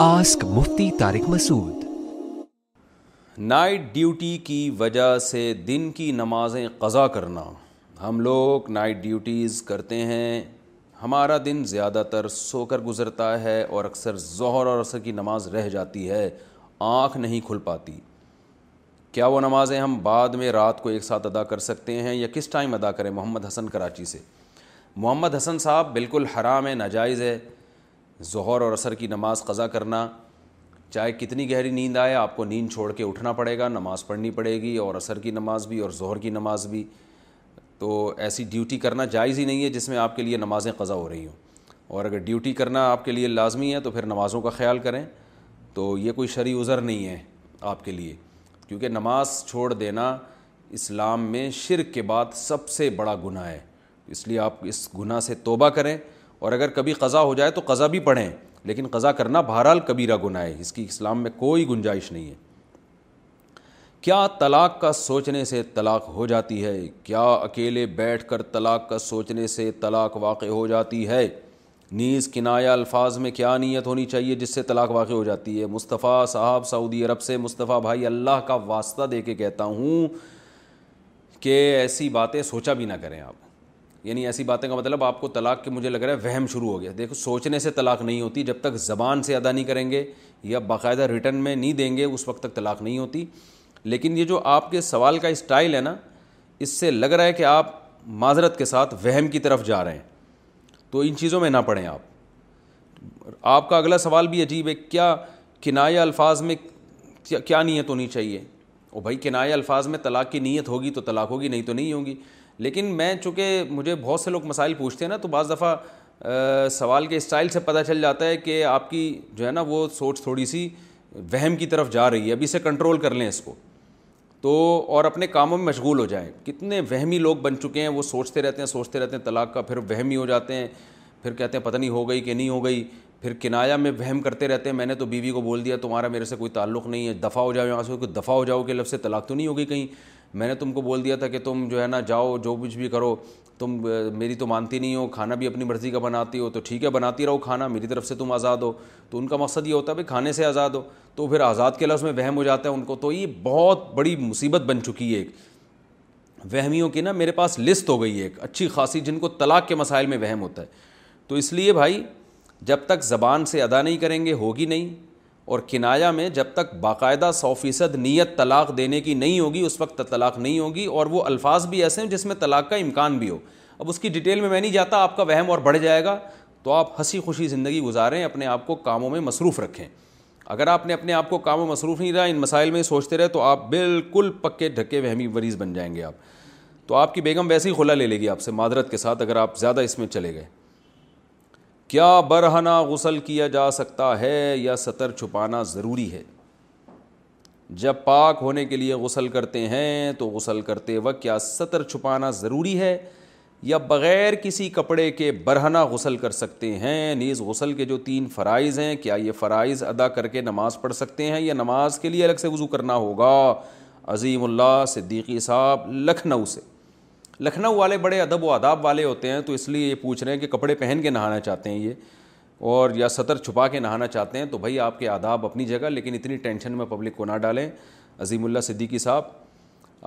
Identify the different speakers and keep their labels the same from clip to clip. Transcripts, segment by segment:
Speaker 1: Ask Mufti Tariq Masood
Speaker 2: night duty کی وجہ سے دن کی نمازیں قضا کرنا ہم لوگ نائٹ ڈیوٹیز کرتے ہیں ہمارا دن زیادہ تر سو کر گزرتا ہے اور اکثر ظہر اور عصر کی نماز رہ جاتی ہے آنکھ نہیں کھل پاتی کیا وہ نمازیں ہم بعد میں رات کو ایک ساتھ ادا کر سکتے ہیں یا کس ٹائم ادا کریں محمد حسن کراچی سے محمد حسن صاحب بالکل حرام ہے ناجائز ہے ظہر اور عصر کی نماز قضا کرنا چاہے کتنی گہری نیند آئے آپ کو نیند چھوڑ کے اٹھنا پڑے گا نماز پڑھنی پڑے گی اور عصر کی نماز بھی اور ظہر کی نماز بھی تو ایسی ڈیوٹی کرنا جائز ہی نہیں ہے جس میں آپ کے لیے نمازیں قضا ہو رہی ہوں اور اگر ڈیوٹی کرنا آپ کے لیے لازمی ہے تو پھر نمازوں کا خیال کریں تو یہ کوئی شرعی عذر نہیں ہے آپ کے لیے کیونکہ نماز چھوڑ دینا اسلام میں شرک کے بعد سب سے بڑا گناہ ہے اس لیے آپ اس گناہ سے توبہ کریں اور اگر کبھی قضا ہو جائے تو قضا بھی پڑھیں لیکن قضا کرنا بہرحال کبیرہ گناہ ہے اس کی اسلام میں کوئی گنجائش نہیں ہے کیا طلاق کا سوچنے سے طلاق ہو جاتی ہے کیا اکیلے بیٹھ کر طلاق کا سوچنے سے طلاق واقع ہو جاتی ہے نیز کنایا الفاظ میں کیا نیت ہونی چاہیے جس سے طلاق واقع ہو جاتی ہے مصطفیٰ صاحب سعودی عرب سے مصطفیٰ بھائی اللہ کا واسطہ دے کے کہتا ہوں کہ ایسی باتیں سوچا بھی نہ کریں آپ یعنی ایسی باتیں کا مطلب آپ کو طلاق کے مجھے لگ رہا ہے وہم شروع ہو گیا دیکھو سوچنے سے طلاق نہیں ہوتی جب تک زبان سے ادا نہیں کریں گے یا باقاعدہ ریٹرن میں نہیں دیں گے اس وقت تک طلاق نہیں ہوتی لیکن یہ جو آپ کے سوال کا اسٹائل ہے نا اس سے لگ رہا ہے کہ آپ معذرت کے ساتھ وہم کی طرف جا رہے ہیں تو ان چیزوں میں نہ پڑھیں آپ آپ کا اگلا سوال بھی عجیب ہے کیا کنایہ الفاظ میں کیا نیت ہونی چاہیے او بھائی کنایہ الفاظ میں طلاق کی نیت ہوگی تو طلاق ہوگی نہیں تو نہیں ہوگی لیکن میں چونکہ مجھے بہت سے لوگ مسائل پوچھتے ہیں نا تو بعض دفعہ سوال کے اسٹائل سے پتہ چل جاتا ہے کہ آپ کی جو ہے نا وہ سوچ تھوڑی سی وہم کی طرف جا رہی ہے اب اسے کنٹرول کر لیں اس کو تو اور اپنے کاموں میں مشغول ہو جائیں کتنے وہمی لوگ بن چکے ہیں وہ سوچتے رہتے ہیں سوچتے رہتے ہیں طلاق کا پھر وہمی ہو جاتے ہیں پھر کہتے ہیں پتہ نہیں ہو گئی کہ نہیں ہو گئی پھر کنایا میں وہم کرتے رہتے ہیں میں نے تو بیوی کو بول دیا تمہارا میرے سے کوئی تعلق نہیں ہے دفاع ہو جاؤ یہاں سے دفاع ہو جاؤ کے لفظ سے طلاق تو نہیں ہوگی کہیں میں نے تم کو بول دیا تھا کہ تم جو ہے نا جاؤ جو کچھ بھی کرو تم میری تو مانتی نہیں ہو کھانا بھی اپنی مرضی کا بناتی ہو تو ٹھیک ہے بناتی رہو کھانا میری طرف سے تم آزاد ہو تو ان کا مقصد یہ ہوتا ہے بھائی کھانے سے آزاد ہو تو پھر آزاد کے لفظ میں وہم ہو جاتا ہے ان کو تو یہ بہت بڑی مصیبت بن چکی ہے ایک وہمیوں کی نا میرے پاس لسٹ ہو گئی ہے ایک اچھی خاصی جن کو طلاق کے مسائل میں وہم ہوتا ہے تو اس لیے بھائی جب تک زبان سے ادا نہیں کریں گے ہوگی نہیں اور کنایا میں جب تک باقاعدہ سو فیصد نیت طلاق دینے کی نہیں ہوگی اس وقت طلاق نہیں ہوگی اور وہ الفاظ بھی ایسے ہیں جس میں طلاق کا امکان بھی ہو اب اس کی ڈیٹیل میں میں نہیں جاتا آپ کا وہم اور بڑھ جائے گا تو آپ ہنسی خوشی زندگی گزاریں اپنے آپ کو کاموں میں مصروف رکھیں اگر آپ نے اپنے آپ کو کاموں میں مصروف نہیں رہا ان مسائل میں سوچتے رہے تو آپ بالکل پکے ڈھکے وہمی مریض بن جائیں گے آپ تو آپ کی بیگم ویسے ہی خلا لے لے گی آپ سے معذرت کے ساتھ اگر آپ زیادہ اس میں چلے گئے کیا برہنا غسل کیا جا سکتا ہے یا سطر چھپانا ضروری ہے جب پاک ہونے کے لیے غسل کرتے ہیں تو غسل کرتے وقت کیا سطر چھپانا ضروری ہے یا بغیر کسی کپڑے کے برہنا غسل کر سکتے ہیں نیز غسل کے جو تین فرائض ہیں کیا یہ فرائض ادا کر کے نماز پڑھ سکتے ہیں یا نماز کے لیے الگ سے وضو کرنا ہوگا عظیم اللہ صدیقی صاحب لکھنؤ سے لکھنؤ والے بڑے ادب و آداب والے ہوتے ہیں تو اس لیے یہ پوچھ رہے ہیں کہ کپڑے پہن کے نہانا چاہتے ہیں یہ اور یا سطر چھپا کے نہانا چاہتے ہیں تو بھائی آپ کے آداب اپنی جگہ لیکن اتنی ٹینشن میں پبلک کو نہ ڈالیں عظیم اللہ صدیقی صاحب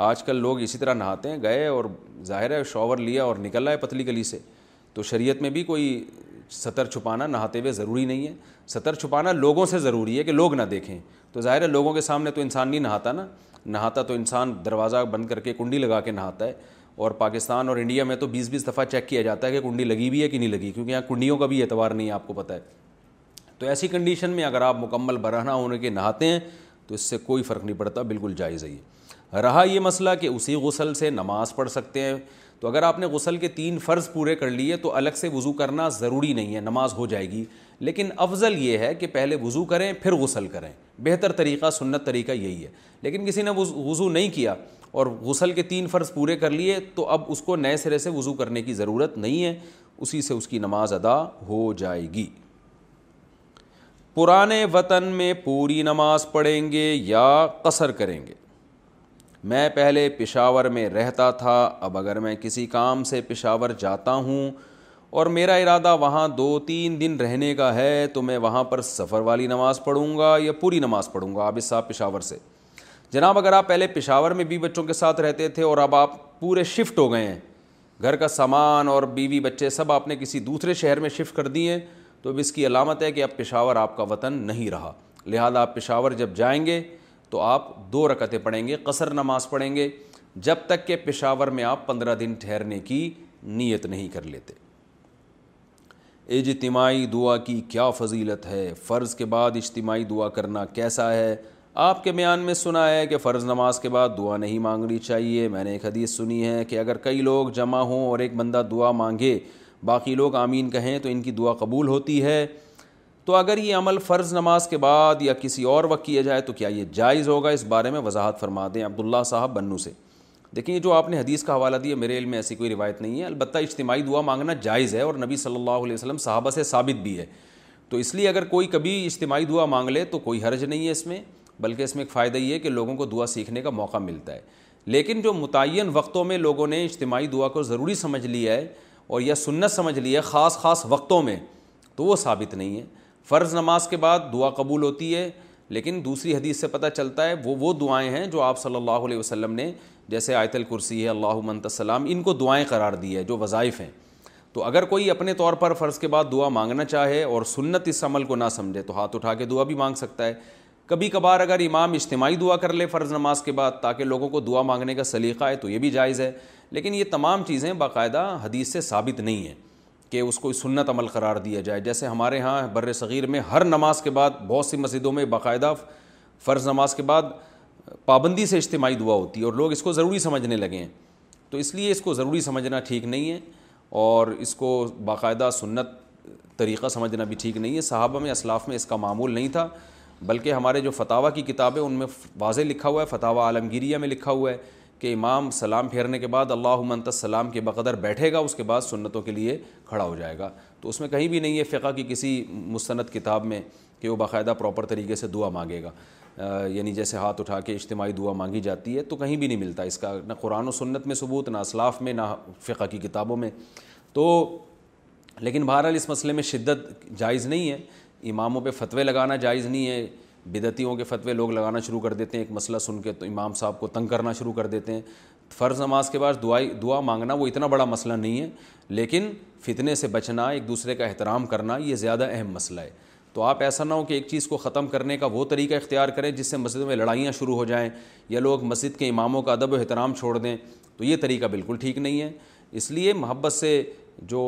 Speaker 2: آج کل لوگ اسی طرح نہاتے ہیں گئے اور ظاہر ہے شاور لیا اور نکل رہا ہے پتلی گلی سے تو شریعت میں بھی کوئی سطر چھپانا نہاتے ہوئے ضروری نہیں ہے سطر چھپانا لوگوں سے ضروری ہے کہ لوگ نہ دیکھیں تو ظاہر ہے لوگوں کے سامنے تو انسان نہیں نہاتا نا نہاتا تو انسان دروازہ بند کر کے کنڈی لگا کے نہاتا ہے اور پاکستان اور انڈیا میں تو بیس بیس دفعہ چیک کیا جاتا ہے کہ کنڈی لگی بھی ہے کہ نہیں لگی کیونکہ یہاں کنڈیوں کا بھی اعتبار نہیں آپ کو پتہ ہے تو ایسی کنڈیشن میں اگر آپ مکمل برہنہ ہونے کے نہاتے ہیں تو اس سے کوئی فرق نہیں پڑتا بالکل جائز ہے ہے رہا یہ مسئلہ کہ اسی غسل سے نماز پڑھ سکتے ہیں تو اگر آپ نے غسل کے تین فرض پورے کر لیے تو الگ سے وضو کرنا ضروری نہیں ہے نماز ہو جائے گی لیکن افضل یہ ہے کہ پہلے وضو کریں پھر غسل کریں بہتر طریقہ سنت طریقہ یہی ہے لیکن کسی نے وضو نہیں کیا اور غسل کے تین فرض پورے کر لیے تو اب اس کو نئے سرے سے وضو کرنے کی ضرورت نہیں ہے اسی سے اس کی نماز ادا ہو جائے گی پرانے وطن میں پوری نماز پڑھیں گے یا قصر کریں گے میں پہلے پشاور میں رہتا تھا اب اگر میں کسی کام سے پشاور جاتا ہوں اور میرا ارادہ وہاں دو تین دن رہنے کا ہے تو میں وہاں پر سفر والی نماز پڑھوں گا یا پوری نماز پڑھوں گا عابد صاحب پشاور سے جناب اگر آپ پہلے پشاور میں بھی بچوں کے ساتھ رہتے تھے اور اب آپ پورے شفٹ ہو گئے ہیں گھر کا سامان اور بیوی بچے سب آپ نے کسی دوسرے شہر میں شفٹ کر دیے ہیں تو اب اس کی علامت ہے کہ اب پشاور آپ کا وطن نہیں رہا لہٰذا پشاور جب جائیں گے تو آپ دو رکعتیں پڑھیں گے قصر نماز پڑھیں گے جب تک کہ پشاور میں آپ پندرہ دن ٹھہرنے کی نیت نہیں کر لیتے اجتماعی دعا کی کیا فضیلت ہے فرض کے بعد اجتماعی دعا کرنا کیسا ہے آپ کے بیان میں سنا ہے کہ فرض نماز کے بعد دعا نہیں مانگنی چاہیے میں نے ایک حدیث سنی ہے کہ اگر کئی لوگ جمع ہوں اور ایک بندہ دعا مانگے باقی لوگ آمین کہیں تو ان کی دعا قبول ہوتی ہے تو اگر یہ عمل فرض نماز کے بعد یا کسی اور وقت کیا جائے تو کیا یہ جائز ہوگا اس بارے میں وضاحت فرما دیں عبداللہ صاحب بنو سے دیکھیں یہ جو آپ نے حدیث کا حوالہ دیا میرے علم میں ایسی کوئی روایت نہیں ہے البتہ اجتماعی دعا مانگنا جائز ہے اور نبی صلی اللہ علیہ وسلم صحابہ سے ثابت بھی ہے تو اس لیے اگر کوئی کبھی اجتماعی دعا مانگ لے تو کوئی حرج نہیں ہے اس میں بلکہ اس میں ایک فائدہ یہ ہے کہ لوگوں کو دعا سیکھنے کا موقع ملتا ہے لیکن جو متعین وقتوں میں لوگوں نے اجتماعی دعا کو ضروری سمجھ لیا ہے اور یا سنت سمجھ لی ہے خاص خاص وقتوں میں تو وہ ثابت نہیں ہے فرض نماز کے بعد دعا قبول ہوتی ہے لیکن دوسری حدیث سے پتہ چلتا ہے وہ وہ دعائیں ہیں جو آپ صلی اللہ علیہ وسلم نے جیسے آیت الکرسی ہے اللہ منت السلام ان کو دعائیں قرار دی ہے جو وظائف ہیں تو اگر کوئی اپنے طور پر فرض کے بعد دعا مانگنا چاہے اور سنت اس عمل کو نہ سمجھے تو ہاتھ اٹھا کے دعا بھی مانگ سکتا ہے کبھی کبھار اگر امام اجتماعی دعا کر لے فرض نماز کے بعد تاکہ لوگوں کو دعا مانگنے کا سلیقہ ہے تو یہ بھی جائز ہے لیکن یہ تمام چیزیں باقاعدہ حدیث سے ثابت نہیں ہیں کہ اس کو سنت عمل قرار دیا جائے جیسے ہمارے ہاں بر صغیر میں ہر نماز کے بعد بہت سی مسجدوں میں باقاعدہ فرض نماز کے بعد پابندی سے اجتماعی دعا ہوتی ہے اور لوگ اس کو ضروری سمجھنے لگے ہیں تو اس لیے اس کو ضروری سمجھنا ٹھیک نہیں ہے اور اس کو باقاعدہ سنت طریقہ سمجھنا بھی ٹھیک نہیں ہے صحابہ میں اسلاف میں اس کا معمول نہیں تھا بلکہ ہمارے جو فتاوہ کی کتابیں ان میں واضح لکھا ہوا ہے فتاوہ عالمگیریہ میں لکھا ہوا ہے کہ امام سلام پھیرنے کے بعد اللہ منت السلام کے بقدر بیٹھے گا اس کے بعد سنتوں کے لیے کھڑا ہو جائے گا تو اس میں کہیں بھی نہیں ہے فقہ کی کسی مستند کتاب میں کہ وہ باقاعدہ پراپر طریقے سے دعا مانگے گا یعنی جیسے ہاتھ اٹھا کے اجتماعی دعا مانگی جاتی ہے تو کہیں بھی نہیں ملتا اس کا نہ قرآن و سنت میں ثبوت نہ اسلاف میں نہ فقہ کی کتابوں میں تو لیکن بہرحال اس مسئلے میں شدت جائز نہیں ہے اماموں پہ فتوے لگانا جائز نہیں ہے بدعتیوں کے فتوے لوگ لگانا شروع کر دیتے ہیں ایک مسئلہ سن کے تو امام صاحب کو تنگ کرنا شروع کر دیتے ہیں فرض نماز کے بعد دعائی دعا مانگنا وہ اتنا بڑا مسئلہ نہیں ہے لیکن فتنے سے بچنا ایک دوسرے کا احترام کرنا یہ زیادہ اہم مسئلہ ہے تو آپ ایسا نہ ہو کہ ایک چیز کو ختم کرنے کا وہ طریقہ اختیار کریں جس سے مسجد میں لڑائیاں شروع ہو جائیں یا لوگ مسجد کے اماموں کا ادب و احترام چھوڑ دیں تو یہ طریقہ بالکل ٹھیک نہیں ہے اس لیے محبت سے جو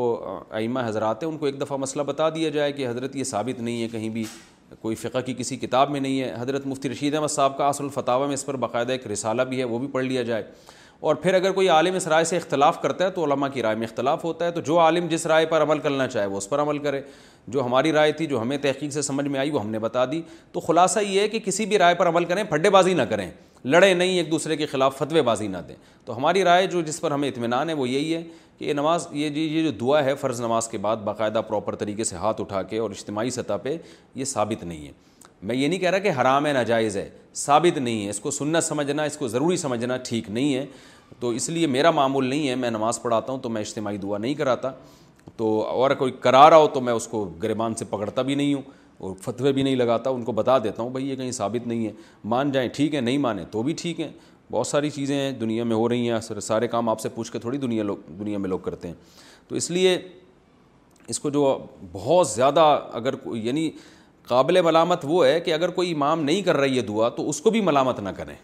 Speaker 2: ائمہ حضرات ہیں ان کو ایک دفعہ مسئلہ بتا دیا جائے کہ حضرت یہ ثابت نہیں ہے کہیں بھی کوئی فقہ کی کسی کتاب میں نہیں ہے حضرت مفتی رشید احمد صاحب کا اصل الفتاوہ میں اس پر باقاعدہ ایک رسالہ بھی ہے وہ بھی پڑھ لیا جائے اور پھر اگر کوئی عالم اس رائے سے اختلاف کرتا ہے تو علماء کی رائے میں اختلاف ہوتا ہے تو جو عالم جس رائے پر عمل کرنا چاہے وہ اس پر عمل کرے جو ہماری رائے تھی جو ہمیں تحقیق سے سمجھ میں آئی وہ ہم نے بتا دی تو خلاصہ یہ ہے کہ کسی بھی رائے پر عمل کریں پھڈے بازی نہ کریں لڑے نہیں ایک دوسرے کے خلاف فتوے بازی نہ دیں تو ہماری رائے جو جس پر ہمیں اطمینان ہے وہ یہی ہے کہ یہ نماز یہ یہ جو دعا ہے فرض نماز کے بعد باقاعدہ پراپر طریقے سے ہاتھ اٹھا کے اور اجتماعی سطح پہ یہ ثابت نہیں ہے میں یہ نہیں کہہ رہا کہ حرام ہے ناجائز ہے ثابت نہیں ہے اس کو سننا سمجھنا اس کو ضروری سمجھنا ٹھیک نہیں ہے تو اس لیے میرا معمول نہیں ہے میں نماز پڑھاتا ہوں تو میں اجتماعی دعا نہیں کراتا تو اور کوئی کرا رہا ہو تو میں اس کو گریبان سے پکڑتا بھی نہیں ہوں اور فتوے بھی نہیں لگاتا ان کو بتا دیتا ہوں بھائی یہ کہیں ثابت نہیں ہے مان جائیں ٹھیک ہے نہیں مانیں تو بھی ٹھیک ہے بہت ساری چیزیں دنیا میں ہو رہی ہیں سارے کام آپ سے پوچھ کے تھوڑی دنیا لوگ دنیا میں لوگ کرتے ہیں تو اس لیے اس کو جو بہت زیادہ اگر یعنی قابل ملامت وہ ہے کہ اگر کوئی امام نہیں کر رہی ہے دعا تو اس کو بھی ملامت نہ کریں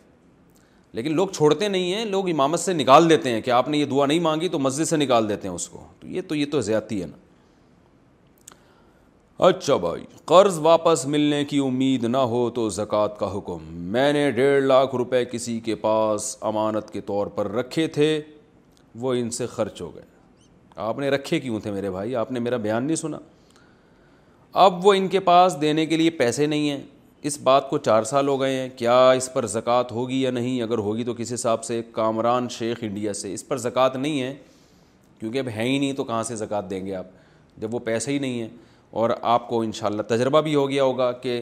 Speaker 2: لیکن لوگ چھوڑتے نہیں ہیں لوگ امامت سے نکال دیتے ہیں کہ آپ نے یہ دعا نہیں مانگی تو مسجد سے نکال دیتے ہیں اس کو تو یہ تو یہ تو زیادتی ہے نا اچھا بھائی قرض واپس ملنے کی امید نہ ہو تو زکوٰۃ کا حکم میں نے ڈیڑھ لاکھ روپے کسی کے پاس امانت کے طور پر رکھے تھے وہ ان سے خرچ ہو گئے آپ نے رکھے کیوں تھے میرے بھائی آپ نے میرا بیان نہیں سنا اب وہ ان کے پاس دینے کے لیے پیسے نہیں ہیں اس بات کو چار سال ہو گئے ہیں کیا اس پر زکوٰۃ ہوگی یا نہیں اگر ہوگی تو کسی حساب سے کامران شیخ انڈیا سے اس پر زکوٰۃ نہیں ہے کیونکہ اب ہیں ہی نہیں تو کہاں سے زکوٰۃ دیں گے آپ جب وہ پیسے ہی نہیں ہیں اور آپ کو انشاءاللہ تجربہ بھی ہو گیا ہوگا کہ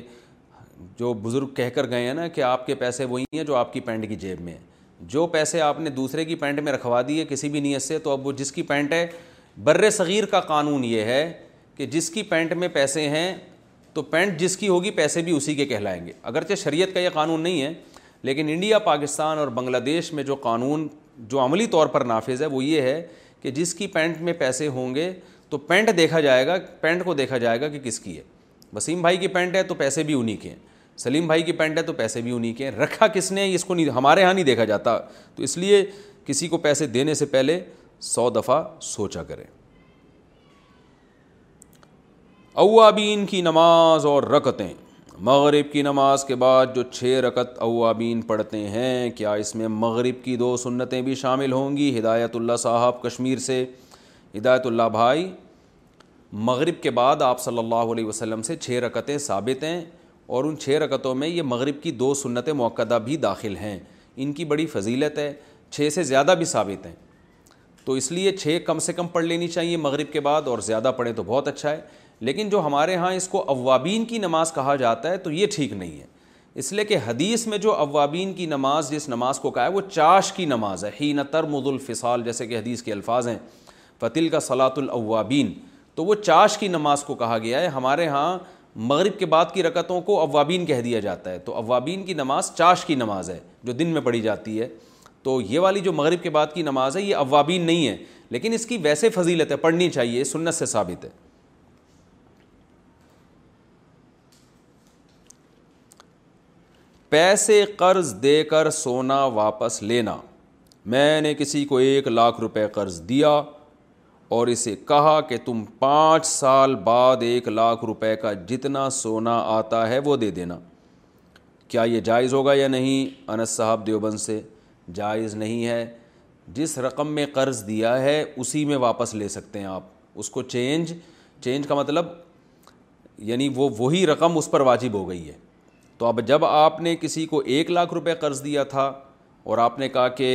Speaker 2: جو بزرگ کہہ کر گئے ہیں نا کہ آپ کے پیسے وہی ہیں جو آپ کی پینٹ کی جیب میں ہیں جو پیسے آپ نے دوسرے کی پینٹ میں رکھوا دیے کسی بھی نیت سے تو اب وہ جس کی پینٹ ہے بر صغیر کا قانون یہ ہے کہ جس کی پینٹ میں پیسے ہیں تو پینٹ جس کی ہوگی پیسے بھی اسی کے کہلائیں گے اگرچہ شریعت کا یہ قانون نہیں ہے لیکن انڈیا پاکستان اور بنگلہ دیش میں جو قانون جو عملی طور پر نافذ ہے وہ یہ ہے کہ جس کی پینٹ میں پیسے ہوں گے تو پینٹ دیکھا جائے گا پینٹ کو دیکھا جائے گا کہ کس کی ہے وسیم بھائی کی پینٹ ہے تو پیسے بھی انہی کے ہیں سلیم بھائی کی پینٹ ہے تو پیسے بھی انہی کے ہیں رکھا کس نے اس کو نہیں ہمارے یہاں نہیں دیکھا جاتا تو اس لیے کسی کو پیسے دینے سے پہلے سو دفعہ سوچا کریں اوابین کی نماز اور رکتیں مغرب کی نماز کے بعد جو چھ رکت اوابین پڑھتے ہیں کیا اس میں مغرب کی دو سنتیں بھی شامل ہوں گی ہدایت اللہ صاحب کشمیر سے ہدایت اللہ بھائی مغرب کے بعد آپ صلی اللہ علیہ وسلم سے چھ رکتیں ثابت ہیں اور ان چھ رکتوں میں یہ مغرب کی دو سنت موقع بھی داخل ہیں ان کی بڑی فضیلت ہے چھ سے زیادہ بھی ثابت ہیں تو اس لیے چھ کم سے کم پڑھ لینی چاہیے مغرب کے بعد اور زیادہ پڑھیں تو بہت اچھا ہے لیکن جو ہمارے ہاں اس کو اوابین کی نماز کہا جاتا ہے تو یہ ٹھیک نہیں ہے اس لیے کہ حدیث میں جو اوابین کی نماز جس نماز کو کہا ہے وہ چاش کی نماز ہے ہی تر مد الفصال جیسے کہ حدیث کے الفاظ ہیں فتل کا سلاۃ الاوابین تو وہ چاش کی نماز کو کہا گیا ہے ہمارے ہاں مغرب کے بعد کی رکتوں کو اوابین کہہ دیا جاتا ہے تو اوابین کی نماز چاش کی نماز ہے جو دن میں پڑھی جاتی ہے تو یہ والی جو مغرب کے بعد کی نماز ہے یہ اوابین نہیں ہے لیکن اس کی ویسے فضیلت ہے پڑھنی چاہیے سنت سے ثابت ہے پیسے قرض دے کر سونا واپس لینا میں نے کسی کو ایک لاکھ روپے قرض دیا اور اسے کہا کہ تم پانچ سال بعد ایک لاکھ روپے کا جتنا سونا آتا ہے وہ دے دینا کیا یہ جائز ہوگا یا نہیں انس صاحب دیوبند سے جائز نہیں ہے جس رقم میں قرض دیا ہے اسی میں واپس لے سکتے ہیں آپ اس کو چینج چینج کا مطلب یعنی وہ وہی رقم اس پر واجب ہو گئی ہے تو اب جب آپ نے کسی کو ایک لاکھ روپے قرض دیا تھا اور آپ نے کہا کہ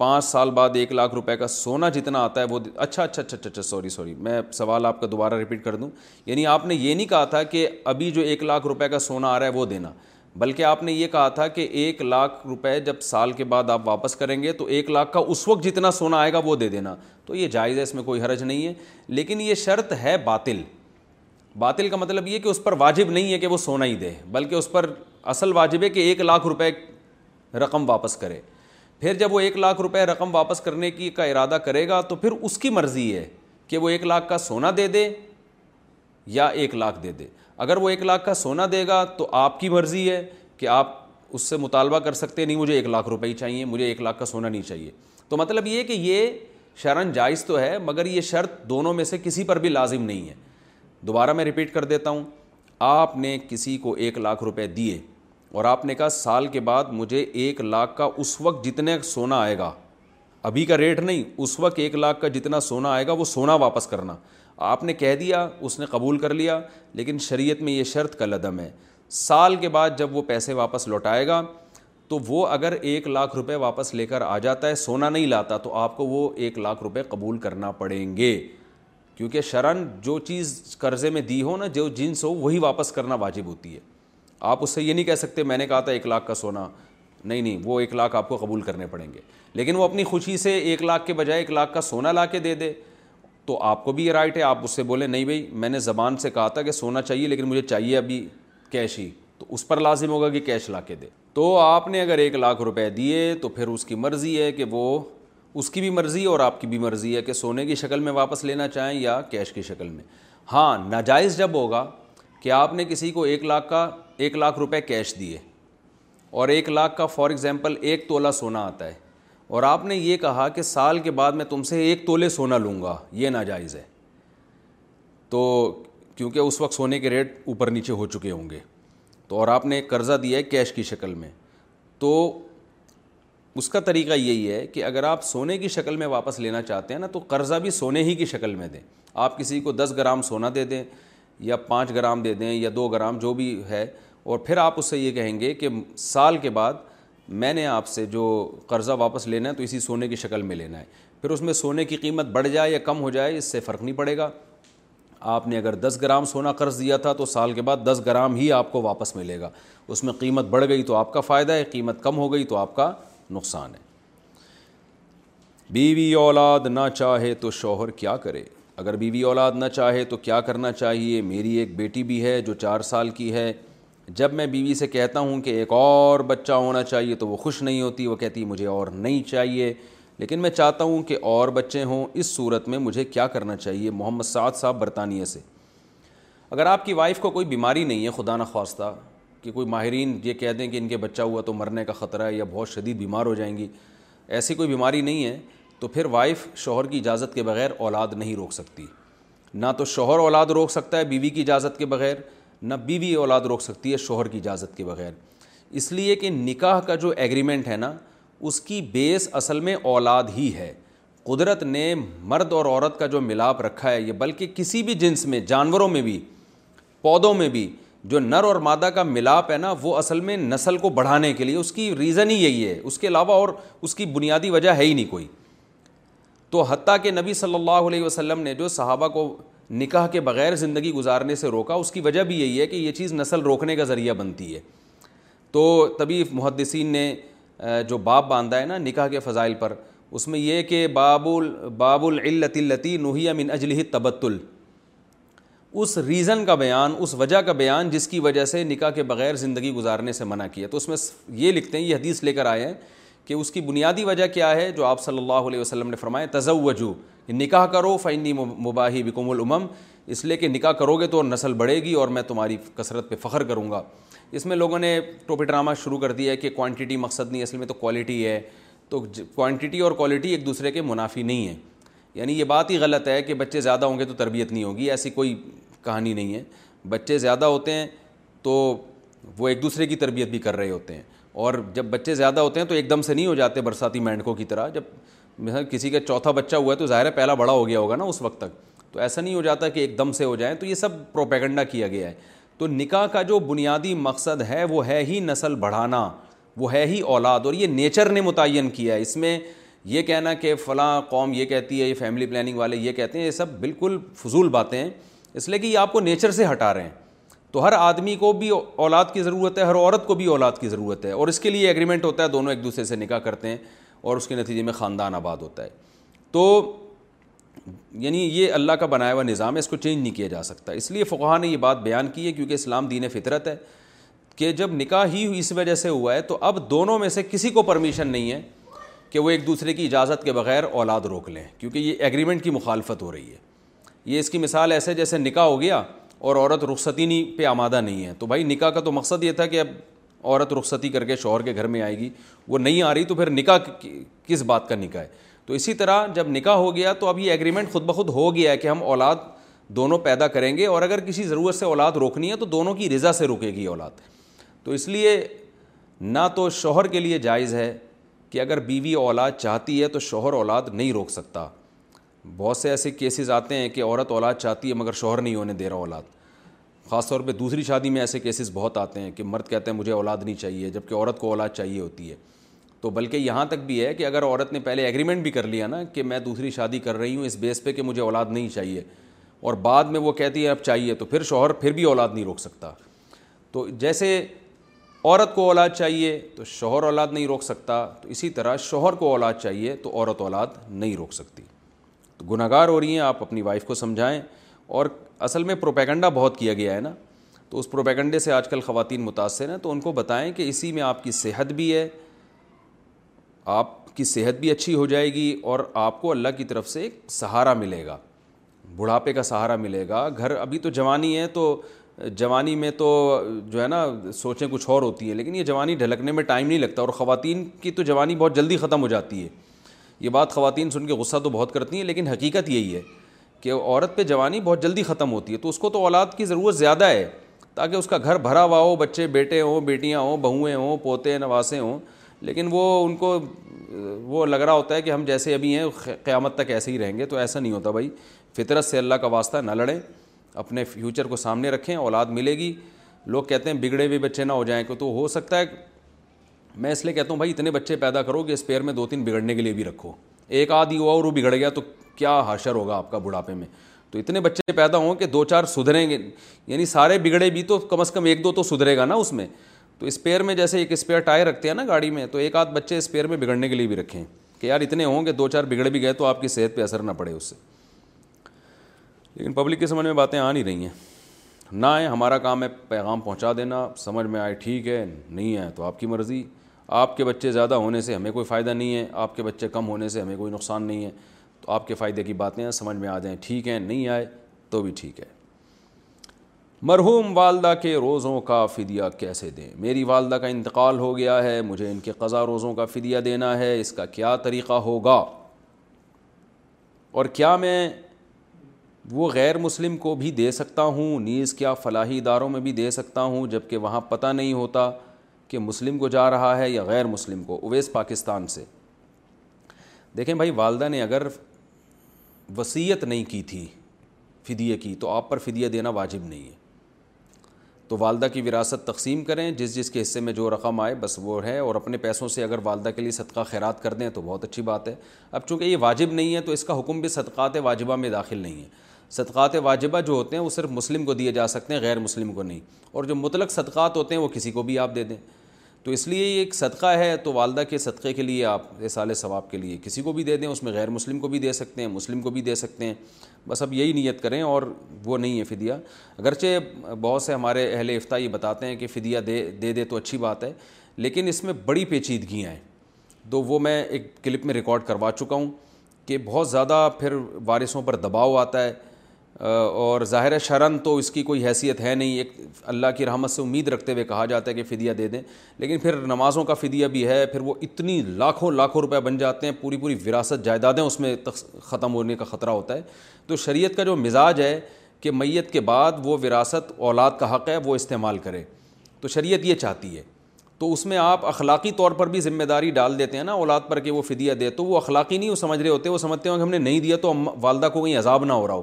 Speaker 2: پانچ سال بعد ایک لاکھ روپے کا سونا جتنا آتا ہے وہ اچھا اچھا اچھا اچھا اچھا سوری سوری میں سوال آپ کا دوبارہ ریپیٹ کر دوں یعنی آپ نے یہ نہیں کہا تھا کہ ابھی جو ایک لاکھ روپے کا سونا آ رہا ہے وہ دینا بلکہ آپ نے یہ کہا تھا کہ ایک لاکھ روپے جب سال کے بعد آپ واپس کریں گے تو ایک لاکھ کا اس وقت جتنا سونا آئے گا وہ دے دینا تو یہ جائز ہے اس میں کوئی حرج نہیں ہے لیکن یہ شرط ہے باطل باطل کا مطلب یہ کہ اس پر واجب نہیں ہے کہ وہ سونا ہی دے بلکہ اس پر اصل واجب ہے کہ ایک لاکھ روپے رقم واپس کرے پھر جب وہ ایک لاکھ روپے رقم واپس کرنے کی کا ارادہ کرے گا تو پھر اس کی مرضی ہے کہ وہ ایک لاکھ کا سونا دے دے یا ایک لاکھ دے دے اگر وہ ایک لاکھ کا سونا دے گا تو آپ کی مرضی ہے کہ آپ اس سے مطالبہ کر سکتے نہیں مجھے ایک لاکھ روپے ہی چاہیے مجھے ایک لاکھ کا سونا نہیں چاہیے تو مطلب یہ کہ یہ شرن جائز تو ہے مگر یہ شرط دونوں میں سے کسی پر بھی لازم نہیں ہے دوبارہ میں ریپیٹ کر دیتا ہوں آپ نے کسی کو ایک لاکھ روپے دیے اور آپ نے کہا سال کے بعد مجھے ایک لاکھ کا اس وقت جتنے سونا آئے گا ابھی کا ریٹ نہیں اس وقت ایک لاکھ کا جتنا سونا آئے گا وہ سونا واپس کرنا آپ نے کہہ دیا اس نے قبول کر لیا لیکن شریعت میں یہ شرط کا لدم ہے سال کے بعد جب وہ پیسے واپس لوٹائے گا تو وہ اگر ایک لاکھ روپے واپس لے کر آ جاتا ہے سونا نہیں لاتا تو آپ کو وہ ایک لاکھ روپے قبول کرنا پڑیں گے کیونکہ شرن جو چیز قرضے میں دی ہو نا جو جنس ہو وہی واپس کرنا واجب ہوتی ہے آپ اس سے یہ نہیں کہہ سکتے میں نے کہا تھا ایک لاکھ کا سونا نہیں نہیں وہ ایک لاکھ آپ کو قبول کرنے پڑیں گے لیکن وہ اپنی خوشی سے ایک لاکھ کے بجائے ایک لاکھ کا سونا لا کے دے دے تو آپ کو بھی یہ رائٹ ہے آپ اس سے بولیں نہیں بھائی میں نے زبان سے کہا تھا کہ سونا چاہیے لیکن مجھے چاہیے ابھی کیش ہی تو اس پر لازم ہوگا کہ کیش لا کے دے تو آپ نے اگر ایک لاکھ روپے دیے تو پھر اس کی مرضی ہے کہ وہ اس کی بھی مرضی اور آپ کی بھی مرضی ہے کہ سونے کی شکل میں واپس لینا چاہیں یا کیش کی شکل میں ہاں ناجائز جب ہوگا کہ آپ نے کسی کو ایک لاکھ کا ایک لاکھ روپے کیش دیے اور ایک لاکھ کا فار ایگزامپل ایک تولا سونا آتا ہے اور آپ نے یہ کہا کہ سال کے بعد میں تم سے ایک تولے سونا لوں گا یہ ناجائز ہے تو کیونکہ اس وقت سونے کے ریٹ اوپر نیچے ہو چکے ہوں گے تو اور آپ نے قرضہ دیا ہے کیش کی شکل میں تو اس کا طریقہ یہی ہے کہ اگر آپ سونے کی شکل میں واپس لینا چاہتے ہیں نا تو قرضہ بھی سونے ہی کی شکل میں دیں آپ کسی کو دس گرام سونا دے دیں یا پانچ گرام دے دیں یا دو گرام جو بھی ہے اور پھر آپ اس سے یہ کہیں گے کہ سال کے بعد میں نے آپ سے جو قرضہ واپس لینا ہے تو اسی سونے کی شکل میں لینا ہے پھر اس میں سونے کی قیمت بڑھ جائے یا کم ہو جائے اس سے فرق نہیں پڑے گا آپ نے اگر دس گرام سونا قرض دیا تھا تو سال کے بعد دس گرام ہی آپ کو واپس ملے گا اس میں قیمت بڑھ گئی تو آپ کا فائدہ ہے قیمت کم ہو گئی تو آپ کا نقصان ہے بیوی اولاد نہ چاہے تو شوہر کیا کرے اگر بیوی اولاد نہ چاہے تو کیا کرنا چاہیے میری ایک بیٹی بھی ہے جو چار سال کی ہے جب میں بیوی سے کہتا ہوں کہ ایک اور بچہ ہونا چاہیے تو وہ خوش نہیں ہوتی وہ کہتی مجھے اور نہیں چاہیے لیکن میں چاہتا ہوں کہ اور بچے ہوں اس صورت میں مجھے کیا کرنا چاہیے محمد سعد صاحب برطانیہ سے اگر آپ کی وائف کو کوئی بیماری نہیں ہے خدا نخواستہ کہ کوئی ماہرین یہ کہہ دیں کہ ان کے بچہ ہوا تو مرنے کا خطرہ ہے یا بہت شدید بیمار ہو جائیں گی ایسی کوئی بیماری نہیں ہے تو پھر وائف شوہر کی اجازت کے بغیر اولاد نہیں روک سکتی نہ تو شوہر اولاد روک سکتا ہے بیوی کی اجازت کے بغیر نہ بی اولاد روک سکتی ہے شوہر کی اجازت کے بغیر اس لیے کہ نکاح کا جو ایگریمنٹ ہے نا اس کی بیس اصل میں اولاد ہی ہے قدرت نے مرد اور عورت کا جو ملاپ رکھا ہے یہ بلکہ کسی بھی جنس میں جانوروں میں بھی پودوں میں بھی جو نر اور مادہ کا ملاپ ہے نا وہ اصل میں نسل کو بڑھانے کے لیے اس کی ریزن ہی یہی ہے اس کے علاوہ اور اس کی بنیادی وجہ ہے ہی نہیں کوئی تو حتیٰ کہ نبی صلی اللہ علیہ وسلم نے جو صحابہ کو نکاح کے بغیر زندگی گزارنے سے روکا اس کی وجہ بھی یہی ہے کہ یہ چیز نسل روکنے کا ذریعہ بنتی ہے تو تبھی محدثین نے جو باب باندھا ہے نا نکاح کے فضائل پر اس میں یہ کہ ال باب العلت التی اللَلتی من اجلح تبتل اس ریزن کا بیان اس وجہ کا بیان جس کی وجہ سے نکاح کے بغیر زندگی گزارنے سے منع کیا تو اس میں یہ لکھتے ہیں یہ حدیث لے کر آئے ہیں کہ اس کی بنیادی وجہ کیا ہے جو آپ صلی اللہ علیہ وسلم نے فرمایا تزوجو نکاح کرو فینی مباحی بکم الامم اس لیے کہ نکاح کرو گے تو نسل بڑھے گی اور میں تمہاری کثرت پہ فخر کروں گا اس میں لوگوں نے ٹوپی ڈرامہ شروع کر دیا ہے کہ کوانٹٹی مقصد نہیں اصل میں تو کوالٹی ہے تو کوانٹٹی اور کوالٹی ایک دوسرے کے منافی نہیں ہیں یعنی یہ بات ہی غلط ہے کہ بچے زیادہ ہوں گے تو تربیت نہیں ہوگی ایسی کوئی کہانی نہیں ہے بچے زیادہ ہوتے ہیں تو وہ ایک دوسرے کی تربیت بھی کر رہے ہوتے ہیں اور جب بچے زیادہ ہوتے ہیں تو ایک دم سے نہیں ہو جاتے برساتی مینڈکوں کی طرح جب مثلا کسی کا چوتھا بچہ ہوا ہے تو ظاہر ہے پہلا بڑا ہو گیا ہوگا نا اس وقت تک تو ایسا نہیں ہو جاتا کہ ایک دم سے ہو جائیں تو یہ سب پروپیگنڈا کیا گیا ہے تو نکاح کا جو بنیادی مقصد ہے وہ ہے ہی نسل بڑھانا وہ ہے ہی اولاد اور یہ نیچر نے متعین کیا ہے اس میں یہ کہنا کہ فلاں قوم یہ کہتی ہے یہ فیملی پلاننگ والے یہ کہتے ہیں یہ سب بالکل فضول باتیں ہیں اس لیے کہ یہ آپ کو نیچر سے ہٹا رہے ہیں تو ہر آدمی کو بھی اولاد کی ضرورت ہے ہر عورت کو بھی اولاد کی ضرورت ہے اور اس کے لیے ایگریمنٹ ہوتا ہے دونوں ایک دوسرے سے نکاح کرتے ہیں اور اس کے نتیجے میں خاندان آباد ہوتا ہے تو یعنی یہ اللہ کا بنایا ہوا نظام ہے اس کو چینج نہیں کیا جا سکتا اس لیے فقہ نے یہ بات بیان کی ہے کیونکہ اسلام دین فطرت ہے کہ جب نکاح ہی اس وجہ سے ہوا ہے تو اب دونوں میں سے کسی کو پرمیشن نہیں ہے کہ وہ ایک دوسرے کی اجازت کے بغیر اولاد روک لیں کیونکہ یہ ایگریمنٹ کی مخالفت ہو رہی ہے یہ اس کی مثال ایسے جیسے نکاح ہو گیا اور عورت رخصتی نہیں پہ آمادہ نہیں ہے تو بھائی نکاح کا تو مقصد یہ تھا کہ اب عورت رخصتی کر کے شوہر کے گھر میں آئے گی وہ نہیں آ رہی تو پھر نکاح کس بات کا نکاح ہے تو اسی طرح جب نکاح ہو گیا تو اب یہ ایگریمنٹ خود بخود ہو گیا ہے کہ ہم اولاد دونوں پیدا کریں گے اور اگر کسی ضرورت سے اولاد روکنی ہے تو دونوں کی رضا سے رکے گی اولاد تو اس لیے نہ تو شوہر کے لیے جائز ہے کہ اگر بیوی اولاد چاہتی ہے تو شوہر اولاد نہیں روک سکتا بہت سے ایسے کیسز آتے ہیں کہ عورت اولاد چاہتی ہے مگر شوہر نہیں ہونے دے رہا اولاد خاص طور پہ دوسری شادی میں ایسے کیسز بہت آتے ہیں کہ مرد کہتے ہیں مجھے اولاد نہیں چاہیے جب کہ عورت کو اولاد چاہیے ہوتی ہے تو بلکہ یہاں تک بھی ہے کہ اگر عورت نے پہلے ایگریمنٹ بھی کر لیا نا کہ میں دوسری شادی کر رہی ہوں اس بیس پہ کہ مجھے اولاد نہیں چاہیے اور بعد میں وہ کہتی ہے اب چاہیے تو پھر شوہر پھر بھی اولاد نہیں روک سکتا تو جیسے عورت کو اولاد چاہیے تو شوہر اولاد نہیں روک سکتا تو اسی طرح شوہر کو اولاد چاہیے تو عورت اولاد نہیں روک سکتی گناہ گار ہو رہی ہیں آپ اپنی وائف کو سمجھائیں اور اصل میں پروپیگنڈا بہت کیا گیا ہے نا تو اس پروپیگنڈے سے آج کل خواتین متاثر ہیں تو ان کو بتائیں کہ اسی میں آپ کی صحت بھی ہے آپ کی صحت بھی اچھی ہو جائے گی اور آپ کو اللہ کی طرف سے ایک سہارا ملے گا بڑھاپے کا سہارا ملے گا گھر ابھی تو جوانی ہے تو جوانی میں تو جو ہے نا سوچیں کچھ اور ہوتی ہے لیکن یہ جوانی ڈھلکنے میں ٹائم نہیں لگتا اور خواتین کی تو جوانی بہت جلدی ختم ہو جاتی ہے یہ بات خواتین سن کے غصہ تو بہت کرتی ہیں لیکن حقیقت یہی ہے کہ عورت پہ جوانی بہت جلدی ختم ہوتی ہے تو اس کو تو اولاد کی ضرورت زیادہ ہے تاکہ اس کا گھر بھرا ہوا ہو بچے بیٹے ہوں بیٹیاں ہوں بہویں ہوں پوتے نواسے ہوں لیکن وہ ان کو وہ لگ رہا ہوتا ہے کہ ہم جیسے ابھی ہیں قیامت تک ایسے ہی رہیں گے تو ایسا نہیں ہوتا بھائی فطرت سے اللہ کا واسطہ نہ لڑیں اپنے فیوچر کو سامنے رکھیں اولاد ملے گی لوگ کہتے ہیں بگڑے بھی بچے نہ ہو جائیں تو ہو سکتا ہے میں اس لیے کہتا ہوں بھائی اتنے بچے پیدا کرو کہ اسپیئر میں دو تین بگڑنے کے لیے بھی رکھو ایک آدھی ہوا اور وہ بگڑ گیا تو کیا حاشر ہوگا آپ کا بڑھاپے میں تو اتنے بچے پیدا ہوں کہ دو چار سدھریں گے یعنی سارے بگڑے بھی تو کم از کم ایک دو تو سدھرے گا نا اس میں تو اسپیئر میں جیسے ایک اسپیئر ٹائر رکھتے ہیں نا گاڑی میں تو ایک آدھ بچے اسپیئر میں بگڑنے کے لیے بھی رکھیں کہ یار اتنے ہوں کہ دو چار بگڑ بھی گئے تو آپ کی صحت پہ اثر نہ پڑے اس سے لیکن پبلک کے سمجھ میں باتیں آ نہیں رہی ہیں نہ آئیں ہمارا کام ہے پیغام پہنچا دینا سمجھ میں آئے ٹھیک ہے نہیں آئے تو آپ کی مرضی آپ کے بچے زیادہ ہونے سے ہمیں کوئی فائدہ نہیں ہے آپ کے بچے کم ہونے سے ہمیں کوئی نقصان نہیں ہے تو آپ کے فائدے کی باتیں سمجھ میں آ جائیں ٹھیک ہیں نہیں آئے تو بھی ٹھیک ہے مرحوم والدہ کے روزوں کا فدیہ کیسے دیں میری والدہ کا انتقال ہو گیا ہے مجھے ان کے قضا روزوں کا فدیہ دینا ہے اس کا کیا طریقہ ہوگا اور کیا میں وہ غیر مسلم کو بھی دے سکتا ہوں نیز کیا فلاحی اداروں میں بھی دے سکتا ہوں جب کہ وہاں پتہ نہیں ہوتا کہ مسلم کو جا رہا ہے یا غیر مسلم کو اویس پاکستان سے دیکھیں بھائی والدہ نے اگر وصیت نہیں کی تھی فدیے کی تو آپ پر فدیہ دینا واجب نہیں ہے تو والدہ کی وراثت تقسیم کریں جس جس کے حصے میں جو رقم آئے بس وہ ہے اور اپنے پیسوں سے اگر والدہ کے لیے صدقہ خیرات کر دیں تو بہت اچھی بات ہے اب چونکہ یہ واجب نہیں ہے تو اس کا حکم بھی صدقات واجبہ میں داخل نہیں ہے صدقات واجبہ جو ہوتے ہیں وہ صرف مسلم کو دیے جا سکتے ہیں غیر مسلم کو نہیں اور جو مطلق صدقات ہوتے ہیں وہ کسی کو بھی آپ دے دیں تو اس لیے یہ ایک صدقہ ہے تو والدہ کے صدقے کے لیے آپ اصال ثواب کے لیے کسی کو بھی دے دیں اس میں غیر مسلم کو بھی دے سکتے ہیں مسلم کو بھی دے سکتے ہیں بس اب یہی نیت کریں اور وہ نہیں ہے فدیہ اگرچہ بہت سے ہمارے اہل افتہ یہ بتاتے ہیں کہ فدیہ دے دے دے تو اچھی بات ہے لیکن اس میں بڑی پیچیدگیاں ہیں تو وہ میں ایک کلپ میں ریکارڈ کروا چکا ہوں کہ بہت زیادہ پھر وارثوں پر دباؤ آتا ہے اور ظاہر شرن تو اس کی کوئی حیثیت ہے نہیں ایک اللہ کی رحمت سے امید رکھتے ہوئے کہا جاتا ہے کہ فدیہ دے دیں لیکن پھر نمازوں کا فدیہ بھی ہے پھر وہ اتنی لاکھوں لاکھوں روپے بن جاتے ہیں پوری پوری وراثت جائیدادیں اس میں ختم ہونے کا خطرہ ہوتا ہے تو شریعت کا جو مزاج ہے کہ میت کے بعد وہ وراثت اولاد کا حق ہے وہ استعمال کرے تو شریعت یہ چاہتی ہے تو اس میں آپ اخلاقی طور پر بھی ذمہ داری ڈال دیتے ہیں نا اولاد پر کہ وہ فدیہ دے تو وہ اخلاقی نہیں وہ سمجھ رہے ہوتے وہ سمجھتے ہیں کہ ہم نے نہیں دیا تو ہم والدہ کو کہیں عذاب نہ ہو رہا ہو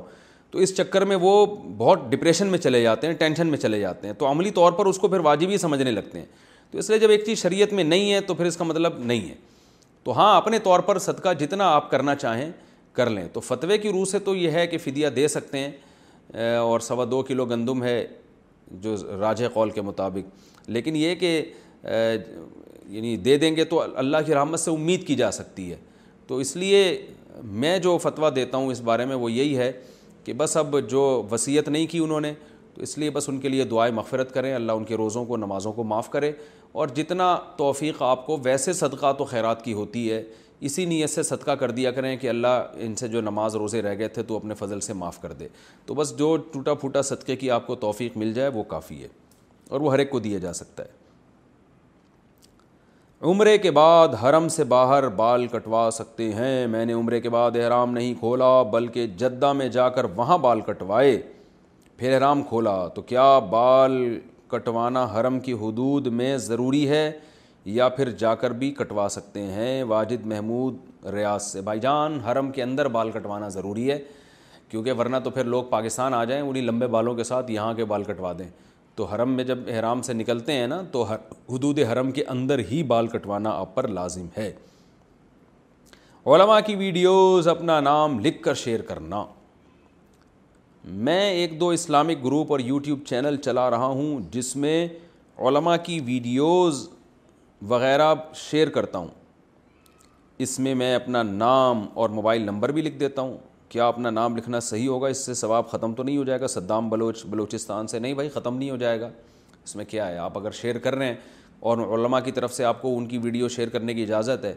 Speaker 2: تو اس چکر میں وہ بہت ڈپریشن میں چلے جاتے ہیں ٹینشن میں چلے جاتے ہیں تو عملی طور پر اس کو پھر واجب ہی سمجھنے لگتے ہیں تو اس لیے جب ایک چیز شریعت میں نہیں ہے تو پھر اس کا مطلب نہیں ہے تو ہاں اپنے طور پر صدقہ جتنا آپ کرنا چاہیں کر لیں تو فتوے کی روح سے تو یہ ہے کہ فدیہ دے سکتے ہیں اور سوا دو کلو گندم ہے جو راجہ قول کے مطابق لیکن یہ کہ یعنی دے دیں گے تو اللہ کی رحمت سے امید کی جا سکتی ہے تو اس لیے میں جو فتویٰ دیتا ہوں اس بارے میں وہ یہی ہے کہ بس اب جو وصیت نہیں کی انہوں نے تو اس لیے بس ان کے لیے دعائیں مغفرت کریں اللہ ان کے روزوں کو نمازوں کو معاف کرے اور جتنا توفیق آپ کو ویسے صدقہ تو خیرات کی ہوتی ہے اسی نیت سے صدقہ کر دیا کریں کہ اللہ ان سے جو نماز روزے رہ گئے تھے تو اپنے فضل سے معاف کر دے تو بس جو ٹوٹا پھوٹا صدقے کی آپ کو توفیق مل جائے وہ کافی ہے اور وہ ہر ایک کو دیا جا سکتا ہے عمرے کے بعد حرم سے باہر بال کٹوا سکتے ہیں میں نے عمرے کے بعد احرام نہیں کھولا بلکہ جدہ میں جا کر وہاں بال کٹوائے پھر احرام کھولا تو کیا بال کٹوانا حرم کی حدود میں ضروری ہے یا پھر جا کر بھی کٹوا سکتے ہیں واجد محمود ریاض سے بھائی جان حرم کے اندر بال کٹوانا ضروری ہے کیونکہ ورنہ تو پھر لوگ پاکستان آ جائیں انہیں لمبے بالوں کے ساتھ یہاں کے بال کٹوا دیں تو حرم میں جب احرام سے نکلتے ہیں نا تو حدود حرم کے اندر ہی بال کٹوانا آپ پر لازم ہے علماء کی ویڈیوز اپنا نام لکھ کر شیئر کرنا میں ایک دو اسلامک گروپ اور یوٹیوب چینل چلا رہا ہوں جس میں علماء کی ویڈیوز وغیرہ شیئر کرتا ہوں اس میں میں اپنا نام اور موبائل نمبر بھی لکھ دیتا ہوں کیا اپنا نام لکھنا صحیح ہوگا اس سے ثواب ختم تو نہیں ہو جائے گا صدام بلوچ بلوچستان سے نہیں بھائی ختم نہیں ہو جائے گا اس میں کیا ہے آپ اگر شیئر کر رہے ہیں اور علماء کی طرف سے آپ کو ان کی ویڈیو شیئر کرنے کی اجازت ہے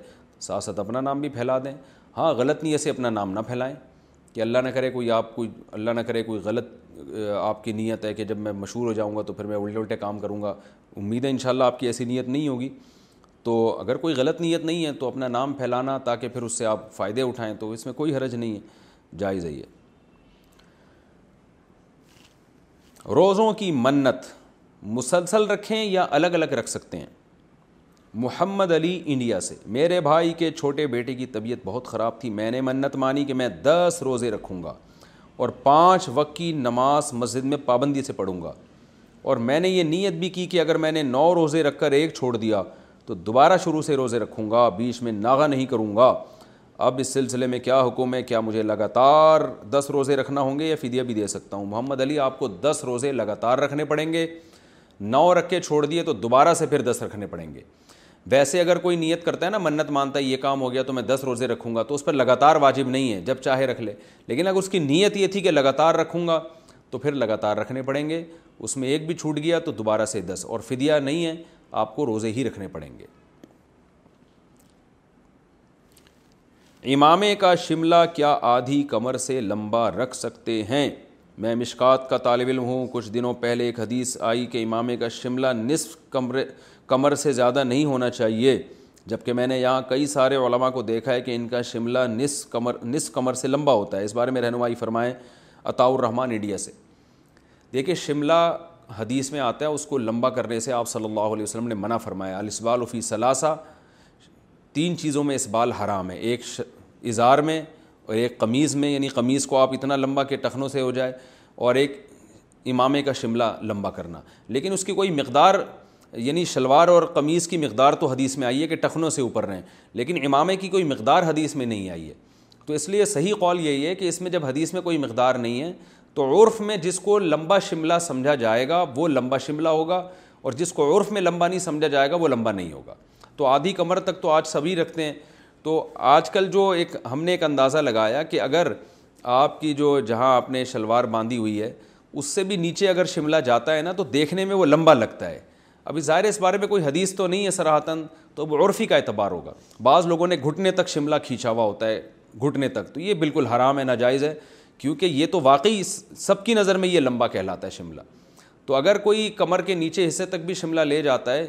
Speaker 2: ساتھ ساتھ اپنا نام بھی پھیلا دیں ہاں غلط نیت سے اپنا نام نہ پھیلائیں کہ اللہ نہ کرے کوئی آپ کوئی اللہ نہ کرے کوئی غلط آپ کی نیت ہے کہ جب میں مشہور ہو جاؤں گا تو پھر میں الٹے الٹے کام کروں گا امید ہے انشاءاللہ آپ کی ایسی نیت نہیں ہوگی تو اگر کوئی غلط نیت نہیں ہے تو اپنا نام پھیلانا تاکہ پھر اس سے آپ فائدے اٹھائیں تو اس میں کوئی حرج نہیں ہے جائز ہے یہ روزوں کی منت مسلسل رکھیں یا الگ الگ رکھ سکتے ہیں محمد علی انڈیا سے میرے بھائی کے چھوٹے بیٹے کی طبیعت بہت خراب تھی میں نے منت مانی کہ میں دس روزے رکھوں گا اور پانچ وقت کی نماز مسجد میں پابندی سے پڑھوں گا اور میں نے یہ نیت بھی کی کہ اگر میں نے نو روزے رکھ کر ایک چھوڑ دیا تو دوبارہ شروع سے روزے رکھوں گا بیچ میں ناغہ نہیں کروں گا اب اس سلسلے میں کیا حکم ہے کیا مجھے لگاتار دس روزے رکھنا ہوں گے یا فدیہ بھی دے سکتا ہوں محمد علی آپ کو دس روزے لگاتار رکھنے پڑیں گے نو رکھ کے چھوڑ دیے تو دوبارہ سے پھر دس رکھنے پڑیں گے ویسے اگر کوئی نیت کرتا ہے نا منت مانتا ہے یہ کام ہو گیا تو میں دس روزے رکھوں گا تو اس پر لگاتار واجب نہیں ہے جب چاہے رکھ لے لیکن اگر اس کی نیت یہ تھی کہ لگاتار رکھوں گا تو پھر لگاتار رکھنے پڑیں گے اس میں ایک بھی چھوٹ گیا تو دوبارہ سے دس اور فدیہ نہیں ہے آپ کو روزے ہی رکھنے پڑیں گے امامے کا شملہ کیا آدھی کمر سے لمبا رکھ سکتے ہیں میں مشکات کا طالب علم ہوں کچھ دنوں پہلے ایک حدیث آئی کہ امامے کا شملہ نصف کمرے کمر سے زیادہ نہیں ہونا چاہیے جبکہ میں نے یہاں کئی سارے علماء کو دیکھا ہے کہ ان کا شملہ نصف کمر نصف کمر سے لمبا ہوتا ہے اس بارے میں رہنمائی فرمائیں عطاء الرحمٰن انڈیا سے دیکھیے شملہ حدیث میں آتا ہے اس کو لمبا کرنے سے آپ صلی اللہ علیہ وسلم نے منع فرمایا فی ثلاثہ تین چیزوں میں اس بال حرام ہے ایک اظہار میں اور ایک قمیض میں یعنی قمیض کو آپ اتنا لمبا کہ ٹخنوں سے ہو جائے اور ایک امامے کا شملہ لمبا کرنا لیکن اس کی کوئی مقدار یعنی شلوار اور قمیض کی مقدار تو حدیث میں آئی ہے کہ ٹخنوں سے اوپر رہیں لیکن امامے کی کوئی مقدار حدیث میں نہیں آئی ہے تو اس لیے صحیح قول یہی ہے کہ اس میں جب حدیث میں کوئی مقدار نہیں ہے تو عرف میں جس کو لمبا شملہ سمجھا جائے گا وہ لمبا شملہ ہوگا اور جس کو عرف میں لمبا نہیں سمجھا جائے گا وہ لمبا نہیں ہوگا تو آدھی کمر تک تو آج سبھی رکھتے ہیں تو آج کل جو ایک ہم نے ایک اندازہ لگایا کہ اگر آپ کی جو جہاں آپ نے شلوار باندھی ہوئی ہے اس سے بھی نیچے اگر شملہ جاتا ہے نا تو دیکھنے میں وہ لمبا لگتا ہے ابھی ظاہر اس بارے میں کوئی حدیث تو نہیں ہے سراہتاً تو اب عرفی کا اعتبار ہوگا بعض لوگوں نے گھٹنے تک شملہ کھینچا ہوا ہوتا ہے گھٹنے تک تو یہ بالکل حرام ہے ناجائز ہے کیونکہ یہ تو واقعی سب کی نظر میں یہ لمبا کہلاتا ہے شملہ تو اگر کوئی کمر کے نیچے حصے تک بھی شملہ لے جاتا ہے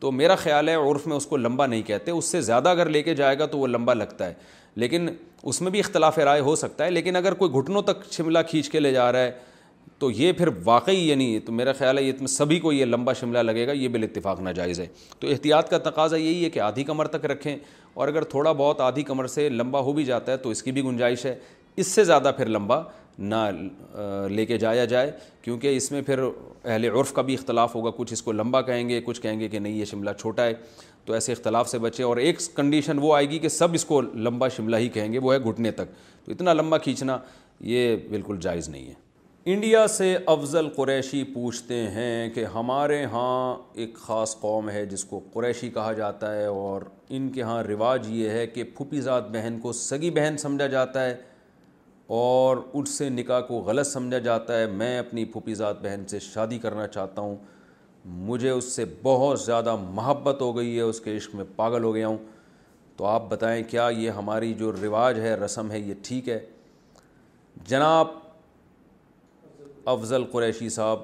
Speaker 2: تو میرا خیال ہے عرف میں اس کو لمبا نہیں کہتے اس سے زیادہ اگر لے کے جائے گا تو وہ لمبا لگتا ہے لیکن اس میں بھی اختلاف رائے ہو سکتا ہے لیکن اگر کوئی گھٹنوں تک شملہ کھینچ کے لے جا رہا ہے تو یہ پھر واقعی یہ یعنی نہیں تو میرا خیال ہے یہ سبھی کو یہ لمبا شملہ لگے گا یہ بال اتفاق ناجائز ہے تو احتیاط کا تقاضا یہی ہے کہ آدھی کمر تک رکھیں اور اگر تھوڑا بہت آدھی کمر سے لمبا ہو بھی جاتا ہے تو اس کی بھی گنجائش ہے اس سے زیادہ پھر لمبا نہ لے کے جایا جائے کیونکہ اس میں پھر اہل عرف کا بھی اختلاف ہوگا کچھ اس کو لمبا کہیں گے کچھ کہیں گے کہ نہیں یہ شملہ چھوٹا ہے تو ایسے اختلاف سے بچے اور ایک کنڈیشن وہ آئے گی کہ سب اس کو لمبا شملہ ہی کہیں گے وہ ہے گھٹنے تک تو اتنا لمبا کھینچنا یہ بالکل جائز نہیں ہے انڈیا سے افضل قریشی پوچھتے ہیں کہ ہمارے ہاں ایک خاص قوم ہے جس کو قریشی کہا جاتا ہے اور ان کے ہاں رواج یہ ہے کہ پھوپھی ذات بہن کو سگی بہن سمجھا جاتا ہے اور اس سے نکاح کو غلط سمجھا جاتا ہے میں اپنی پھوپھی ذات بہن سے شادی کرنا چاہتا ہوں مجھے اس سے بہت زیادہ محبت ہو گئی ہے اس کے عشق میں پاگل ہو گیا ہوں تو آپ بتائیں کیا یہ ہماری جو رواج ہے رسم ہے یہ ٹھیک ہے جناب افضل قریشی صاحب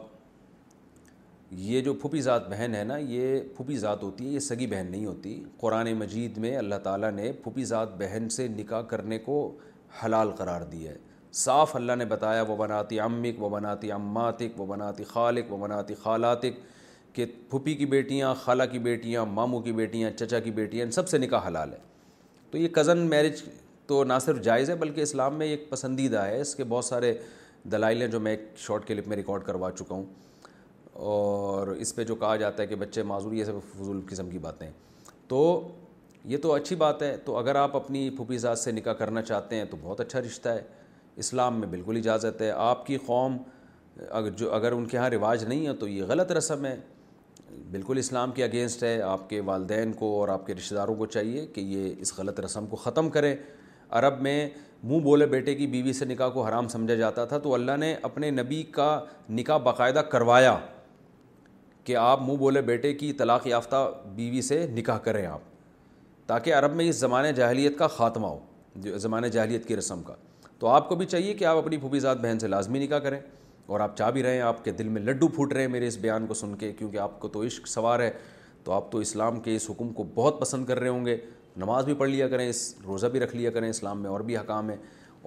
Speaker 2: یہ جو پھوپھی ذات بہن ہے نا یہ پھوپھی ذات ہوتی ہے یہ سگی بہن نہیں ہوتی قرآن مجید میں اللہ تعالیٰ نے پھوپھی ذات بہن سے نکاح کرنے کو حلال قرار دیا ہے صاف اللہ نے بتایا وہ بناتی امک وہ بناتی اماتک وہ بناتی خالق وہ بناتی خالاتک کہ پھوپھی کی بیٹیاں خالہ کی بیٹیاں ماموں کی بیٹیاں چچا کی بیٹیاں سب سے نکاح حلال ہے تو یہ کزن میرج تو نہ صرف جائز ہے بلکہ اسلام میں ایک پسندیدہ ہے اس کے بہت سارے دلائل ہیں جو میں ایک شارٹ کلپ میں ریکارڈ کروا چکا ہوں اور اس پہ جو کہا جاتا ہے کہ بچے معذوری سب فضول قسم کی باتیں تو یہ تو اچھی بات ہے تو اگر آپ اپنی پھوپھی زاد سے نکاح کرنا چاہتے ہیں تو بہت اچھا رشتہ ہے اسلام میں بالکل اجازت ہے آپ کی قوم اگر جو اگر ان کے ہاں رواج نہیں ہے تو یہ غلط رسم ہے بالکل اسلام کے اگینسٹ ہے آپ کے والدین کو اور آپ کے رشتہ داروں کو چاہیے کہ یہ اس غلط رسم کو ختم کریں عرب میں منہ بولے بیٹے کی بیوی سے نکاح کو حرام سمجھا جاتا تھا تو اللہ نے اپنے نبی کا نکاح باقاعدہ کروایا کہ آپ منہ بولے بیٹے کی طلاق یافتہ بیوی سے نکاح کریں آپ تاکہ عرب میں اس زمانۂ جاہلیت کا خاتمہ ہو جو زمانۂ جاہلیت کی رسم کا تو آپ کو بھی چاہیے کہ آپ اپنی پھوپھی ذات بہن سے لازمی نکاح کریں اور آپ چاہ بھی رہے ہیں آپ کے دل میں لڈو پھوٹ رہے ہیں میرے اس بیان کو سن کے کیونکہ آپ کو تو عشق سوار ہے تو آپ تو اسلام کے اس حکم کو بہت پسند کر رہے ہوں گے نماز بھی پڑھ لیا کریں اس روزہ بھی رکھ لیا کریں اسلام میں اور بھی حکام ہیں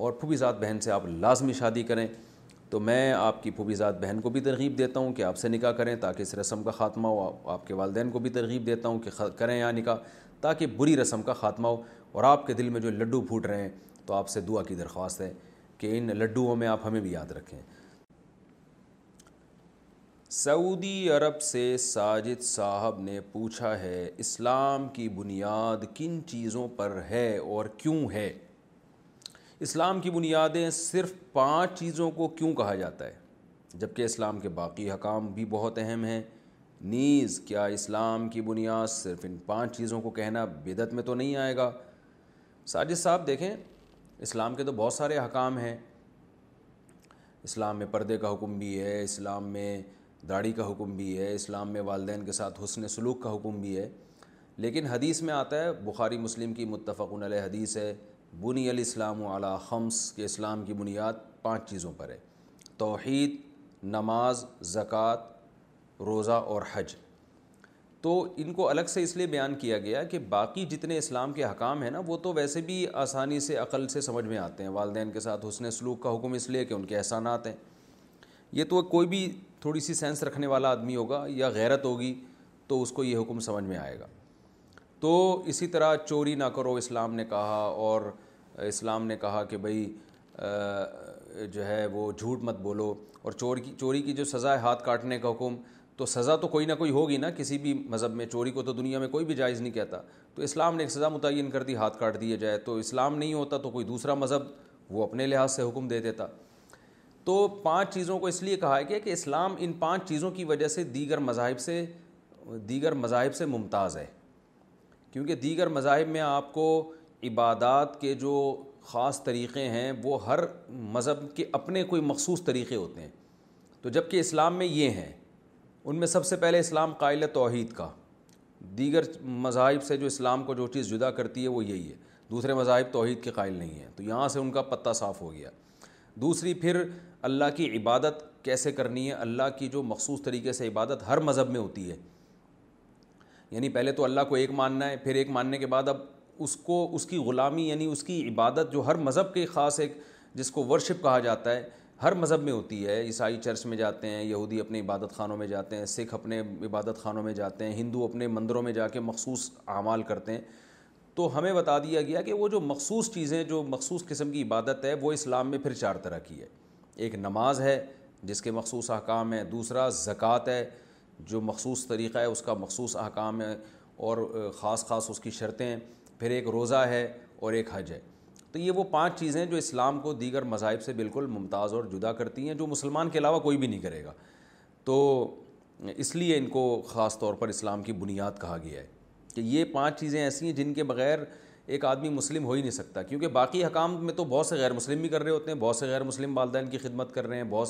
Speaker 2: اور پھوبھی ذات بہن سے آپ لازمی شادی کریں تو میں آپ کی پھوبھی ذات بہن کو بھی ترغیب دیتا ہوں کہ آپ سے نکاح کریں تاکہ اس رسم کا خاتمہ ہو آپ کے والدین کو بھی ترغیب دیتا ہوں کہ کریں یا نکاح تاکہ بری رسم کا خاتمہ ہو اور آپ کے دل میں جو لڈو پھوٹ رہے ہیں تو آپ سے دعا کی درخواست ہے کہ ان لڈوؤں میں آپ ہمیں بھی یاد رکھیں سعودی عرب سے ساجد صاحب نے پوچھا ہے اسلام کی بنیاد کن چیزوں پر ہے اور کیوں ہے اسلام کی بنیادیں صرف پانچ چیزوں کو کیوں کہا جاتا ہے جبکہ اسلام کے باقی حکام بھی بہت اہم ہیں نیز کیا اسلام کی بنیاد صرف ان پانچ چیزوں کو کہنا بدت میں تو نہیں آئے گا ساجد صاحب دیکھیں اسلام کے تو بہت سارے حکام ہیں اسلام میں پردے کا حکم بھی ہے اسلام میں داڑھی کا حکم بھی ہے اسلام میں والدین کے ساتھ حسن سلوک کا حکم بھی ہے لیکن حدیث میں آتا ہے بخاری مسلم کی متفق علیہ حدیث ہے بنی علی اسلام و اعلیٰ کے اسلام کی بنیاد پانچ چیزوں پر ہے توحید نماز زکوٰۃ روزہ اور حج تو ان کو الگ سے اس لیے بیان کیا گیا کہ باقی جتنے اسلام کے حکام ہیں نا وہ تو ویسے بھی آسانی سے عقل سے سمجھ میں آتے ہیں والدین کے ساتھ حسن سلوک کا حکم اس لیے کہ ان کے احسانات ہیں یہ تو کوئی بھی تھوڑی سی سینس رکھنے والا آدمی ہوگا یا غیرت ہوگی تو اس کو یہ حکم سمجھ میں آئے گا تو اسی طرح چوری نہ کرو اسلام نے کہا اور اسلام نے کہا کہ بھائی جو ہے وہ جھوٹ مت بولو اور چور کی چوری کی جو سزا ہے ہاتھ کاٹنے کا حکم تو سزا تو کوئی نہ کوئی ہوگی نا کسی بھی مذہب میں چوری کو تو دنیا میں کوئی بھی جائز نہیں کہتا تو اسلام نے ایک سزا متعین کر دی ہاتھ کاٹ دیے جائے تو اسلام نہیں ہوتا تو کوئی دوسرا مذہب وہ اپنے لحاظ سے حکم دے دیتا تو پانچ چیزوں کو اس لیے کہا گیا کہ اسلام ان پانچ چیزوں کی وجہ سے دیگر مذاہب سے دیگر مذاہب سے ممتاز ہے کیونکہ دیگر مذاہب میں آپ کو عبادات کے جو خاص طریقے ہیں وہ ہر مذہب کے اپنے کوئی مخصوص طریقے ہوتے ہیں تو جب کہ اسلام میں یہ ہیں ان میں سب سے پہلے اسلام قائل ہے توحید کا دیگر مذاہب سے جو اسلام کو جو چیز جدا کرتی ہے وہ یہی ہے دوسرے مذاہب توحید کے قائل نہیں ہیں تو یہاں سے ان کا پتہ صاف ہو گیا دوسری پھر اللہ کی عبادت کیسے کرنی ہے اللہ کی جو مخصوص طریقے سے عبادت ہر مذہب میں ہوتی ہے یعنی پہلے تو اللہ کو ایک ماننا ہے پھر ایک ماننے کے بعد اب اس کو اس کی غلامی یعنی اس کی عبادت جو ہر مذہب کے خاص ایک جس کو ورشپ کہا جاتا ہے ہر مذہب میں ہوتی ہے عیسائی چرچ میں جاتے ہیں یہودی اپنے عبادت خانوں میں جاتے ہیں سکھ اپنے عبادت خانوں میں جاتے ہیں ہندو اپنے مندروں میں جا کے مخصوص اعمال کرتے ہیں تو ہمیں بتا دیا گیا کہ وہ جو مخصوص چیزیں جو مخصوص قسم کی عبادت ہے وہ اسلام میں پھر چار طرح کی ہے ایک نماز ہے جس کے مخصوص احکام ہیں دوسرا زکوٰۃ ہے جو مخصوص طریقہ ہے اس کا مخصوص احکام ہے اور خاص خاص اس کی شرطیں پھر ایک روزہ ہے اور ایک حج ہے تو یہ وہ پانچ چیزیں جو اسلام کو دیگر مذاہب سے بالکل ممتاز اور جدا کرتی ہیں جو مسلمان کے علاوہ کوئی بھی نہیں کرے گا تو اس لیے ان کو خاص طور پر اسلام کی بنیاد کہا گیا ہے کہ یہ پانچ چیزیں ایسی ہیں جن کے بغیر ایک آدمی مسلم ہو ہی نہیں سکتا کیونکہ باقی حکام میں تو بہت سے غیر مسلم بھی کر رہے ہوتے ہیں بہت سے غیر مسلم والدین کی خدمت کر رہے ہیں بہت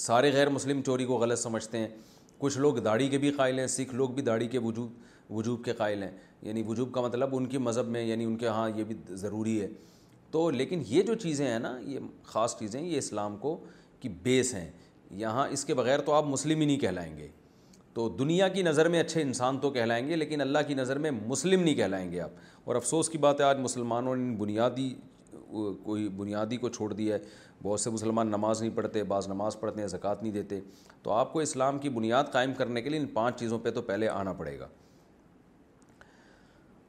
Speaker 2: سارے غیر مسلم چوری کو غلط سمجھتے ہیں کچھ لوگ داڑھی کے بھی قائل ہیں سکھ لوگ بھی داڑھی کے وجوب وجوب کے قائل ہیں یعنی وجوب کا مطلب ان کی مذہب میں یعنی ان کے ہاں یہ بھی ضروری ہے تو لیکن یہ جو چیزیں ہیں نا یہ خاص چیزیں یہ اسلام کو کی بیس ہیں یہاں اس کے بغیر تو آپ مسلم ہی نہیں کہلائیں گے تو دنیا کی نظر میں اچھے انسان تو کہلائیں گے لیکن اللہ کی نظر میں مسلم نہیں کہلائیں گے آپ اور افسوس کی بات ہے آج مسلمانوں نے بنیادی کوئی بنیادی کو چھوڑ دیا ہے بہت سے مسلمان نماز نہیں پڑھتے بعض نماز پڑھتے ہیں زکوٰۃ نہیں دیتے تو آپ کو اسلام کی بنیاد قائم کرنے کے لیے ان پانچ چیزوں پہ تو پہلے آنا پڑے گا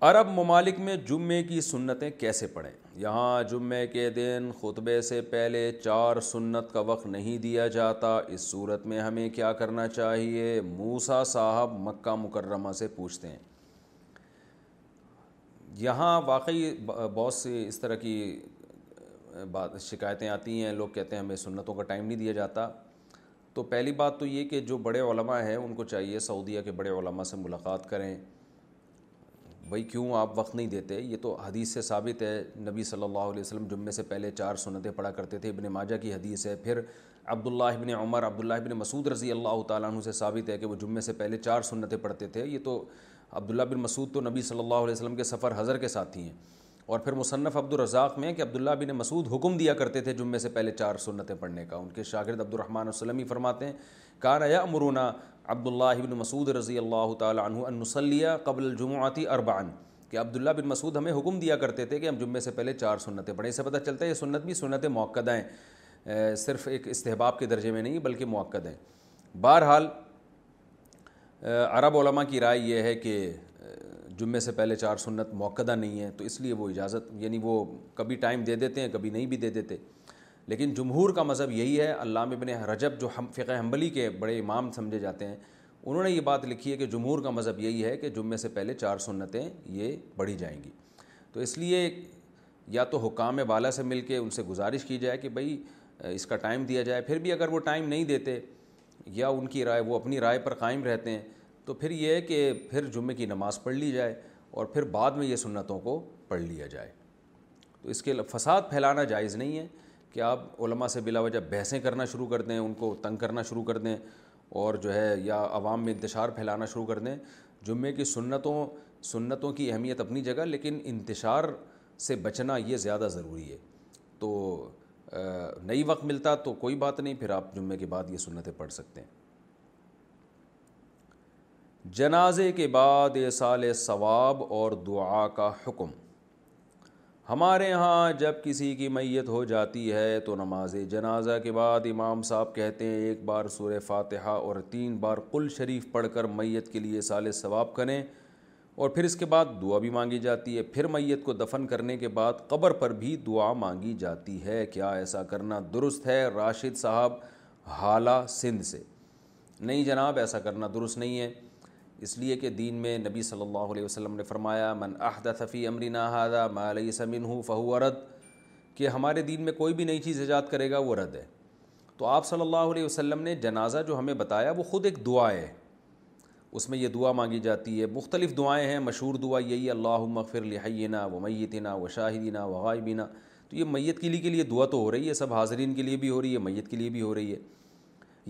Speaker 2: عرب ممالک میں جمعے کی سنتیں کیسے پڑھیں یہاں جمعے کے دن خطبے سے پہلے چار سنت کا وقت نہیں دیا جاتا اس صورت میں ہمیں کیا کرنا چاہیے موسا صاحب مکہ مکرمہ سے پوچھتے ہیں یہاں واقعی بہت سی اس طرح کی بات شکایتیں آتی ہیں لوگ کہتے ہیں ہمیں سنتوں کا ٹائم نہیں دیا جاتا تو پہلی بات تو یہ کہ جو بڑے علماء ہیں ان کو چاہیے سعودیہ کے بڑے علماء سے ملاقات کریں بھائی کیوں آپ وقت نہیں دیتے یہ تو حدیث سے ثابت ہے نبی صلی اللہ علیہ وسلم جمعے سے پہلے چار سنتیں پڑھا کرتے تھے ابن ماجہ کی حدیث ہے پھر عبداللہ ابن عمر عبداللہ ابن مسعود رضی اللہ تعالیٰ عنہ سے ثابت ہے کہ وہ جمعے سے پہلے چار سنتیں پڑھتے تھے یہ تو عبداللہ بن مسعود تو نبی صلی اللہ علیہ وسلم کے سفر حضر کے ساتھ ہی ہیں اور پھر مصنف عبد الرزاق میں کہ عبداللہ بن مسعود حکم دیا کرتے تھے جمعے سے پہلے چار سنتیں پڑھنے کا ان کے شاگرد الرحمٰن وسلم ہی فرماتے ہیں کار یا امرونا عبداللہ بن مسعود رضی اللہ تعالیٰ عنہ ان نسلیہ قبل الجمعاتی اربعن کہ عبداللہ بن مسعود ہمیں حکم دیا کرتے تھے کہ ہم جمعے سے پہلے چار سنتیں پڑھیں اسے پتہ چلتا ہے یہ سنت بھی سنت موقع ہیں صرف ایک استحباب کے درجے میں نہیں بلکہ موقع ہیں بہرحال عرب علماء کی رائے یہ ہے کہ جمعے سے پہلے چار سنت موقع نہیں ہے تو اس لیے وہ اجازت یعنی وہ کبھی ٹائم دے دیتے ہیں کبھی نہیں بھی دے دیتے لیکن جمہور کا مذہب یہی ہے علامہ ابن رجب جو ہم فقہ حنبلی کے بڑے امام سمجھے جاتے ہیں انہوں نے یہ بات لکھی ہے کہ جمہور کا مذہب یہی ہے کہ جمعے سے پہلے چار سنتیں یہ بڑھی جائیں گی تو اس لیے یا تو حکام بالا سے مل کے ان سے گزارش کی جائے کہ بھئی اس کا ٹائم دیا جائے پھر بھی اگر وہ ٹائم نہیں دیتے یا ان کی رائے وہ اپنی رائے پر قائم رہتے ہیں تو پھر یہ ہے کہ پھر جمعے کی نماز پڑھ لی جائے اور پھر بعد میں یہ سنتوں کو پڑھ لیا جائے تو اس کے فساد پھیلانا جائز نہیں ہے کہ آپ علماء سے بلا وجہ بحثیں کرنا شروع کر دیں ان کو تنگ کرنا شروع کر دیں اور جو ہے یا عوام میں انتشار پھیلانا شروع کر دیں جمعے کی سنتوں سنتوں کی اہمیت اپنی جگہ لیکن انتشار سے بچنا یہ زیادہ ضروری ہے تو نئی وقت ملتا تو کوئی بات نہیں پھر آپ جمعے کے بعد یہ سنتیں پڑھ سکتے ہیں جنازے کے بعد سال ثواب اور دعا کا حکم ہمارے ہاں جب کسی کی میت ہو جاتی ہے تو نماز جنازہ کے بعد امام صاحب کہتے ہیں ایک بار سور فاتحہ اور تین بار قل شریف پڑھ کر میت کے لیے سال ثواب کریں اور پھر اس کے بعد دعا بھی مانگی جاتی ہے پھر میت کو دفن کرنے کے بعد قبر پر بھی دعا مانگی جاتی ہے کیا ایسا کرنا درست ہے راشد صاحب حالہ سندھ سے نہیں جناب ایسا کرنا درست نہیں ہے اس لیے کہ دین میں نبی صلی اللہ علیہ وسلم نے فرمایا من احدث فی امرنا هذا ما ليس منه فهو رد کہ ہمارے دین میں کوئی بھی نئی چیز ایجاد کرے گا وہ رد ہے تو آپ صلی اللہ علیہ وسلم نے جنازہ جو ہمیں بتایا وہ خود ایک دعا ہے اس میں یہ دعا مانگی جاتی ہے مختلف دعائیں ہیں مشہور دعا یہی ہے اللہ مغفر لحینہ و شاہدینہ و غائبینہ تو یہ میت لیے کے لیے دعا تو ہو رہی ہے سب حاضرین کے لیے بھی ہو رہی ہے میت کے لیے بھی ہو رہی ہے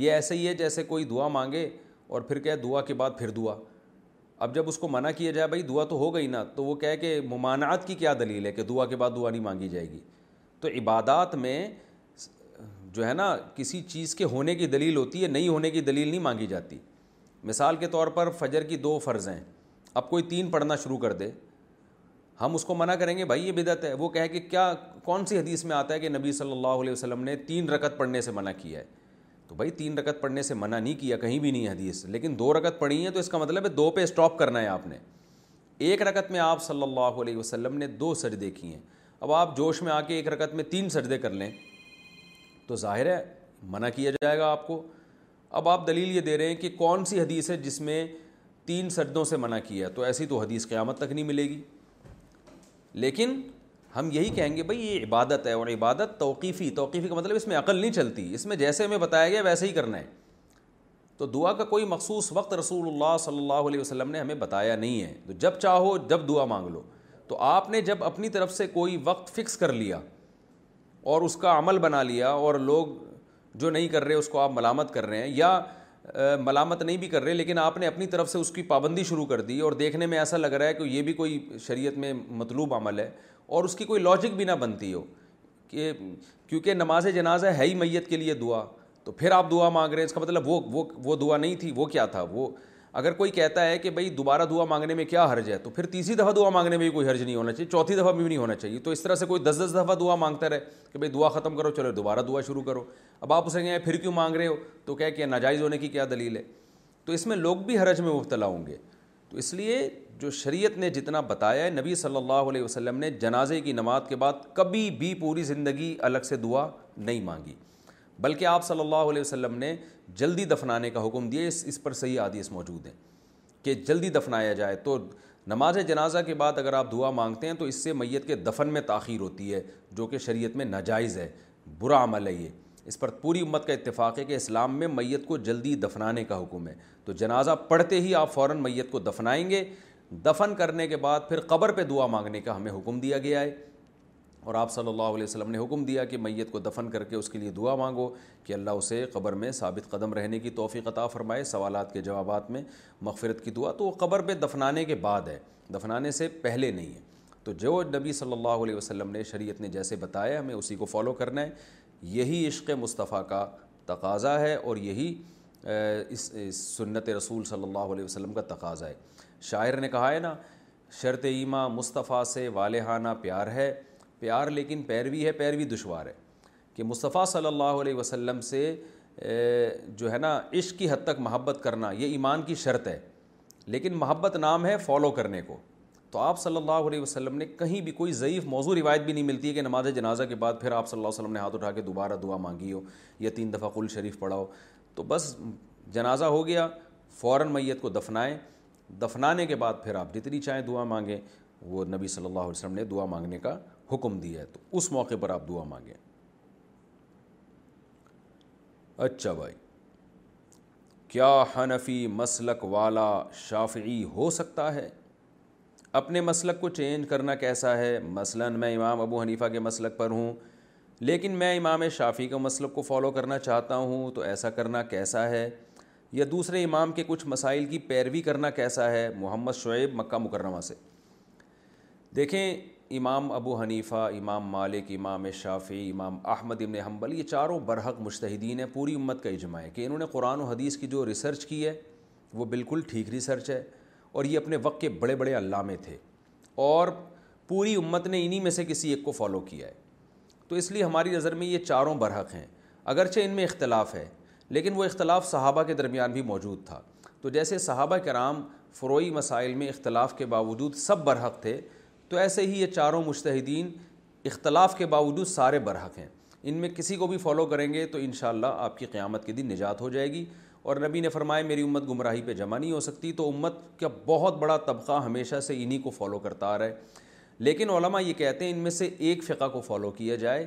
Speaker 2: یہ ایسے ہی ہے جیسے کوئی دعا مانگے اور پھر کیا دعا کے بعد پھر دعا اب جب اس کو منع کیا جائے بھائی دعا تو ہو گئی نا تو وہ کہے کہ ممانعت کی کیا دلیل ہے کہ دعا کے بعد دعا نہیں مانگی جائے گی تو عبادات میں جو ہے نا کسی چیز کے ہونے کی دلیل ہوتی ہے نہیں ہونے کی دلیل نہیں مانگی جاتی مثال کے طور پر فجر کی دو فرض ہیں اب کوئی تین پڑھنا شروع کر دے ہم اس کو منع کریں گے بھائی یہ بدعت ہے وہ کہے کہ کیا کون سی حدیث میں آتا ہے کہ نبی صلی اللہ علیہ وسلم نے تین رکت پڑھنے سے منع کیا ہے تو بھائی تین رکت پڑھنے سے منع نہیں کیا کہیں بھی نہیں حدیث لیکن دو رکت پڑھی ہیں تو اس کا مطلب ہے دو پہ اسٹاپ کرنا ہے آپ نے ایک رکت میں آپ صلی اللہ علیہ وسلم نے دو سجدے کی ہیں اب آپ جوش میں آ کے ایک رکت میں تین سجدے کر لیں تو ظاہر ہے منع کیا جائے گا آپ کو اب آپ دلیل یہ دے رہے ہیں کہ کون سی حدیث ہے جس میں تین سجدوں سے منع کیا تو ایسی تو حدیث قیامت تک نہیں ملے گی لیکن ہم یہی کہیں گے بھئی یہ عبادت ہے اور عبادت توقیفی توقیفی کا مطلب اس میں عقل نہیں چلتی اس میں جیسے ہمیں بتایا گیا ویسے ہی کرنا ہے تو دعا کا کوئی مخصوص وقت رسول اللہ صلی اللہ علیہ وسلم نے ہمیں بتایا نہیں ہے تو جب چاہو جب دعا مانگ لو تو آپ نے جب اپنی طرف سے کوئی وقت فکس کر لیا اور اس کا عمل بنا لیا اور لوگ جو نہیں کر رہے اس کو آپ ملامت کر رہے ہیں یا ملامت نہیں بھی کر رہے لیکن آپ نے اپنی طرف سے اس کی پابندی شروع کر دی اور دیکھنے میں ایسا لگ رہا ہے کہ یہ بھی کوئی شریعت میں مطلوب عمل ہے اور اس کی کوئی لاجک بھی نہ بنتی ہو کہ کیونکہ نماز جنازہ ہے ہی میت کے لیے دعا تو پھر آپ دعا مانگ رہے ہیں اس کا مطلب وہ وہ وہ دعا نہیں تھی وہ کیا تھا وہ اگر کوئی کہتا ہے کہ بھائی دوبارہ دعا مانگنے میں کیا حرج ہے تو پھر تیسری دفعہ دعا مانگنے میں بھی کوئی حرج نہیں ہونا چاہیے چوتھی دفعہ بھی نہیں ہونا چاہیے تو اس طرح سے کوئی دس دس دفعہ دعا مانگتا رہے کہ بھائی دعا ختم کرو چلو دوبارہ دعا شروع کرو اب آپ اسے کہیں پھر کیوں مانگ رہے ہو تو کہہ کہ ناجائز ہونے کی کیا دلیل ہے تو اس میں لوگ بھی حرج میں مبتلا ہوں گے تو اس لیے جو شریعت نے جتنا بتایا ہے نبی صلی اللہ علیہ وسلم نے جنازے کی نماز کے بعد کبھی بھی پوری زندگی الگ سے دعا نہیں مانگی بلکہ آپ صلی اللہ علیہ وسلم نے جلدی دفنانے کا حکم دیا اس اس پر صحیح عادیث موجود ہیں کہ جلدی دفنایا جائے تو نماز جنازہ کے بعد اگر آپ دعا مانگتے ہیں تو اس سے میت کے دفن میں تاخیر ہوتی ہے جو کہ شریعت میں ناجائز ہے برا عمل ہے یہ اس پر پوری امت کا اتفاق ہے کہ اسلام میں میت کو جلدی دفنانے کا حکم ہے تو جنازہ پڑھتے ہی آپ فوراً میت کو دفنائیں گے دفن کرنے کے بعد پھر قبر پہ دعا مانگنے کا ہمیں حکم دیا گیا ہے اور آپ صلی اللہ علیہ وسلم نے حکم دیا کہ میت کو دفن کر کے اس کے لیے دعا مانگو کہ اللہ اسے قبر میں ثابت قدم رہنے کی توفیق عطا فرمائے سوالات کے جوابات میں مغفرت کی دعا تو وہ قبر پہ دفنانے کے بعد ہے دفنانے سے پہلے نہیں ہے تو جو نبی صلی اللہ علیہ وسلم نے شریعت نے جیسے بتایا ہمیں اسی کو فالو کرنا ہے یہی عشق مصطفیٰ کا تقاضہ ہے اور یہی اس سنت رسول صلی اللہ علیہ وسلم کا تقاضا ہے شاعر نے کہا ہے نا شرط ایما مصطفیٰ سے والہانہ پیار ہے پیار لیکن پیروی ہے پیروی دشوار ہے کہ مصطفیٰ صلی اللہ علیہ وسلم سے جو ہے نا عشق کی حد تک محبت کرنا یہ ایمان کی شرط ہے لیکن محبت نام ہے فالو کرنے کو تو آپ صلی اللہ علیہ وسلم نے کہیں بھی کوئی ضعیف موضوع روایت بھی نہیں ملتی ہے کہ نماز جنازہ کے بعد پھر آپ صلی اللہ علیہ وسلم نے ہاتھ اٹھا کے دوبارہ دعا مانگی ہو یا تین دفعہ کل شریف پڑھاؤ تو بس جنازہ ہو گیا فوراً میت کو دفنائیں دفنانے کے بعد پھر آپ جتنی چاہیں دعا مانگیں وہ نبی صلی اللہ علیہ وسلم نے دعا مانگنے کا حکم دیا ہے تو اس موقع پر آپ دعا مانگیں اچھا بھائی کیا حنفی مسلک والا شافعی ہو سکتا ہے اپنے مسلک کو چینج کرنا کیسا ہے مثلا میں امام ابو حنیفہ کے مسلک پر ہوں لیکن میں امام شافی کے مسلک کو فالو کرنا چاہتا ہوں تو ایسا کرنا کیسا ہے یا دوسرے امام کے کچھ مسائل کی پیروی کرنا کیسا ہے محمد شعیب مکہ مکرمہ سے دیکھیں امام ابو حنیفہ امام مالک امام شافی امام احمد ابن حنبل یہ چاروں برحق مشتہدین ہیں پوری امت کا اجماع ہے کہ انہوں نے قرآن و حدیث کی جو ریسرچ کی ہے وہ بالکل ٹھیک ریسرچ ہے اور یہ اپنے وقت کے بڑے بڑے علامے تھے اور پوری امت نے انہی میں سے کسی ایک کو فالو کیا ہے تو اس لیے ہماری نظر میں یہ چاروں برحق ہیں اگرچہ ان میں اختلاف ہے لیکن وہ اختلاف صحابہ کے درمیان بھی موجود تھا تو جیسے صحابہ کرام فروعی مسائل میں اختلاف کے باوجود سب برحق تھے تو ایسے ہی یہ چاروں مشتہدین اختلاف کے باوجود سارے برحق ہیں ان میں کسی کو بھی فالو کریں گے تو انشاءاللہ آپ کی قیامت کے دن نجات ہو جائے گی اور نبی نے فرمایا میری امت گمراہی پہ جمع نہیں ہو سکتی تو امت کا بہت بڑا طبقہ ہمیشہ سے انہی کو فالو کرتا آ رہا ہے لیکن علماء یہ کہتے ہیں ان میں سے ایک فقہ کو فالو کیا جائے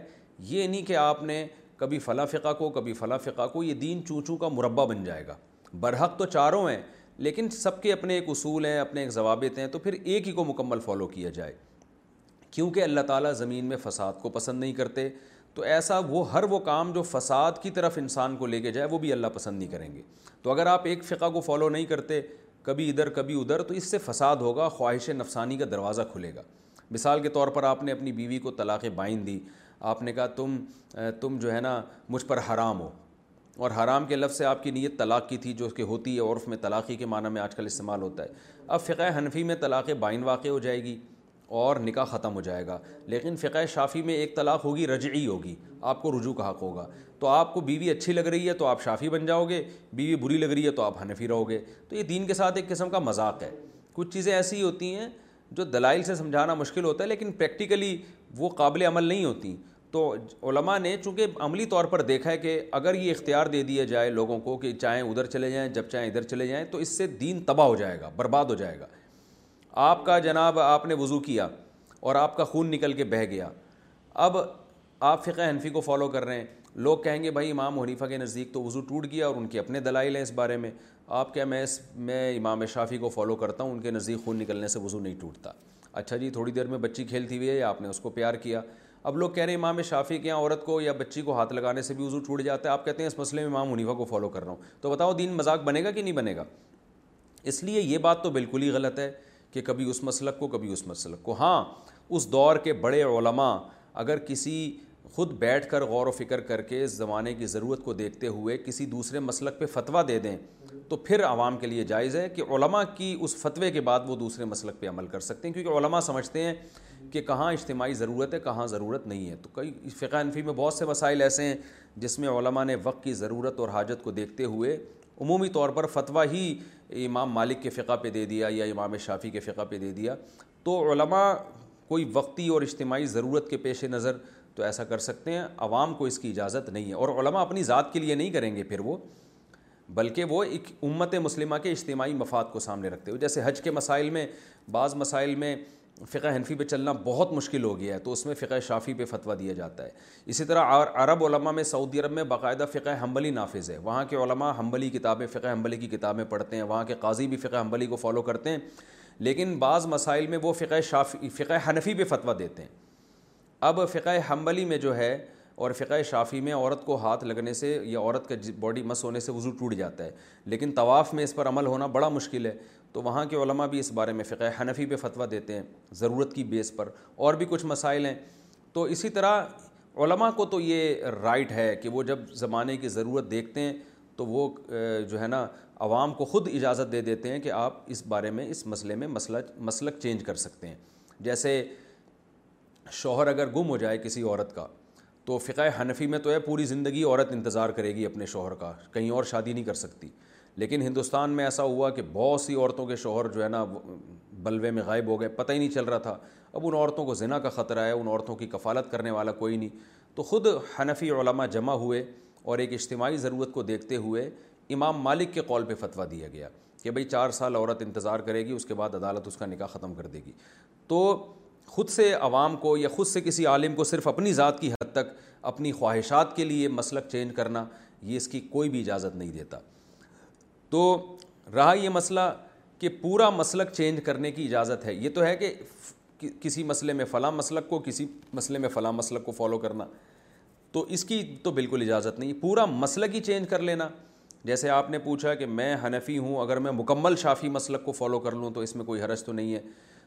Speaker 2: یہ نہیں کہ آپ نے کبھی فلاں فقہ کو کبھی فلاں فقہ کو یہ دین چونچوں کا مربع بن جائے گا برحق تو چاروں ہیں لیکن سب کے اپنے ایک اصول ہیں اپنے ایک ضوابط ہیں تو پھر ایک ہی کو مکمل فالو کیا جائے کیونکہ اللہ تعالیٰ زمین میں فساد کو پسند نہیں کرتے تو ایسا وہ ہر وہ کام جو فساد کی طرف انسان کو لے کے جائے وہ بھی اللہ پسند نہیں کریں گے تو اگر آپ ایک فقہ کو فالو نہیں کرتے کبھی ادھر کبھی ادھر تو اس سے فساد ہوگا خواہش نفسانی کا دروازہ کھلے گا مثال کے طور پر آپ نے اپنی بیوی کو طلاق بائن دی آپ نے کہا تم تم جو ہے نا مجھ پر حرام ہو اور حرام کے لفظ سے آپ کی نیت طلاق کی تھی جو اس کے ہوتی ہے عرف میں طلاقی کے معنی میں آج کل استعمال ہوتا ہے اب فقہ حنفی میں طلاق بائن واقع ہو جائے گی اور نکاح ختم ہو جائے گا لیکن فقہ شافی میں ایک طلاق ہوگی رجعی ہوگی آپ کو رجوع کا حق ہوگا تو آپ کو بیوی اچھی لگ رہی ہے تو آپ شافی بن جاؤ گے بیوی بری لگ رہی ہے تو آپ حنفی رہو گے تو یہ دین کے ساتھ ایک قسم کا مذاق ہے کچھ چیزیں ایسی ہوتی ہیں جو دلائل سے سمجھانا مشکل ہوتا ہے لیکن پریکٹیکلی وہ قابل عمل نہیں ہوتی تو علماء نے چونکہ عملی طور پر دیکھا ہے کہ اگر یہ اختیار دے دیا جائے لوگوں کو کہ چاہیں ادھر چلے جائیں جب چاہیں ادھر چلے جائیں تو اس سے دین تباہ ہو جائے گا برباد ہو جائے گا آپ کا جناب آپ نے وضو کیا اور آپ کا خون نکل کے بہہ گیا اب آپ فقہ حنفی کو فالو کر رہے ہیں لوگ کہیں گے بھائی امام حنیفہ کے نزدیک تو وضو ٹوٹ گیا اور ان کی اپنے دلائل ہیں اس بارے میں آپ کیا میں اس میں امام شافی کو فالو کرتا ہوں ان کے نزدیک خون نکلنے سے وضو نہیں ٹوٹتا اچھا جی تھوڑی دیر میں بچی کھیلتی ہوئی ہے یا آپ نے اس کو پیار کیا اب لوگ کہہ رہے ہیں امام شافی کے یہاں عورت کو یا بچی کو ہاتھ لگانے سے بھی وضو ٹوٹ جاتا ہے آپ کہتے ہیں اس مسئلے میں امام حنیفہ کو فالو کر رہا ہوں تو بتاؤ دین مذاق بنے گا کہ نہیں بنے گا اس لیے یہ بات تو بالکل ہی غلط ہے کہ کبھی اس مسلک کو کبھی اس مسلک کو ہاں اس دور کے بڑے علماء اگر کسی خود بیٹھ کر غور و فکر کر کے اس زمانے کی ضرورت کو دیکھتے ہوئے کسی دوسرے مسلک پہ فتویٰ دے دیں تو پھر عوام کے لیے جائز ہے کہ علماء کی اس فتوے کے بعد وہ دوسرے مسلک پہ عمل کر سکتے ہیں کیونکہ علماء سمجھتے ہیں کہ کہاں اجتماعی ضرورت ہے کہاں ضرورت نہیں ہے تو کئی فقہ انفی میں بہت سے مسائل ایسے ہیں جس میں علماء نے وقت کی ضرورت اور حاجت کو دیکھتے ہوئے عمومی طور پر فتویٰ ہی امام مالک کے فقہ پہ دے دیا یا امام شافی کے فقہ پہ دے دیا تو علماء کوئی وقتی اور اجتماعی ضرورت کے پیش نظر تو ایسا کر سکتے ہیں عوام کو اس کی اجازت نہیں ہے اور علماء اپنی ذات کے لیے نہیں کریں گے پھر وہ بلکہ وہ ایک امت مسلمہ کے اجتماعی مفاد کو سامنے رکھتے ہوئے جیسے حج کے مسائل میں بعض مسائل میں فقہ حنفی پہ چلنا بہت مشکل ہو گیا ہے تو اس میں فقہ شافی پہ فتویٰ دیا جاتا ہے اسی طرح عرب علماء میں سعودی عرب میں باقاعدہ فقہ حمبلی نافذ ہے وہاں کے علماء حمبلی کتابیں فقہ حمبلی کی کتابیں پڑھتے ہیں وہاں کے قاضی بھی فقہ حمبلی کو فالو کرتے ہیں لیکن بعض مسائل میں وہ فقہ شافی فقہ حنفی پہ فتویٰ دیتے ہیں اب فقہ حمبلی میں جو ہے اور فقہ شافی میں عورت کو ہاتھ لگنے سے یا عورت کا باڈی مس ہونے سے وضو ٹوٹ جاتا ہے لیکن طواف میں اس پر عمل ہونا بڑا مشکل ہے تو وہاں کے علماء بھی اس بارے میں فقہ حنفی پہ فتویٰ دیتے ہیں ضرورت کی بیس پر اور بھی کچھ مسائل ہیں تو اسی طرح علماء کو تو یہ رائٹ ہے کہ وہ جب زمانے کی ضرورت دیکھتے ہیں تو وہ جو ہے نا عوام کو خود اجازت دے دیتے ہیں کہ آپ اس بارے میں اس مسئلے میں مسئلہ مسلک چینج کر سکتے ہیں جیسے شوہر اگر گم ہو جائے کسی عورت کا تو فقہ حنفی میں تو ہے پوری زندگی عورت انتظار کرے گی اپنے شوہر کا کہیں اور شادی نہیں کر سکتی لیکن ہندوستان میں ایسا ہوا کہ بہت سی عورتوں کے شوہر جو ہے نا بلوے میں غائب ہو گئے پتہ ہی نہیں چل رہا تھا اب ان عورتوں کو زنا کا خطرہ ہے ان عورتوں کی کفالت کرنے والا کوئی نہیں تو خود حنفی علماء جمع ہوئے اور ایک اجتماعی ضرورت کو دیکھتے ہوئے امام مالک کے قول پہ فتویٰ دیا گیا کہ بھئی چار سال عورت انتظار کرے گی اس کے بعد عدالت اس کا نکاح ختم کر دے گی تو خود سے عوام کو یا خود سے کسی عالم کو صرف اپنی ذات کی حد تک اپنی خواہشات کے لیے مسلک چینج کرنا یہ اس کی کوئی بھی اجازت نہیں دیتا تو رہا یہ مسئلہ کہ پورا مسلک چینج کرنے کی اجازت ہے یہ تو ہے کہ کسی مسئلے میں فلاں مسلک کو کسی مسئلے میں فلاں مسلک کو فالو کرنا تو اس کی تو بالکل اجازت نہیں پورا مسلک ہی چینج کر لینا جیسے آپ نے پوچھا کہ میں حنفی ہوں اگر میں مکمل شافی مسلک کو فالو کر لوں تو اس میں کوئی حرج تو نہیں ہے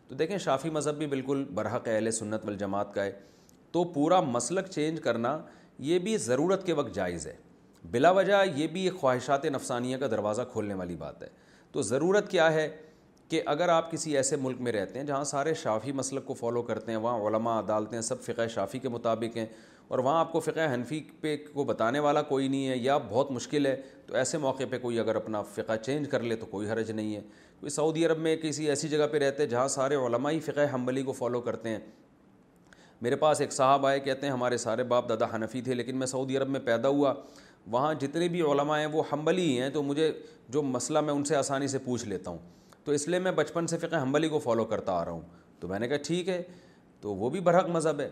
Speaker 2: تو دیکھیں شافی مذہب بھی بالکل برحق اہل سنت والجماعت کا ہے تو پورا مسلک چینج کرنا یہ بھی ضرورت کے وقت جائز ہے بلا وجہ یہ بھی ایک خواہشات نفسانیہ کا دروازہ کھولنے والی بات ہے تو ضرورت کیا ہے کہ اگر آپ کسی ایسے ملک میں رہتے ہیں جہاں سارے شافی مسلک کو فالو کرتے ہیں وہاں علماء عدالتیں سب فقہ شافی کے مطابق ہیں اور وہاں آپ کو فقہ حنفی پہ کو بتانے والا کوئی نہیں ہے یا بہت مشکل ہے تو ایسے موقع پہ کوئی اگر اپنا فقہ چینج کر لے تو کوئی حرج نہیں ہے کوئی سعودی عرب میں کسی ایسی جگہ پہ رہتے ہیں جہاں سارے علماء ہی فقہ حنبلی کو فالو کرتے ہیں میرے پاس ایک صاحب آئے کہتے ہیں ہمارے سارے باپ دادا حنفی تھے لیکن میں سعودی عرب میں پیدا ہوا وہاں جتنے بھی علماء ہیں وہ حنبلی ہی ہیں تو مجھے جو مسئلہ میں ان سے آسانی سے پوچھ لیتا ہوں تو اس لیے میں بچپن سے فقہ حنبلی کو فالو کرتا آ رہا ہوں تو میں نے کہا ٹھیک ہے تو وہ بھی برحق مذہب ہے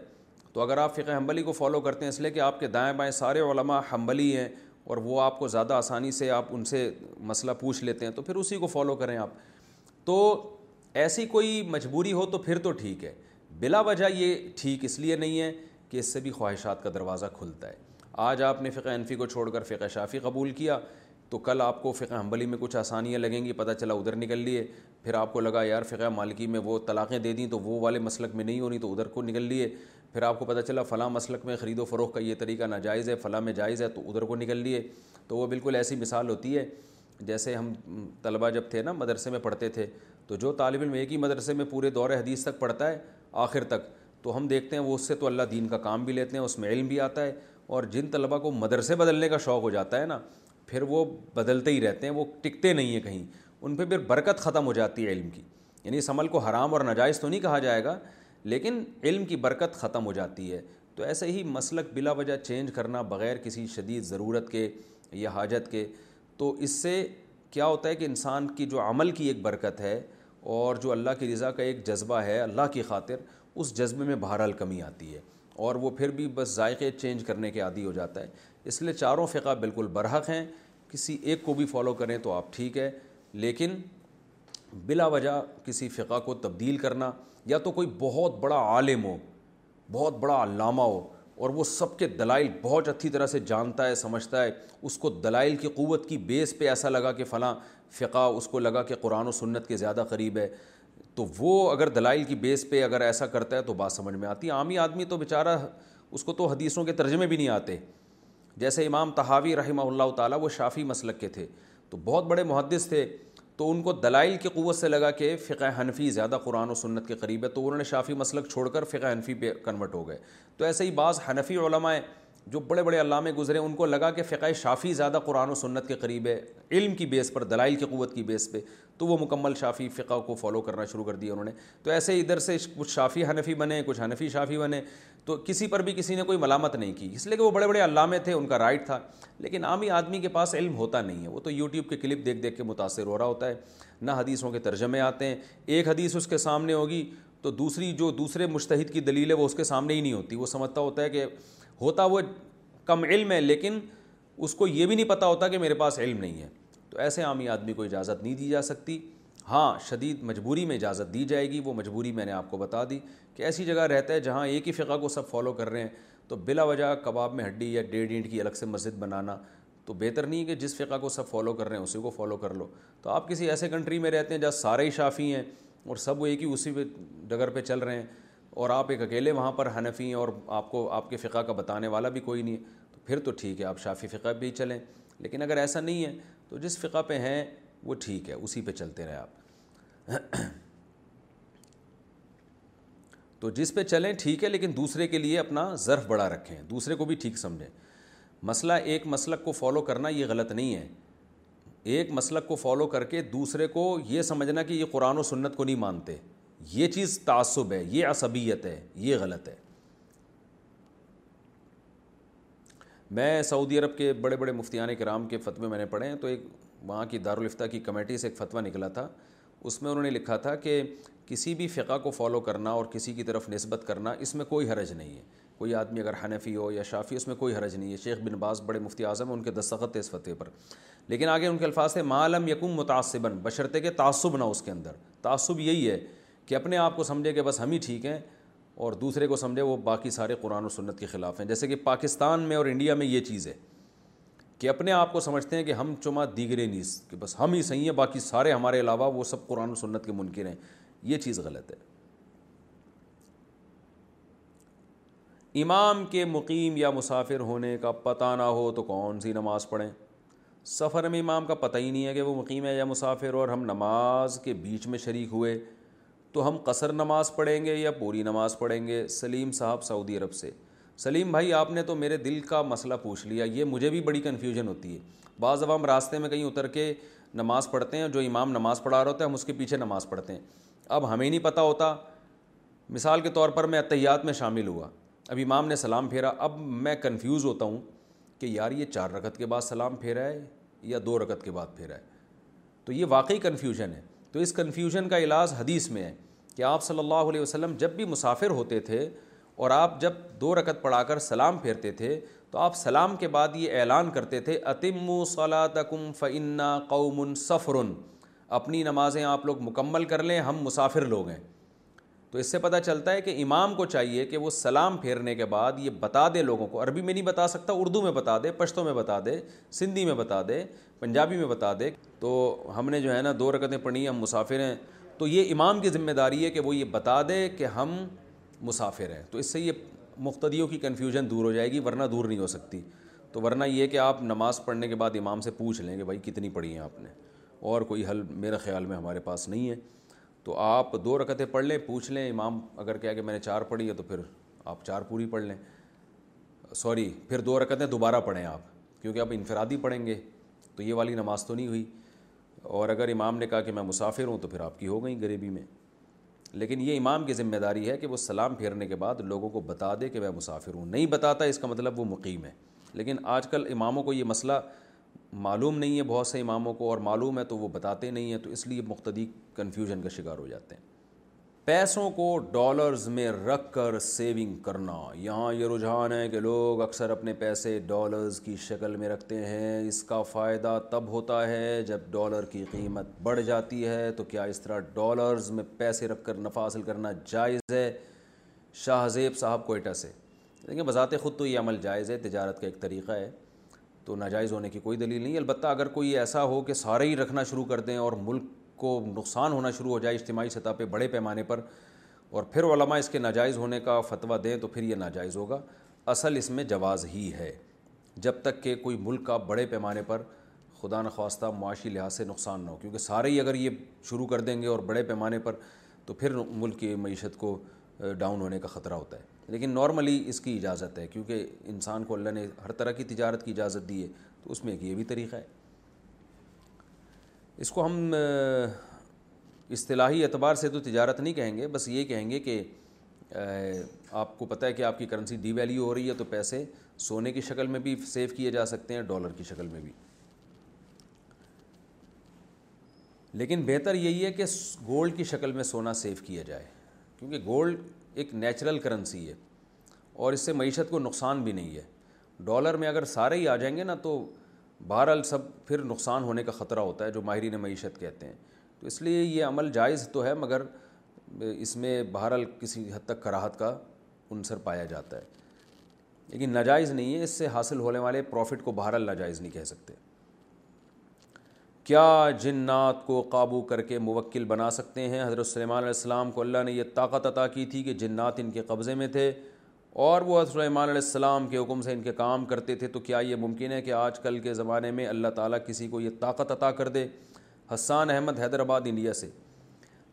Speaker 2: تو اگر آپ فقہ حنبلی کو فالو کرتے ہیں اس لیے کہ آپ کے دائیں بائیں سارے علماء حنبلی ہیں اور وہ آپ کو زیادہ آسانی سے آپ ان سے مسئلہ پوچھ لیتے ہیں تو پھر اسی کو فالو کریں آپ تو ایسی کوئی مجبوری ہو تو پھر تو ٹھیک ہے بلا وجہ یہ ٹھیک اس لیے نہیں ہے کہ اس سے بھی خواہشات کا دروازہ کھلتا ہے آج آپ نے فقہ انفی کو چھوڑ کر فقہ شافی قبول کیا تو کل آپ کو فقہ حنبلی میں کچھ آسانیاں لگیں گی پتہ چلا ادھر نکل لیے پھر آپ کو لگا یار فقہ مالکی میں وہ طلاقیں دے دیں تو وہ والے مسلک میں نہیں ہونی تو ادھر کو نکل لیے پھر آپ کو پتہ چلا فلاں مسلک میں خرید و فروغ کا یہ طریقہ ناجائز ہے فلاں میں جائز ہے تو ادھر کو نکل لیے تو وہ بالکل ایسی مثال ہوتی ہے جیسے ہم طلبہ جب تھے نا مدرسے میں پڑھتے تھے تو جو طالب علم ایک ہی مدرسے میں پورے دور حدیث تک پڑھتا ہے آخر تک تو ہم دیکھتے ہیں وہ اس سے تو اللہ دین کا کام بھی لیتے ہیں اس میں علم بھی آتا ہے اور جن طلبا کو مدرسے بدلنے کا شوق ہو جاتا ہے نا پھر وہ بدلتے ہی رہتے ہیں وہ ٹکتے نہیں ہیں کہیں ان پہ پھر برکت ختم ہو جاتی ہے علم کی یعنی اس عمل کو حرام اور ناجائز تو نہیں کہا جائے گا لیکن علم کی برکت ختم ہو جاتی ہے تو ایسے ہی مسلک بلا وجہ چینج کرنا بغیر کسی شدید ضرورت کے یا حاجت کے تو اس سے کیا ہوتا ہے کہ انسان کی جو عمل کی ایک برکت ہے اور جو اللہ کی رضا کا ایک جذبہ ہے اللہ کی خاطر اس جذبے میں بہرحال کمی آتی ہے اور وہ پھر بھی بس ذائقے چینج کرنے کے عادی ہو جاتا ہے اس لیے چاروں فقہ بالکل برحق ہیں کسی ایک کو بھی فالو کریں تو آپ ٹھیک ہے لیکن بلا وجہ کسی فقہ کو تبدیل کرنا یا تو کوئی بہت بڑا عالم ہو بہت بڑا علامہ ہو اور وہ سب کے دلائل بہت اچھی طرح سے جانتا ہے سمجھتا ہے اس کو دلائل کی قوت کی بیس پہ ایسا لگا کہ فلاں فقہ اس کو لگا کہ قرآن و سنت کے زیادہ قریب ہے تو وہ اگر دلائل کی بیس پہ اگر ایسا کرتا ہے تو بات سمجھ میں آتی ہے عامی آدمی تو بیچارہ اس کو تو حدیثوں کے ترجمے بھی نہیں آتے جیسے امام تحاوی رحمہ اللہ تعالیٰ وہ شافی مسلک کے تھے تو بہت بڑے محدث تھے تو ان کو دلائل کی قوت سے لگا کہ فقہ حنفی زیادہ قرآن و سنت کے قریب ہے تو انہوں نے شافی مسلک چھوڑ کر فقہ حنفی پہ کنورٹ ہو گئے تو ایسے ہی بعض حنفی علماء جو بڑے بڑے علامے گزرے ان کو لگا کہ فقہ شافی زیادہ قرآن و سنت کے قریب ہے علم کی بیس پر دلائل کی قوت کی بیس پہ تو وہ مکمل شافی فقہ کو فالو کرنا شروع کر دیا انہوں نے تو ایسے ادھر سے کچھ شافی حنفی بنے کچھ حنفی شافی بنے تو کسی پر بھی کسی نے کوئی ملامت نہیں کی اس لیے کہ وہ بڑے بڑے علامے تھے ان کا رائٹ تھا لیکن عامی آدمی کے پاس علم ہوتا نہیں ہے وہ تو یوٹیوب کے کلپ دیکھ دیکھ کے متاثر ہو رہا ہوتا ہے نہ حدیثوں کے ترجمے آتے ہیں ایک حدیث اس کے سامنے ہوگی تو دوسری جو دوسرے مشتحد کی دلیل ہے وہ اس کے سامنے ہی نہیں ہوتی وہ سمجھتا ہوتا ہے کہ ہوتا وہ کم علم ہے لیکن اس کو یہ بھی نہیں پتہ ہوتا کہ میرے پاس علم نہیں ہے تو ایسے عامی آدمی کو اجازت نہیں دی جا سکتی ہاں شدید مجبوری میں اجازت دی جائے گی وہ مجبوری میں نے آپ کو بتا دی کہ ایسی جگہ رہتا ہے جہاں ایک ہی فقہ کو سب فالو کر رہے ہیں تو بلا وجہ کباب میں ہڈی یا ڈیڑھ اینٹ کی الگ سے مسجد بنانا تو بہتر نہیں ہے کہ جس فقہ کو سب فالو کر رہے ہیں اسی کو فالو کر لو تو آپ کسی ایسے کنٹری میں رہتے ہیں جہاں سارے ہی شافی ہیں اور سب وہ ایک ہی اسی پہ ڈگر پہ چل رہے ہیں اور آپ ایک اکیلے وہاں پر ہیں اور آپ کو آپ کے فقہ کا بتانے والا بھی کوئی نہیں ہے پھر تو ٹھیک ہے آپ شافی فقہ بھی چلیں لیکن اگر ایسا نہیں ہے تو جس فقہ پہ ہیں وہ ٹھیک ہے اسی پہ چلتے رہے آپ تو جس پہ چلیں ٹھیک ہے لیکن دوسرے کے لیے اپنا ظرف بڑا رکھیں دوسرے کو بھی ٹھیک سمجھیں مسئلہ ایک مسلک کو فالو کرنا یہ غلط نہیں ہے ایک مسلک کو فالو کر کے دوسرے کو یہ سمجھنا کہ یہ قرآن و سنت کو نہیں مانتے یہ چیز تعصب ہے یہ عصبیت ہے یہ غلط ہے میں سعودی عرب کے بڑے بڑے مفتیان کرام کے فتوے میں نے پڑھے ہیں تو ایک وہاں کی دارالفتہ کی کمیٹی سے ایک فتویٰ نکلا تھا اس میں انہوں نے لکھا تھا کہ کسی بھی فقہ کو فالو کرنا اور کسی کی طرف نسبت کرنا اس میں کوئی حرج نہیں ہے کوئی آدمی اگر حنفی ہو یا شافی اس میں کوئی حرج نہیں ہے شیخ بن باز بڑے مفتی اعظم ان کے دستخط تھے اس فتح پر لیکن آگے ان کے الفاظ تھے معلم یکم متعصباً بشرطے تعصب نہ اس کے اندر تعصب یہی ہے کہ اپنے آپ کو سمجھے کہ بس ہم ہی ٹھیک ہیں اور دوسرے کو سمجھے وہ باقی سارے قرآن و سنت کے خلاف ہیں جیسے کہ پاکستان میں اور انڈیا میں یہ چیز ہے کہ اپنے آپ کو سمجھتے ہیں کہ ہم چما دیگرے نیز کہ بس ہم ہی صحیح ہیں باقی سارے ہمارے علاوہ وہ سب قرآن و سنت کے منکر ہیں یہ چیز غلط ہے امام کے مقیم یا مسافر ہونے کا پتہ نہ ہو تو کون سی نماز پڑھیں سفر میں امام کا پتہ ہی نہیں ہے کہ وہ مقیم ہے یا مسافر اور ہم نماز کے بیچ میں شریک ہوئے تو ہم قصر نماز پڑھیں گے یا پوری نماز پڑھیں گے سلیم صاحب سعودی عرب سے سلیم بھائی آپ نے تو میرے دل کا مسئلہ پوچھ لیا یہ مجھے بھی بڑی کنفیوژن ہوتی ہے بعض اب ہم راستے میں کہیں اتر کے نماز پڑھتے ہیں جو امام نماز پڑھا رہا ہوتا ہے ہم اس کے پیچھے نماز پڑھتے ہیں اب ہمیں نہیں پتہ ہوتا مثال کے طور پر میں اتحیات میں شامل ہوا اب امام نے سلام پھیرا اب میں کنفیوز ہوتا ہوں کہ یار یہ چار رکت کے بعد سلام پھیرا ہے یا دو رکت کے بعد پھیرا ہے تو یہ واقعی کنفیوژن ہے تو اس کنفیوژن کا علاج حدیث میں ہے کہ آپ صلی اللہ علیہ وسلم جب بھی مسافر ہوتے تھے اور آپ جب دو رکت پڑھا کر سلام پھیرتے تھے تو آپ سلام کے بعد یہ اعلان کرتے تھے اتمو صلاتکم سولاۃکم فعنا سفر اپنی نمازیں آپ لوگ مکمل کر لیں ہم مسافر لوگ ہیں تو اس سے پتہ چلتا ہے کہ امام کو چاہیے کہ وہ سلام پھیرنے کے بعد یہ بتا دے لوگوں کو عربی میں نہیں بتا سکتا اردو میں بتا دے پشتوں میں بتا دے سندھی میں بتا دے پنجابی میں بتا دے تو ہم نے جو ہے نا دو رکتیں پڑھی ہم مسافر ہیں تو یہ امام کی ذمہ داری ہے کہ وہ یہ بتا دے کہ ہم مسافر ہیں تو اس سے یہ مختدیوں کی کنفیوژن دور ہو جائے گی ورنہ دور نہیں ہو سکتی تو ورنہ یہ کہ آپ نماز پڑھنے کے بعد امام سے پوچھ لیں کہ بھائی کتنی پڑھی ہیں آپ نے اور کوئی حل میرے خیال میں ہمارے پاس نہیں ہے تو آپ دو رکعتیں پڑھ لیں پوچھ لیں امام اگر کہا کہ میں نے چار پڑھی ہے تو پھر آپ چار پوری پڑھ لیں سوری پھر دو رکعتیں دوبارہ پڑھیں آپ کیونکہ آپ انفرادی پڑھیں گے تو یہ والی نماز تو نہیں ہوئی اور اگر امام نے کہا کہ میں مسافر ہوں تو پھر آپ کی ہو گئی غریبی میں لیکن یہ امام کی ذمہ داری ہے کہ وہ سلام پھیرنے کے بعد لوگوں کو بتا دے کہ میں مسافر ہوں نہیں بتاتا اس کا مطلب وہ مقیم ہے لیکن آج کل اماموں کو یہ مسئلہ معلوم نہیں ہے بہت سے اماموں کو اور معلوم ہے تو وہ بتاتے نہیں ہیں تو اس لیے مقتدی کنفیوژن کا شکار ہو جاتے ہیں پیسوں کو ڈالرز میں رکھ کر سیونگ کرنا یہاں یہ رجحان ہے کہ لوگ اکثر اپنے پیسے ڈالرز کی شکل میں رکھتے ہیں اس کا فائدہ تب ہوتا ہے جب ڈالر کی قیمت بڑھ جاتی ہے تو کیا اس طرح ڈالرز میں پیسے رکھ کر نفع حاصل کرنا جائز ہے شاہ زیب صاحب کوئٹہ سے لیکن بذات خود تو یہ عمل جائز ہے تجارت کا ایک طریقہ ہے تو ناجائز ہونے کی کوئی دلیل نہیں البتہ اگر کوئی ایسا ہو کہ سارے ہی رکھنا شروع کر دیں اور ملک کو نقصان ہونا شروع ہو جائے اجتماعی سطح پہ بڑے پیمانے پر اور پھر علماء اس کے ناجائز ہونے کا فتویٰ دیں تو پھر یہ ناجائز ہوگا اصل اس میں جواز ہی ہے جب تک کہ کوئی ملک کا بڑے پیمانے پر خدا نخواستہ معاشی لحاظ سے نقصان نہ ہو کیونکہ سارے ہی اگر یہ شروع کر دیں گے اور بڑے پیمانے پر تو پھر ملک کی معیشت کو ڈاؤن ہونے کا خطرہ ہوتا ہے لیکن نارملی اس کی اجازت ہے کیونکہ انسان کو اللہ نے ہر طرح کی تجارت کی اجازت دی ہے تو اس میں ایک یہ بھی طریقہ ہے اس کو ہم اصطلاحی اعتبار سے تو تجارت نہیں کہیں گے بس یہ کہیں گے کہ آپ کو پتہ ہے کہ آپ کی کرنسی ڈی ویلیو ہو رہی ہے تو پیسے سونے کی شکل میں بھی سیو کیے جا سکتے ہیں ڈالر کی شکل میں بھی لیکن بہتر یہی ہے کہ گولڈ کی شکل میں سونا سیو کیا جائے کیونکہ گولڈ ایک نیچرل کرنسی ہے اور اس سے معیشت کو نقصان بھی نہیں ہے ڈالر میں اگر سارے ہی آ جائیں گے نا تو بہرحال سب پھر نقصان ہونے کا خطرہ ہوتا ہے جو ماہرین معیشت کہتے ہیں تو اس لیے یہ عمل جائز تو ہے مگر اس میں بہرحال کسی حد تک کراہت کا عنصر پایا جاتا ہے لیکن ناجائز نہیں ہے اس سے حاصل ہونے والے پروفٹ کو بہرحال ناجائز نہیں کہہ سکتے کیا جنات کو قابو کر کے موکل بنا سکتے ہیں حضرت سلیمان علیہ السلام کو اللہ نے یہ طاقت عطا کی تھی کہ جنات ان کے قبضے میں تھے اور وہ سلیمان علیہ السلام کے حکم سے ان کے کام کرتے تھے تو کیا یہ ممکن ہے کہ آج کل کے زمانے میں اللہ تعالیٰ کسی کو یہ طاقت عطا کر دے حسان احمد حیدرآباد انڈیا سے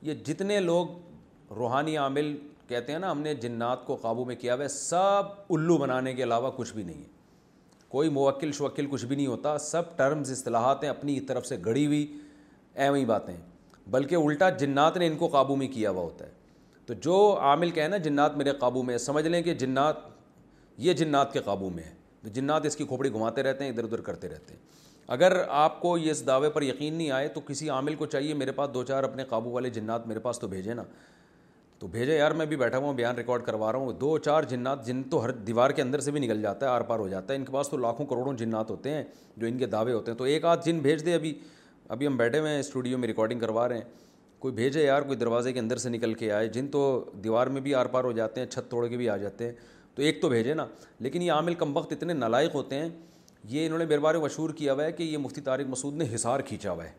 Speaker 2: یہ جتنے لوگ روحانی عامل کہتے ہیں نا ہم نے جنات کو قابو میں کیا ہوا ہے سب الو بنانے کے علاوہ کچھ بھی نہیں ہے کوئی موکل شوکل کچھ بھی نہیں ہوتا سب ٹرمز اصطلاحات ہیں اپنی طرف سے گھڑی ہوئی ہی باتیں بلکہ الٹا جنات نے ان کو قابو میں کیا ہوا ہوتا ہے تو جو عامل کہیں نا جنات میرے قابو میں سمجھ لیں کہ جنات یہ جنات کے قابو میں ہے جنات اس کی کھوپڑی گھماتے رہتے ہیں ادھر ادھر کرتے رہتے ہیں اگر آپ کو یہ اس دعوے پر یقین نہیں آئے تو کسی عامل کو چاہیے میرے پاس دو چار اپنے قابو والے جنات میرے پاس تو بھیجیں نا تو بھیجے یار میں بھی بیٹھا ہوا ہوں بیان ریکارڈ کروا رہا ہوں دو چار جنات جن تو ہر دیوار کے اندر سے بھی نکل جاتا ہے آر پار ہو جاتا ہے ان کے پاس تو لاکھوں کروڑوں جنات ہوتے ہیں جو ان کے دعوے ہوتے ہیں تو ایک آدھ جن بھیج دے ابھی ابھی ہم بیٹھے ہوئے ہیں اسٹوڈیو میں ریکارڈنگ کروا رہے ہیں کوئی بھیجے یار کوئی دروازے کے اندر سے نکل کے آئے جن تو دیوار میں بھی آر پار ہو جاتے ہیں چھت توڑ کے بھی آ جاتے ہیں تو ایک تو بھیجے نا لیکن یہ عامل کم وقت اتنے نالائق ہوتے ہیں یہ انہوں نے بربار مشہور کیا ہوا ہے کہ یہ مفتی طارق مسعود نے حصار کھینچا ہوا ہے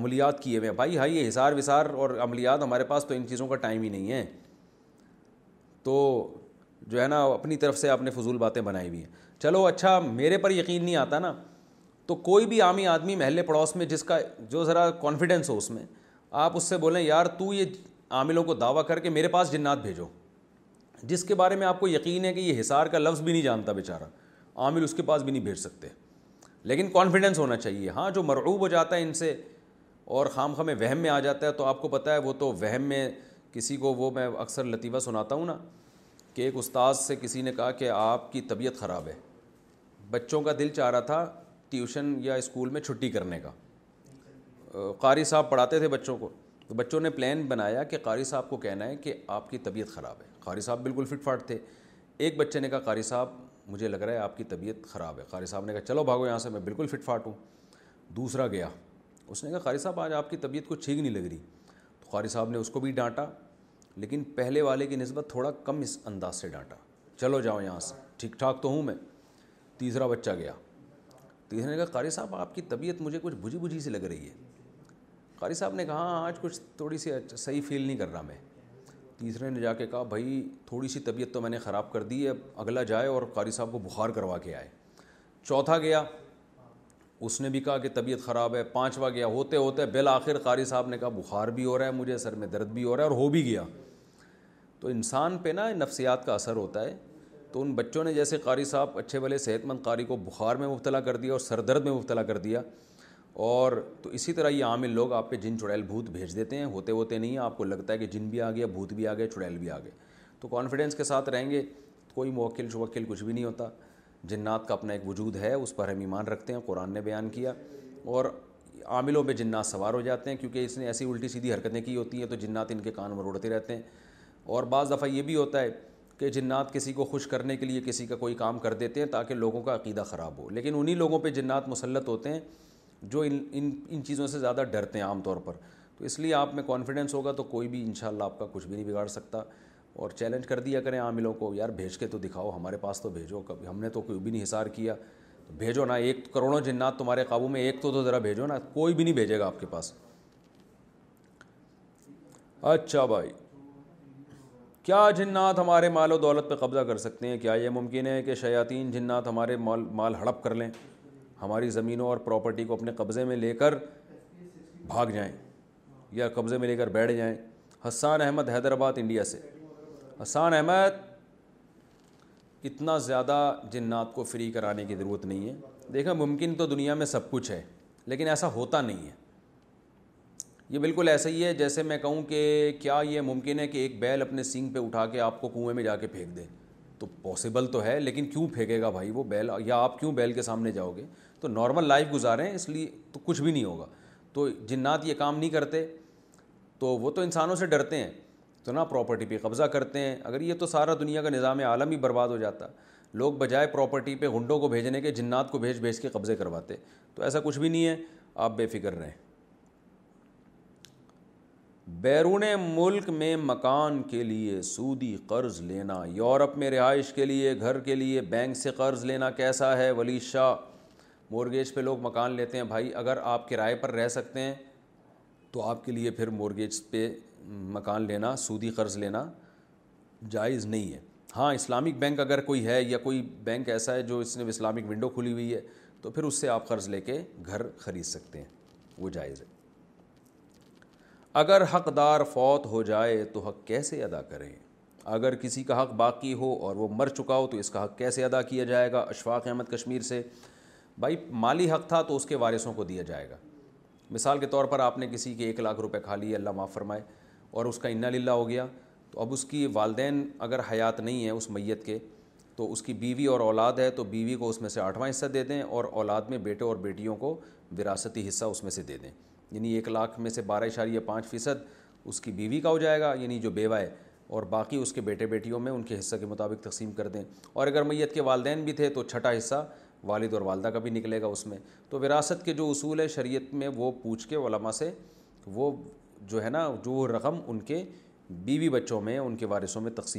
Speaker 2: عملیات کیے ہوئے ہیں بھائی ہائی یہ حصار وسار اور عملیات ہمارے پاس تو ان چیزوں کا ٹائم ہی نہیں ہے تو جو ہے نا اپنی طرف سے آپ نے فضول باتیں بنائی ہوئی ہیں چلو اچھا میرے پر یقین نہیں آتا نا تو کوئی بھی عامی آدمی محلے پڑوس میں جس کا جو ذرا کانفیڈنس ہو اس میں آپ اس سے بولیں یار تو یہ عاملوں کو دعویٰ کر کے میرے پاس جنات بھیجو جس کے بارے میں آپ کو یقین ہے کہ یہ حصار کا لفظ بھی نہیں جانتا بیچارہ عامل اس کے پاس بھی نہیں بھیج سکتے لیکن کانفیڈنس ہونا چاہیے ہاں جو مرعوب ہو جاتا ہے ان سے اور خام خام وہم میں آ جاتا ہے تو آپ کو پتہ ہے وہ تو وہم میں کسی کو وہ میں اکثر لطیفہ سناتا ہوں نا کہ ایک استاذ سے کسی نے کہا کہ آپ کی طبیعت خراب ہے بچوں کا دل چاہ رہا تھا ٹیوشن یا اسکول میں چھٹی کرنے کا قاری صاحب پڑھاتے تھے بچوں کو تو بچوں نے پلان بنایا کہ قاری صاحب کو کہنا ہے کہ آپ کی طبیعت خراب ہے قاری صاحب بالکل فٹ فاٹ تھے ایک بچے نے کہا قاری صاحب مجھے لگ رہا ہے آپ کی طبیعت خراب ہے قاری صاحب نے کہا چلو بھاگو یہاں سے میں بالکل فٹ فاٹ ہوں دوسرا گیا اس نے کہا قاری صاحب آج آپ کی طبیعت کچھ ٹھیک نہیں لگ رہی تو قاری صاحب نے اس کو بھی ڈانٹا لیکن پہلے والے کی نسبت تھوڑا کم اس انداز سے ڈانٹا چلو جاؤ یہاں سے ٹھیک ٹھاک تو ہوں میں تیسرا بچہ گیا تیسرے نے کہا قاری صاحب آپ کی طبیعت مجھے کچھ بجھی بجھی سی لگ رہی ہے قاری صاحب نے کہا ہاں، آج کچھ تھوڑی سی صحیح فیل نہیں کر رہا میں تیسرے نے جا کے کہا بھائی تھوڑی سی طبیعت تو میں نے خراب کر دی ہے اگلا جائے اور قاری صاحب کو بخار کروا کے آئے چوتھا گیا اس نے بھی کہا کہ طبیعت خراب ہے پانچواں گیا ہوتے ہوتے بالآخر قاری صاحب نے کہا بخار بھی ہو رہا ہے مجھے سر میں درد بھی ہو رہا ہے اور ہو بھی گیا تو انسان پہ نا نفسیات کا اثر ہوتا ہے تو ان بچوں نے جیسے قاری صاحب اچھے بھلے صحت مند قاری کو بخار میں مبتلا کر دیا اور سر درد میں مبتلا کر دیا اور تو اسی طرح یہ عامل لوگ آپ پہ جن چڑیل بھوت بھیج دیتے ہیں ہوتے ہوتے نہیں ہیں آپ کو لگتا ہے کہ جن بھی آ گیا بھوت بھی آ گئے چڑیل بھی آ گئے تو کانفیڈنس کے ساتھ رہیں گے کوئی موکل شوکل کچھ بھی نہیں ہوتا جنات کا اپنا ایک وجود ہے اس پر ہم ایمان رکھتے ہیں قرآن نے بیان کیا اور عاملوں پہ جنات سوار ہو جاتے ہیں کیونکہ اس نے ایسی الٹی سیدھی حرکتیں کی ہوتی ہیں تو جنات ان کے کان مروڑتے رہتے ہیں اور بعض دفعہ یہ بھی ہوتا ہے کہ جنات کسی کو خوش کرنے کے لیے کسی کا کوئی کام کر دیتے ہیں تاکہ لوگوں کا عقیدہ خراب ہو لیکن انہی لوگوں پہ جنات مسلط ہوتے ہیں جو ان ان ان چیزوں سے زیادہ ڈرتے ہیں عام طور پر تو اس لیے آپ میں کانفیڈنس ہوگا تو کوئی بھی انشاءاللہ شاء آپ کا کچھ بھی نہیں بگاڑ سکتا اور چیلنج کر دیا کریں عاملوں کو یار بھیج کے تو دکھاؤ ہمارے پاس تو بھیجو کبھی ہم نے تو کوئی بھی نہیں حصار کیا تو بھیجو نا ایک کروڑوں جنات تمہارے قابو میں ایک تو تو ذرا بھیجو نا کوئی بھی نہیں بھیجے گا آپ کے پاس اچھا بھائی کیا جنات ہمارے مال و دولت پہ قبضہ کر سکتے ہیں کیا یہ ممکن ہے کہ شیاطین جنات ہمارے مال مال ہڑپ کر لیں ہماری زمینوں اور پراپرٹی کو اپنے قبضے میں لے کر بھاگ جائیں یا قبضے میں لے کر بیٹھ جائیں حسان احمد حیدرآباد انڈیا سے حسان احمد اتنا زیادہ جنات کو فری کرانے کی ضرورت نہیں ہے دیکھا ممکن تو دنیا میں سب کچھ ہے لیکن ایسا ہوتا نہیں ہے یہ بالکل ایسا ہی ہے جیسے میں کہوں کہ کیا یہ ممکن ہے کہ ایک بیل اپنے سینگ پہ اٹھا کے آپ کو کنویں میں جا کے پھینک دے تو پاسبل تو ہے لیکن کیوں پھینکے گا بھائی وہ بیل یا آپ کیوں بیل کے سامنے جاؤ گے تو نارمل لائف گزاریں اس لیے تو کچھ بھی نہیں ہوگا تو جنات یہ کام نہیں کرتے تو وہ تو انسانوں سے ڈرتے ہیں تو نہ پراپرٹی پہ قبضہ کرتے ہیں اگر یہ تو سارا دنیا کا نظام عالم ہی برباد ہو جاتا لوگ بجائے پراپرٹی پہ گھنڈوں کو بھیجنے کے جنات کو بھیج بھیج کے قبضے کرواتے تو ایسا کچھ بھی نہیں ہے آپ بے فکر رہیں بیرون ملک میں مکان کے لیے سودی قرض لینا یورپ میں رہائش کے لیے گھر کے لیے بینک سے قرض لینا کیسا ہے ولی شاہ مورگیج پہ لوگ مکان لیتے ہیں بھائی اگر آپ کرائے پر رہ سکتے ہیں تو آپ کے لیے پھر مورگیج پہ مکان لینا سودی قرض لینا جائز نہیں ہے ہاں اسلامک بینک اگر کوئی ہے یا کوئی بینک ایسا ہے جو اس نے اسلامک ونڈو کھلی ہوئی ہے تو پھر اس سے آپ قرض لے کے گھر خرید سکتے ہیں وہ جائز ہے اگر حقدار فوت ہو جائے تو حق کیسے ادا کریں اگر کسی کا حق باقی ہو اور وہ مر چکا ہو تو اس کا حق کیسے ادا کیا جائے گا اشفاق احمد کشمیر سے بھائی مالی حق تھا تو اس کے وارثوں کو دیا جائے گا مثال کے طور پر آپ نے کسی کے ایک لاکھ روپے کھا لیے اللہ معاف فرمائے اور اس کا انا للہ ہو گیا تو اب اس کی والدین اگر حیات نہیں ہے اس میت کے تو اس کی بیوی اور اولاد ہے تو بیوی کو اس میں سے آٹھواں حصہ دے دیں اور اولاد میں بیٹے اور بیٹیوں کو وراثتی حصہ اس میں سے دے دیں یعنی ایک لاکھ میں سے بارہ اشاریہ پانچ فیصد اس کی بیوی کا ہو جائے گا یعنی جو بیوہ ہے اور باقی اس کے بیٹے بیٹیوں میں ان کے حصہ کے مطابق تقسیم کر دیں اور اگر میت کے والدین بھی تھے تو چھٹا حصہ والد اور والدہ کا بھی نکلے گا اس میں میں میں میں تو وراثت کے کے کے کے جو جو جو اصول ہے ہے شریعت وہ وہ پوچھ علماء سے نا رقم ان ان بیوی بچوں وارثوں تقسیم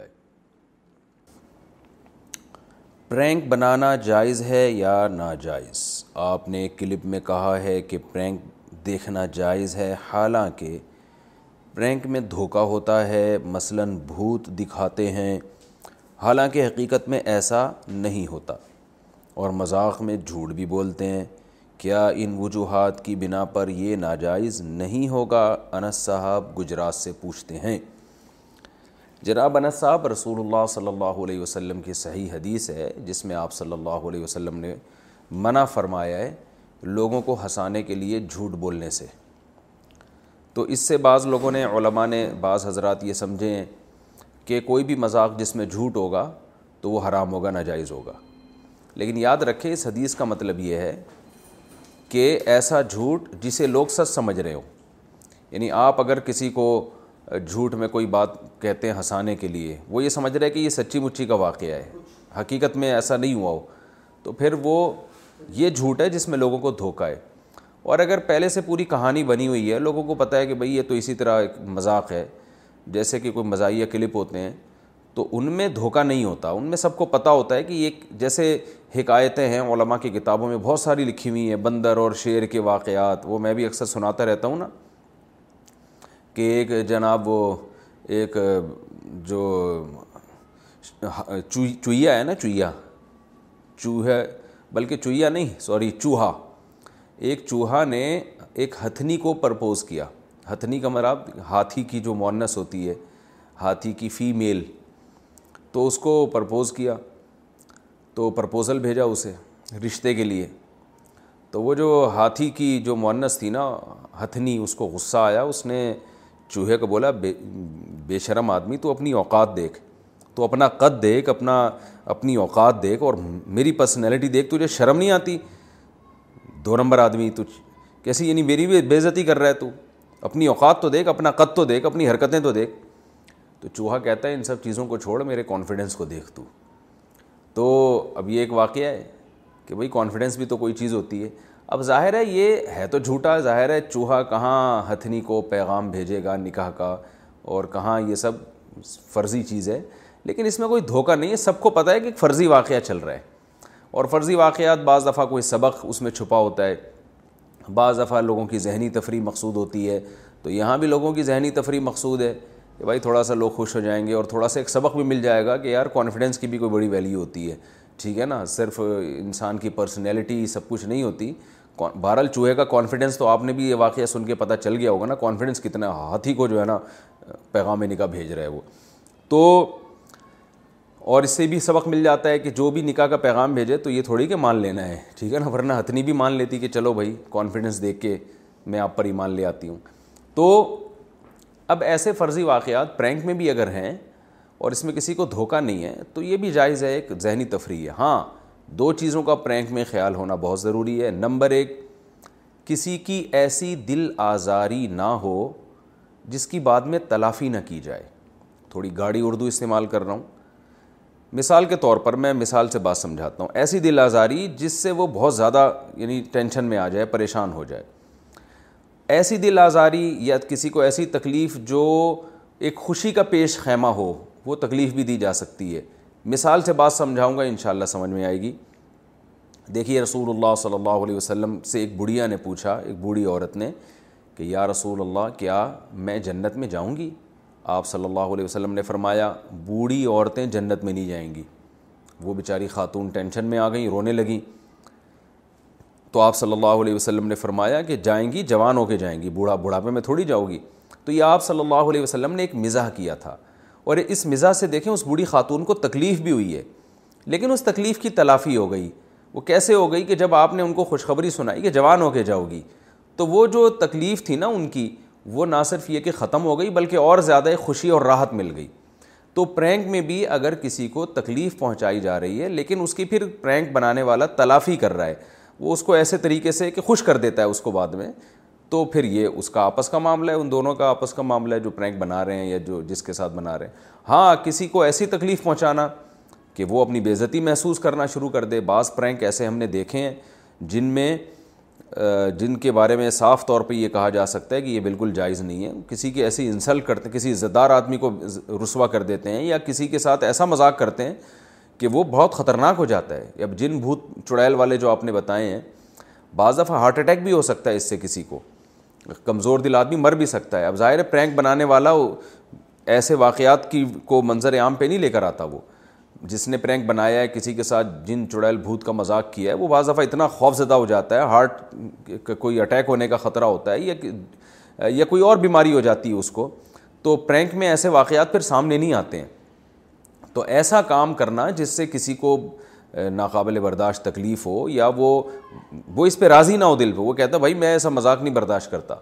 Speaker 2: Prank بنانا جائز ہے یا ناجائز آپ نے ایک کلپ میں کہا ہے کہ پرینک دیکھنا جائز ہے حالانکہ پرینک میں دھوکہ ہوتا ہے مثلا بھوت دکھاتے ہیں حالانکہ حقیقت میں ایسا نہیں ہوتا اور مذاق میں جھوٹ بھی بولتے ہیں کیا ان وجوہات کی بنا پر یہ ناجائز نہیں ہوگا انس صاحب گجرات سے پوچھتے ہیں جناب انس صاحب رسول اللہ صلی اللہ علیہ وسلم کی صحیح حدیث ہے جس میں آپ صلی اللہ علیہ وسلم نے منع فرمایا ہے لوگوں کو ہنسانے کے لیے جھوٹ بولنے سے تو اس سے بعض لوگوں نے علماء نے بعض حضرات یہ سمجھیں کہ کوئی بھی مذاق جس میں جھوٹ ہوگا تو وہ حرام ہوگا ناجائز ہوگا لیکن یاد رکھیں اس حدیث کا مطلب یہ ہے کہ ایسا جھوٹ جسے لوگ سچ سمجھ رہے ہوں یعنی آپ اگر کسی کو جھوٹ میں کوئی بات کہتے ہیں ہنسانے کے لیے وہ یہ سمجھ رہے کہ یہ سچی مچی کا واقعہ ہے حقیقت میں ایسا نہیں ہوا ہو تو پھر وہ یہ جھوٹ ہے جس میں لوگوں کو دھوکہ ہے اور اگر پہلے سے پوری کہانی بنی ہوئی ہے لوگوں کو پتہ ہے کہ بھئی یہ تو اسی طرح ایک مذاق ہے جیسے کہ کوئی مزاحیہ کلپ ہوتے ہیں تو ان میں دھوکہ نہیں ہوتا ان میں سب کو پتہ ہوتا ہے کہ یہ جیسے حکایتیں ہیں علماء کی کتابوں میں بہت ساری لکھی ہوئی ہیں بندر اور شعر کے واقعات وہ میں بھی اکثر سناتا رہتا ہوں نا کہ ایک جناب وہ ایک جو چویہ ہے نا چوہیا چوہے بلکہ چویہ نہیں سوری چوہا ایک چوہا نے ایک ہتھنی کو پرپوز کیا ہتھنی کا مراب ہاتھی کی جو مونس ہوتی ہے ہاتھی کی فی میل تو اس کو پرپوز کیا تو پرپوزل بھیجا اسے رشتے کے لیے تو وہ جو ہاتھی کی جو مونس تھی نا ہتھنی اس کو غصہ آیا اس نے چوہے کو بولا بے بے شرم آدمی تو اپنی اوقات دیکھ تو اپنا قد دیکھ اپنا اپنی اوقات دیکھ اور میری پرسنالٹی دیکھ تجھے شرم نہیں آتی دو نمبر آدمی تجھ کیسی یعنی میری بھی بےزتی کر رہا ہے تو اپنی اوقات تو دیکھ اپنا قد تو دیکھ اپنی حرکتیں تو دیکھ تو چوہا کہتا ہے ان سب چیزوں کو چھوڑ میرے کانفیڈنس کو دیکھ تو تو اب یہ ایک واقعہ ہے کہ بھائی کانفیڈنس بھی تو کوئی چیز ہوتی ہے اب ظاہر ہے یہ ہے تو جھوٹا ظاہر ہے چوہا کہاں ہتھنی کو پیغام بھیجے گا نکاح کا اور کہاں یہ سب فرضی چیز ہے لیکن اس میں کوئی دھوکہ نہیں ہے سب کو پتہ ہے کہ ایک فرضی واقعہ چل رہا ہے اور فرضی واقعات بعض دفعہ کوئی سبق اس میں چھپا ہوتا ہے بعض دفعہ لوگوں کی ذہنی تفریح مقصود ہوتی ہے تو یہاں بھی لوگوں کی ذہنی تفریح مقصود ہے کہ بھائی تھوڑا سا لوگ خوش ہو جائیں گے اور تھوڑا سا ایک سبق بھی مل جائے گا کہ یار کانفیڈنس کی بھی کوئی بڑی ویلیو ہوتی ہے ٹھیک ہے نا صرف انسان کی پرسنالٹی سب کچھ نہیں ہوتی بہرحال چوہے کا کانفیڈنس تو آپ نے بھی یہ واقعہ سن کے پتہ چل گیا ہوگا نا کانفیڈنس کتنا ہاتھی کو جو ہے نا پیغام نکاح بھیج رہا ہے وہ تو اور اس سے بھی سبق مل جاتا ہے کہ جو بھی نکاح کا پیغام بھیجے تو یہ تھوڑی کہ مان لینا ہے ٹھیک ہے نا ورنہ ہتنی بھی مان لیتی کہ چلو بھائی کانفیڈنس دیکھ کے میں آپ پر ایمان مان لے آتی ہوں تو اب ایسے فرضی واقعات پرینک میں بھی اگر ہیں اور اس میں کسی کو دھوکہ نہیں ہے تو یہ بھی جائز ہے ایک ذہنی تفریح ہے ہاں دو چیزوں کا پرینک میں خیال ہونا بہت ضروری ہے نمبر ایک کسی کی ایسی دل آزاری نہ ہو جس کی بعد میں تلافی نہ کی جائے تھوڑی گاڑی اردو استعمال کر رہا ہوں مثال کے طور پر میں مثال سے بات سمجھاتا ہوں ایسی دل آزاری جس سے وہ بہت زیادہ یعنی ٹینشن میں آ جائے پریشان ہو جائے ایسی دل آزاری یا کسی کو ایسی تکلیف جو ایک خوشی کا پیش خیمہ ہو وہ تکلیف بھی دی جا سکتی ہے مثال سے بات سمجھاؤں گا انشاءاللہ سمجھ میں آئے گی دیکھیے رسول اللہ صلی اللہ علیہ وسلم سے ایک بڑھیا نے پوچھا ایک بوڑھی عورت نے کہ یا رسول اللہ کیا میں جنت میں جاؤں گی آپ صلی اللہ علیہ وسلم نے فرمایا بوڑھی عورتیں جنت میں نہیں جائیں گی وہ بیچاری خاتون ٹینشن میں آ گئیں رونے لگیں تو آپ صلی اللہ علیہ وسلم نے فرمایا کہ جائیں گی جوان ہو کے جائیں گی بوڑھا بوڑھاپے میں تھوڑی جاؤ گی تو یہ آپ صلی اللہ علیہ وسلم نے ایک مزاح کیا تھا اور اس مزاج سے دیکھیں اس بڑی خاتون کو تکلیف بھی ہوئی ہے لیکن اس تکلیف کی تلافی ہو گئی وہ کیسے ہو گئی کہ جب آپ نے ان کو خوشخبری سنائی کہ جوان ہو کے جاؤ گی تو وہ جو تکلیف تھی نا ان کی وہ نہ صرف یہ کہ ختم ہو گئی بلکہ اور زیادہ ایک خوشی اور راحت مل گئی تو پرینک میں بھی اگر کسی کو تکلیف پہنچائی جا رہی ہے لیکن اس کی پھر پرینک بنانے والا تلافی کر رہا ہے وہ اس کو ایسے طریقے سے کہ خوش کر دیتا ہے اس کو بعد میں تو پھر یہ اس کا آپس کا معاملہ ہے ان دونوں کا آپس کا معاملہ ہے جو پرینک بنا رہے ہیں یا جو جس کے ساتھ بنا رہے ہیں ہاں کسی کو ایسی تکلیف پہنچانا کہ وہ اپنی بےزتی محسوس کرنا شروع کر دے بعض پرینک ایسے ہم نے دیکھے ہیں جن میں جن کے بارے میں صاف طور پہ یہ کہا جا سکتا ہے کہ یہ بالکل جائز نہیں ہے کسی کی ایسی انسلٹ کرتے کسی عزت دار آدمی کو رسوا کر دیتے ہیں یا کسی کے ساتھ ایسا مذاق کرتے ہیں کہ وہ بہت خطرناک ہو جاتا ہے اب جن بھوت چڑیل والے جو آپ نے بتائے ہیں بعض دفعہ ہارٹ اٹیک بھی ہو سکتا ہے اس سے کسی کو کمزور دل آدمی مر بھی سکتا ہے اب ظاہر ہے پرینک بنانے والا ایسے واقعات کی کو منظر عام پہ نہیں لے کر آتا وہ جس نے پرینک بنایا ہے کسی کے ساتھ جن چڑیل بھوت کا مذاق کیا ہے وہ بعض دفعہ اتنا خوف زدہ ہو جاتا ہے ہارٹ کا کوئی اٹیک ہونے کا خطرہ ہوتا ہے یا یا کوئی اور بیماری ہو جاتی ہے اس کو تو پرینک میں ایسے واقعات پھر سامنے نہیں آتے ہیں تو ایسا کام کرنا جس سے کسی کو ناقابل برداشت تکلیف ہو یا وہ وہ اس پہ راضی نہ ہو دل پہ وہ کہتا بھائی میں ایسا مذاق نہیں برداشت کرتا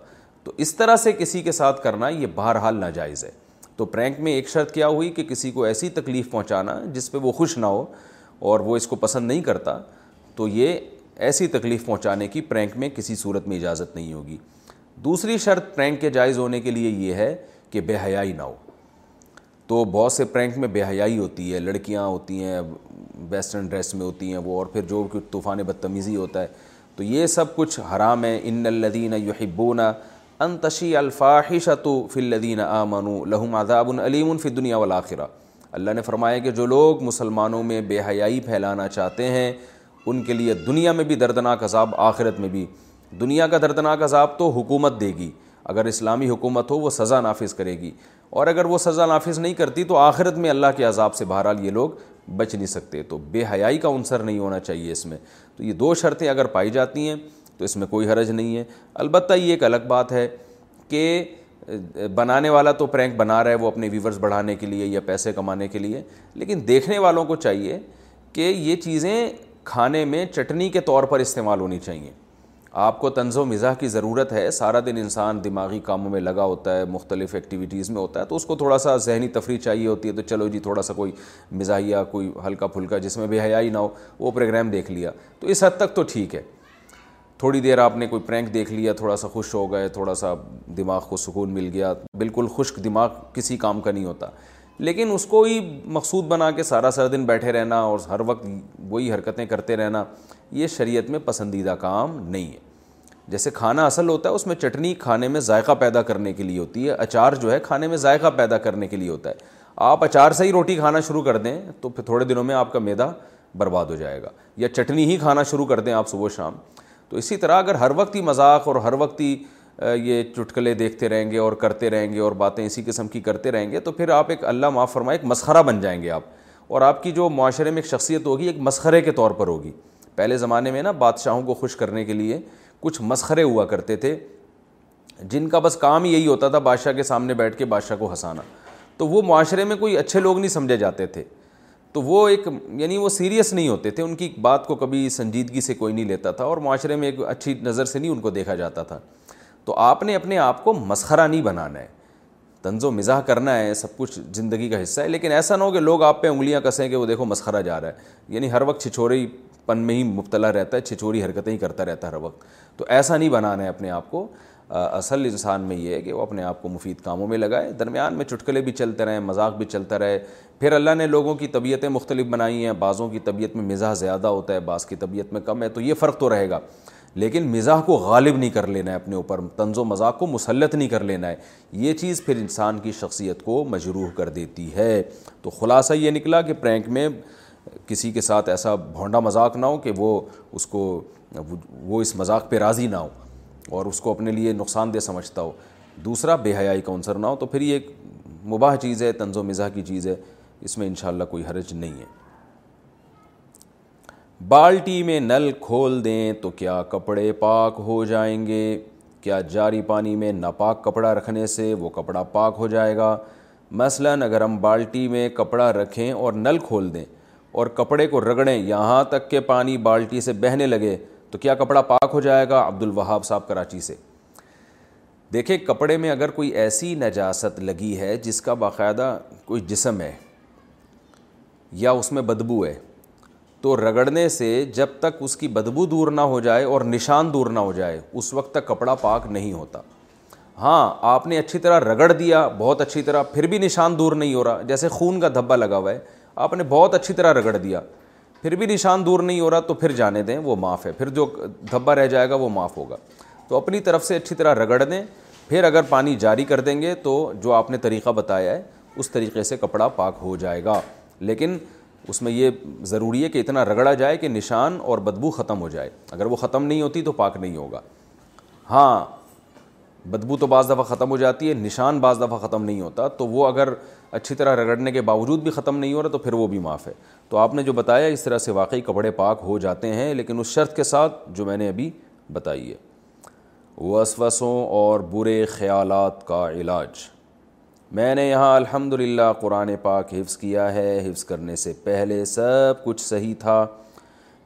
Speaker 2: تو اس طرح سے کسی کے ساتھ کرنا یہ بہرحال ناجائز ہے تو پرینک میں ایک شرط کیا ہوئی کہ کسی کو ایسی تکلیف پہنچانا جس پہ وہ خوش نہ ہو اور وہ اس کو پسند نہیں کرتا تو یہ ایسی تکلیف پہنچانے کی پرینک میں کسی صورت میں اجازت نہیں ہوگی دوسری شرط پرینک کے جائز ہونے کے لیے یہ ہے کہ بے حیائی نہ ہو تو بہت سے پرینک میں بے حیائی ہوتی ہے لڑکیاں ہوتی ہیں ویسٹرن ڈریس میں ہوتی ہیں وہ اور پھر جو طوفان بدتمیزی ہوتا ہے تو یہ سب کچھ حرام ہے ان الدین یحبونا ان تشی الفاحش تو فر لدینہ آ منو لہم آذاب العلیم فی دنیا والاخرہ اللہ نے فرمایا کہ جو لوگ مسلمانوں میں بے حیائی پھیلانا چاہتے ہیں ان کے لیے دنیا میں بھی دردناک عذاب آخرت میں بھی دنیا کا دردناک عذاب تو حکومت دے گی اگر اسلامی حکومت ہو وہ سزا نافذ کرے گی اور اگر وہ سزا نافذ نہیں کرتی تو آخرت میں اللہ کے عذاب سے بہرحال یہ لوگ بچ نہیں سکتے تو بے حیائی کا عنصر نہیں ہونا چاہیے اس میں تو یہ دو شرطیں اگر پائی جاتی ہیں تو اس میں کوئی حرج نہیں ہے البتہ یہ ایک الگ بات ہے کہ بنانے والا تو پرینک بنا رہا ہے وہ اپنے ویورز بڑھانے کے لیے یا پیسے کمانے کے لیے لیکن دیکھنے والوں کو چاہیے کہ یہ چیزیں کھانے میں چٹنی کے طور پر استعمال ہونی چاہیے آپ کو طنز و مزاح کی ضرورت ہے سارا دن انسان دماغی کاموں میں لگا ہوتا ہے مختلف ایکٹیویٹیز میں ہوتا ہے تو اس کو تھوڑا سا ذہنی تفریح چاہیے ہوتی ہے تو چلو جی تھوڑا سا کوئی مزاحیہ کوئی ہلکا پھلکا جس میں بے حیائی نہ ہو وہ پروگرام دیکھ لیا تو اس حد تک تو ٹھیک ہے تھوڑی دیر آپ نے کوئی پرینک دیکھ لیا تھوڑا سا خوش ہو گئے تھوڑا سا دماغ کو سکون مل گیا بالکل خشک دماغ کسی کام کا نہیں ہوتا لیکن اس کو ہی مقصود بنا کے سارا سارا دن بیٹھے رہنا اور ہر وقت وہی حرکتیں کرتے رہنا یہ شریعت میں پسندیدہ کام نہیں ہے جیسے کھانا اصل ہوتا ہے اس میں چٹنی کھانے میں ذائقہ پیدا کرنے کے لیے ہوتی ہے اچار جو ہے کھانے میں ذائقہ پیدا کرنے کے لیے ہوتا ہے آپ اچار سے ہی روٹی کھانا شروع کر دیں تو پھر تھوڑے دنوں میں آپ کا میدہ برباد ہو جائے گا یا چٹنی ہی کھانا شروع کر دیں آپ صبح شام تو اسی طرح اگر ہر وقت ہی مذاق اور ہر وقت ہی یہ چٹکلے دیکھتے رہیں گے اور کرتے رہیں گے اور باتیں اسی قسم کی کرتے رہیں گے تو پھر آپ ایک اللہ معاف فرمائے ایک مسخرہ بن جائیں گے آپ اور آپ کی جو معاشرے میں ایک شخصیت ہوگی ایک مسخرے کے طور پر ہوگی پہلے زمانے میں نا بادشاہوں کو خوش کرنے کے لیے کچھ مسخرے ہوا کرتے تھے جن کا بس کام یہی ہوتا تھا بادشاہ کے سامنے بیٹھ کے بادشاہ کو ہنسانا تو وہ معاشرے میں کوئی اچھے لوگ نہیں سمجھے جاتے تھے تو وہ ایک یعنی وہ سیریس نہیں ہوتے تھے ان کی بات کو کبھی سنجیدگی سے کوئی نہیں لیتا تھا اور معاشرے میں ایک اچھی نظر سے نہیں ان کو دیکھا جاتا تھا تو آپ نے اپنے آپ کو مسخرہ نہیں بنانا ہے تنز و مزاح کرنا ہے سب کچھ زندگی کا حصہ ہے لیکن ایسا نہ ہو کہ لوگ آپ پہ انگلیاں کسیں کہ وہ دیکھو مسخرہ جا رہا ہے یعنی ہر وقت چھچوری پن میں ہی مبتلا رہتا ہے چھچوری حرکتیں ہی کرتا رہتا ہے ہر وقت تو ایسا نہیں بنانا ہے اپنے آپ کو اصل انسان میں یہ ہے کہ وہ اپنے آپ کو مفید کاموں میں لگائے درمیان میں چٹکلے بھی چلتے رہیں مذاق بھی چلتا رہے پھر اللہ نے لوگوں کی طبیعتیں مختلف بنائی ہیں بعضوں کی طبیعت میں مزاح زیادہ ہوتا ہے بعض کی طبیعت میں کم ہے تو یہ فرق تو رہے گا لیکن مزاح کو غالب نہیں کر لینا ہے اپنے اوپر طنز و مذاق کو مسلط نہیں کر لینا ہے یہ چیز پھر انسان کی شخصیت کو مجروح کر دیتی ہے تو خلاصہ یہ نکلا کہ پرینک میں کسی کے ساتھ ایسا بھونڈا مذاق نہ ہو کہ وہ اس کو وہ اس مذاق پہ راضی نہ ہو اور اس کو اپنے لیے نقصان دہ سمجھتا ہو دوسرا بے حیائی کا عنصر نہ ہو تو پھر یہ ایک مباح چیز ہے طنز و مزاح کی چیز ہے اس میں انشاءاللہ کوئی حرج نہیں ہے بالٹی میں نل کھول دیں تو کیا کپڑے پاک ہو جائیں گے کیا جاری پانی میں ناپاک کپڑا رکھنے سے وہ کپڑا پاک ہو جائے گا مثلا اگر ہم بالٹی میں کپڑا رکھیں اور نل کھول دیں اور کپڑے کو رگڑیں یہاں تک کہ پانی بالٹی سے بہنے لگے تو کیا کپڑا پاک ہو جائے گا عبد الوہاب صاحب کراچی سے دیکھیں کپڑے میں اگر کوئی ایسی نجاست لگی ہے جس کا باقاعدہ کوئی جسم ہے یا اس میں بدبو ہے تو رگڑنے سے جب تک اس کی بدبو دور نہ ہو جائے اور نشان دور نہ ہو جائے اس وقت تک کپڑا پاک نہیں ہوتا ہاں آپ نے اچھی طرح رگڑ دیا بہت اچھی طرح پھر بھی نشان دور نہیں ہو رہا جیسے خون کا دھبا لگا ہوا ہے آپ نے بہت اچھی طرح رگڑ دیا پھر بھی نشان دور نہیں ہو رہا تو پھر جانے دیں وہ معاف ہے پھر جو دھبا رہ جائے گا وہ معاف ہوگا تو اپنی طرف سے اچھی طرح رگڑ دیں پھر اگر پانی جاری کر دیں گے تو جو آپ نے طریقہ بتایا ہے اس طریقے سے کپڑا پاک ہو جائے گا لیکن اس میں یہ ضروری ہے کہ اتنا رگڑا جائے کہ نشان اور بدبو ختم ہو جائے اگر وہ ختم نہیں ہوتی تو پاک نہیں ہوگا ہاں بدبو تو بعض دفعہ ختم ہو جاتی ہے نشان بعض دفعہ ختم نہیں ہوتا تو وہ اگر اچھی طرح رگڑنے کے باوجود بھی ختم نہیں ہو رہا تو پھر وہ بھی معاف ہے تو آپ نے جو بتایا اس طرح سے واقعی کپڑے پاک ہو جاتے ہیں لیکن اس شرط کے ساتھ جو میں نے ابھی بتائی ہے وسوسوں اور برے خیالات کا علاج میں نے یہاں الحمد للہ قرآن پاک حفظ کیا ہے حفظ کرنے سے پہلے سب کچھ صحیح تھا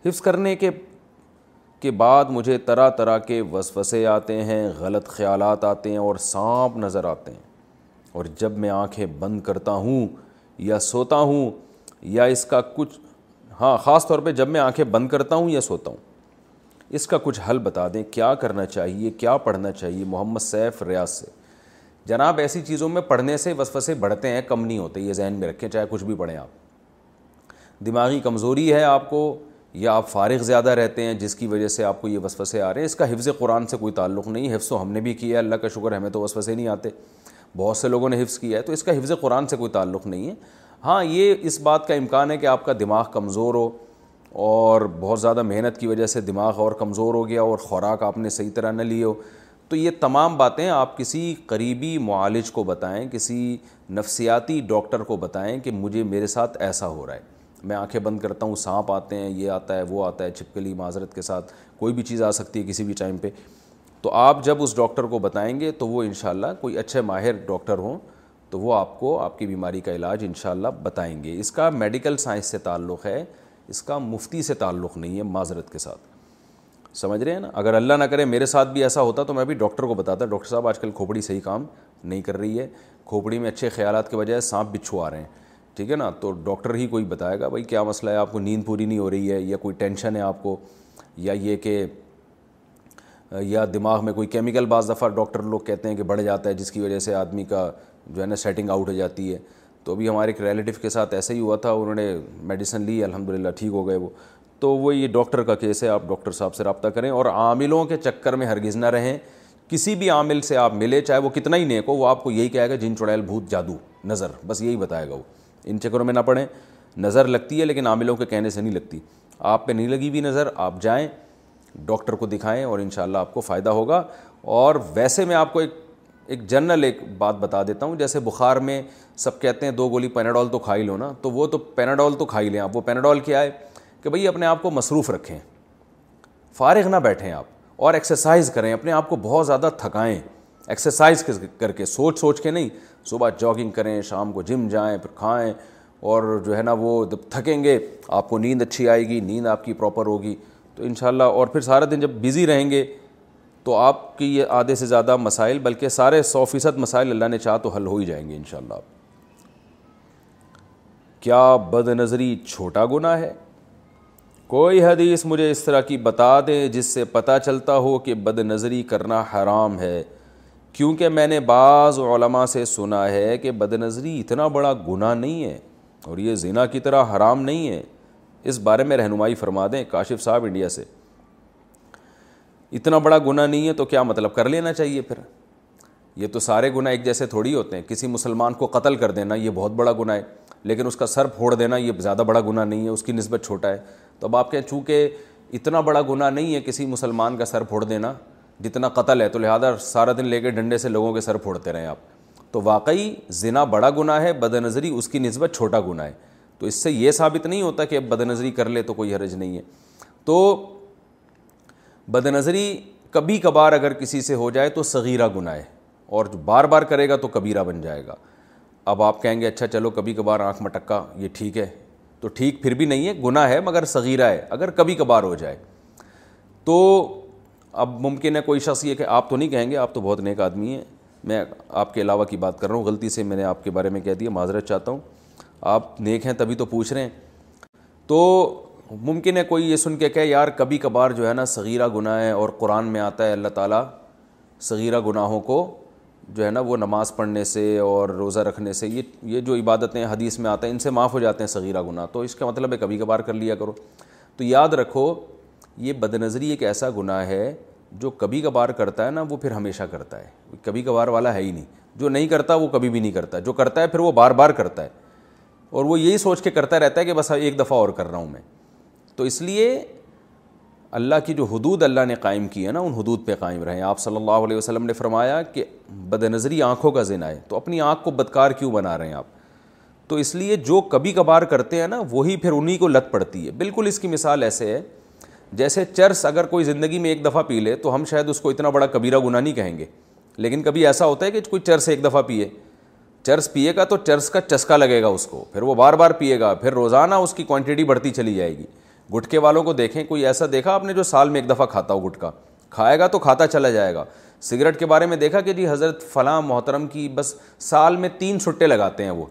Speaker 2: حفظ کرنے کے کے بعد مجھے طرح طرح کے وسفسے آتے ہیں غلط خیالات آتے ہیں اور سانپ نظر آتے ہیں اور جب میں آنکھیں بند کرتا ہوں یا سوتا ہوں یا اس کا کچھ ہاں خاص طور پہ جب میں آنکھیں بند کرتا ہوں یا سوتا ہوں اس کا کچھ حل بتا دیں کیا کرنا چاہیے کیا پڑھنا چاہیے محمد سیف ریاض سے جناب ایسی چیزوں میں پڑھنے سے وصف سے بڑھتے ہیں کم نہیں ہوتے یہ ذہن میں رکھیں چاہے کچھ بھی پڑھیں آپ دماغی کمزوری ہے آپ کو یا آپ فارغ زیادہ رہتے ہیں جس کی وجہ سے آپ کو یہ وصف سے آ رہے ہیں اس کا حفظ قرآن سے کوئی تعلق نہیں حفظ تو ہم نے بھی کیا ہے اللہ کا شکر ہمیں تو وسوسے سے نہیں آتے بہت سے لوگوں نے حفظ کیا ہے تو اس کا حفظ قرآن سے کوئی تعلق نہیں ہے ہاں یہ اس بات کا امکان ہے کہ آپ کا دماغ کمزور ہو اور بہت زیادہ محنت کی وجہ سے دماغ اور کمزور ہو گیا اور خوراک آپ نے صحیح طرح نہ لی ہو تو یہ تمام باتیں آپ کسی قریبی معالج کو بتائیں کسی نفسیاتی ڈاکٹر کو بتائیں کہ مجھے میرے ساتھ ایسا ہو رہا ہے میں آنکھیں بند کرتا ہوں سانپ آتے ہیں یہ آتا ہے وہ آتا ہے چھپکلی معذرت کے ساتھ کوئی بھی چیز آ سکتی ہے کسی بھی ٹائم پہ تو آپ جب اس ڈاکٹر کو بتائیں گے تو وہ انشاءاللہ کوئی اچھے ماہر ڈاکٹر ہوں تو وہ آپ کو آپ کی بیماری کا علاج انشاءاللہ بتائیں گے اس کا میڈیکل سائنس سے تعلق ہے اس کا مفتی سے تعلق نہیں ہے معذرت کے ساتھ سمجھ رہے ہیں نا اگر اللہ نہ کرے میرے ساتھ بھی ایسا ہوتا تو میں بھی ڈاکٹر کو بتاتا ڈاکٹر صاحب آج کل کھوپڑی صحیح کام نہیں کر رہی ہے کھوپڑی میں اچھے خیالات کے بجائے سانپ بچھو آ رہے ہیں ٹھیک ہے نا تو ڈاکٹر ہی کوئی بتائے گا بھائی کیا مسئلہ ہے آپ کو نیند پوری نہیں ہو رہی ہے یا کوئی ٹینشن ہے آپ کو یا یہ کہ یا دماغ میں کوئی کیمیکل بعض دفعہ ڈاکٹر لوگ کہتے ہیں کہ بڑھ جاتا ہے جس کی وجہ سے آدمی کا جو ہے نا سیٹنگ آؤٹ ہو جاتی ہے تو ابھی ہمارے ایک ریلیٹیو کے ساتھ ایسا ہی ہوا تھا انہوں نے میڈیسن لی الحمد للہ ٹھیک ہو گئے وہ تو وہ یہ ڈاکٹر کا کیس ہے آپ ڈاکٹر صاحب سے رابطہ کریں اور عاملوں کے چکر میں ہرگز نہ رہیں کسی بھی عامل سے آپ ملے چاہے وہ کتنا ہی نیک ہو وہ آپ کو یہی کہے گا جن چڑیل بھوت جادو نظر بس یہی بتائے گا وہ ان چکروں میں نہ پڑھیں نظر لگتی ہے لیکن عاملوں کے کہنے سے نہیں لگتی آپ پہ نہیں لگی ہوئی نظر آپ جائیں ڈاکٹر کو دکھائیں اور انشاءاللہ آپ کو فائدہ ہوگا اور ویسے میں آپ کو ایک ایک جنرل ایک بات بتا دیتا ہوں جیسے بخار میں سب کہتے ہیں دو گولی پیناڈول تو کھائی لو نا تو وہ تو پیناڈول تو کھائی لیں آپ وہ پیناڈول کیا ہے کہ بھائی اپنے آپ کو مصروف رکھیں فارغ نہ بیٹھیں آپ اور ایکسرسائز کریں اپنے آپ کو بہت زیادہ تھکائیں ایکسرسائز کر کے سوچ سوچ کے نہیں صبح جاگنگ کریں شام کو جم جائیں پھر کھائیں اور جو ہے نا وہ جب تھکیں گے آپ کو نیند اچھی آئے گی نیند آپ کی پراپر ہوگی تو انشاءاللہ اور پھر سارا دن جب بزی رہیں گے تو آپ کی یہ آدھے سے زیادہ مسائل بلکہ سارے سو فیصد مسائل اللہ نے چاہ تو حل ہو ہی جائیں گے انشاءاللہ آپ کیا بد نظری چھوٹا گناہ ہے کوئی حدیث مجھے اس طرح کی بتا دیں جس سے پتہ چلتا ہو کہ بد نظری کرنا حرام ہے کیونکہ میں نے بعض علماء سے سنا ہے کہ بد نظری اتنا بڑا گناہ نہیں ہے اور یہ زنا کی طرح حرام نہیں ہے اس بارے میں رہنمائی فرما دیں کاشف صاحب انڈیا سے اتنا بڑا گناہ نہیں ہے تو کیا مطلب کر لینا چاہیے پھر یہ تو سارے گناہ ایک جیسے تھوڑی ہوتے ہیں کسی مسلمان کو قتل کر دینا یہ بہت بڑا گناہ ہے لیکن اس کا سر پھوڑ دینا یہ زیادہ بڑا گناہ نہیں ہے اس کی نسبت چھوٹا ہے تو اب آپ کہیں چونکہ اتنا بڑا گناہ نہیں ہے کسی مسلمان کا سر پھوڑ دینا جتنا قتل ہے تو لہٰذا سارا دن لے کے ڈنڈے سے لوگوں کے سر پھوڑتے رہیں آپ تو واقعی زنا بڑا گناہ ہے بد نظری اس کی نسبت چھوٹا گناہ ہے تو اس سے یہ ثابت نہیں ہوتا کہ اب بد نظری کر لے تو کوئی حرج نہیں ہے تو بد نظری کبھی کبھار اگر کسی سے ہو جائے تو صغیرہ گناہ ہے اور جو بار بار کرے گا تو کبیرہ بن جائے گا اب آپ کہیں گے اچھا چلو کبھی کبھار آنکھ مٹکا یہ ٹھیک ہے تو ٹھیک پھر بھی نہیں ہے گناہ ہے مگر صغیرہ ہے اگر کبھی کبھار ہو جائے تو اب ممکن ہے کوئی شخص یہ کہ آپ تو نہیں کہیں گے آپ تو بہت نیک آدمی ہیں میں آپ کے علاوہ کی بات کر رہا ہوں غلطی سے میں نے آپ کے بارے میں کہہ دیا معذرت چاہتا ہوں آپ نیک ہیں تبھی تو پوچھ رہے ہیں تو ممکن ہے کوئی یہ سن کے کہ یار کبھی کبھار جو ہے نا صغیرہ گناہ ہے اور قرآن میں آتا ہے اللہ تعالیٰ صغیرہ گناہوں کو جو ہے نا وہ نماز پڑھنے سے اور روزہ رکھنے سے یہ یہ جو عبادتیں حدیث میں آتا ہے ان سے معاف ہو جاتے ہیں صغیرہ گناہ تو اس کا مطلب ہے کبھی کبھار کر لیا کرو تو یاد رکھو یہ بد نظری ایک ایسا گناہ ہے جو کبھی کبھار کرتا ہے نا وہ پھر ہمیشہ کرتا ہے کبھی کبھار والا ہے ہی نہیں جو نہیں کرتا وہ کبھی بھی نہیں کرتا جو کرتا ہے پھر وہ بار بار کرتا ہے اور وہ یہی سوچ کے کرتا رہتا ہے کہ بس ایک دفعہ اور کر رہا ہوں میں تو اس لیے اللہ کی جو حدود اللہ نے قائم کی ہے نا ان حدود پہ قائم رہیں آپ صلی اللہ علیہ وسلم نے فرمایا کہ بد نظری آنکھوں کا ذنا ہے تو اپنی آنکھ کو بدکار کیوں بنا رہے ہیں آپ تو اس لیے جو کبھی کبھار کرتے ہیں نا وہی پھر انہیں کو لت پڑتی ہے بالکل اس کی مثال ایسے ہے جیسے چرس اگر کوئی زندگی میں ایک دفعہ پی لے تو ہم شاید اس کو اتنا بڑا کبیرہ گناہ نہیں کہیں گے لیکن کبھی ایسا ہوتا ہے کہ کوئی چرس ایک دفعہ پیے چرس پیے گا تو چرس کا چسکا لگے گا اس کو پھر وہ بار بار پیے گا پھر روزانہ اس کی کوانٹٹی بڑھتی چلی جائے گی گٹکے والوں کو دیکھیں کوئی ایسا دیکھا آپ نے جو سال میں ایک دفعہ کھاتا ہو گٹکا کھائے گا تو کھاتا چلا جائے گا سگریٹ کے بارے میں دیکھا کہ جی حضرت فلاں محترم کی بس سال میں تین چھٹے لگاتے ہیں وہ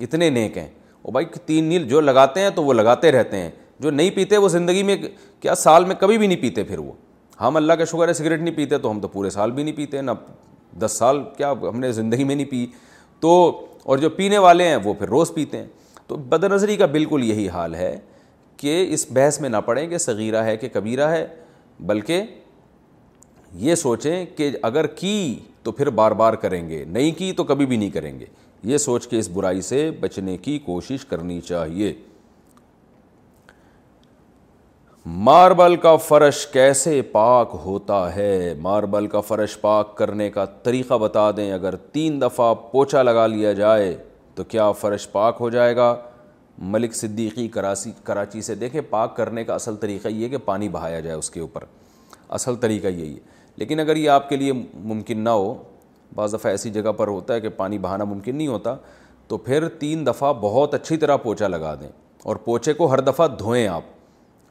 Speaker 2: اتنے نیک ہیں وہ بھائی تین نیل جو لگاتے ہیں تو وہ لگاتے رہتے ہیں جو نہیں پیتے وہ زندگی میں کیا سال میں کبھی بھی نہیں پیتے پھر وہ ہم اللہ کا شکر ہے سگریٹ نہیں پیتے تو ہم تو پورے سال بھی نہیں پیتے نہ دس سال کیا ہم نے زندگی میں نہیں پی تو اور جو پینے والے ہیں وہ پھر روز پیتے ہیں تو بد نظری کا بالکل یہی حال ہے کہ اس بحث میں نہ پڑیں کہ صغیرہ ہے کہ کبیرہ ہے بلکہ یہ سوچیں کہ اگر کی تو پھر بار بار کریں گے نہیں کی تو کبھی بھی نہیں کریں گے یہ سوچ کے اس برائی سے بچنے کی کوشش کرنی چاہیے ماربل کا فرش کیسے پاک ہوتا ہے ماربل کا فرش پاک کرنے کا طریقہ بتا دیں اگر تین دفعہ پوچھا لگا لیا جائے تو کیا فرش پاک ہو جائے گا ملک صدیقی کراسی کراچی سے دیکھیں پاک کرنے کا اصل طریقہ یہ ہے کہ پانی بہایا جائے اس کے اوپر اصل طریقہ یہی ہے لیکن اگر یہ آپ کے لیے ممکن نہ ہو بعض دفعہ ایسی جگہ پر ہوتا ہے کہ پانی بہانا ممکن نہیں ہوتا تو پھر تین دفعہ بہت اچھی طرح پوچھا لگا دیں اور پوچھے کو ہر دفعہ دھوئیں آپ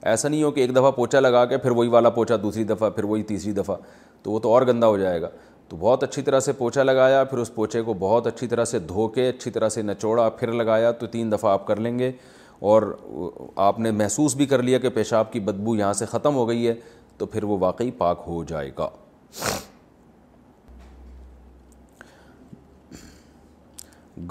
Speaker 2: ایسا نہیں ہو کہ ایک دفعہ پوچھا لگا کے پھر وہی والا پوچھا دوسری دفعہ پھر وہی تیسری دفعہ تو وہ تو اور گندہ ہو جائے گا تو بہت اچھی طرح سے پوچھا لگایا پھر اس پوچھے کو بہت اچھی طرح سے دھو کے اچھی طرح سے نچوڑا پھر لگایا تو تین دفعہ آپ کر لیں گے اور آپ نے محسوس بھی کر لیا کہ پیشاب کی بدبو یہاں سے ختم ہو گئی ہے تو پھر وہ واقعی پاک ہو جائے گا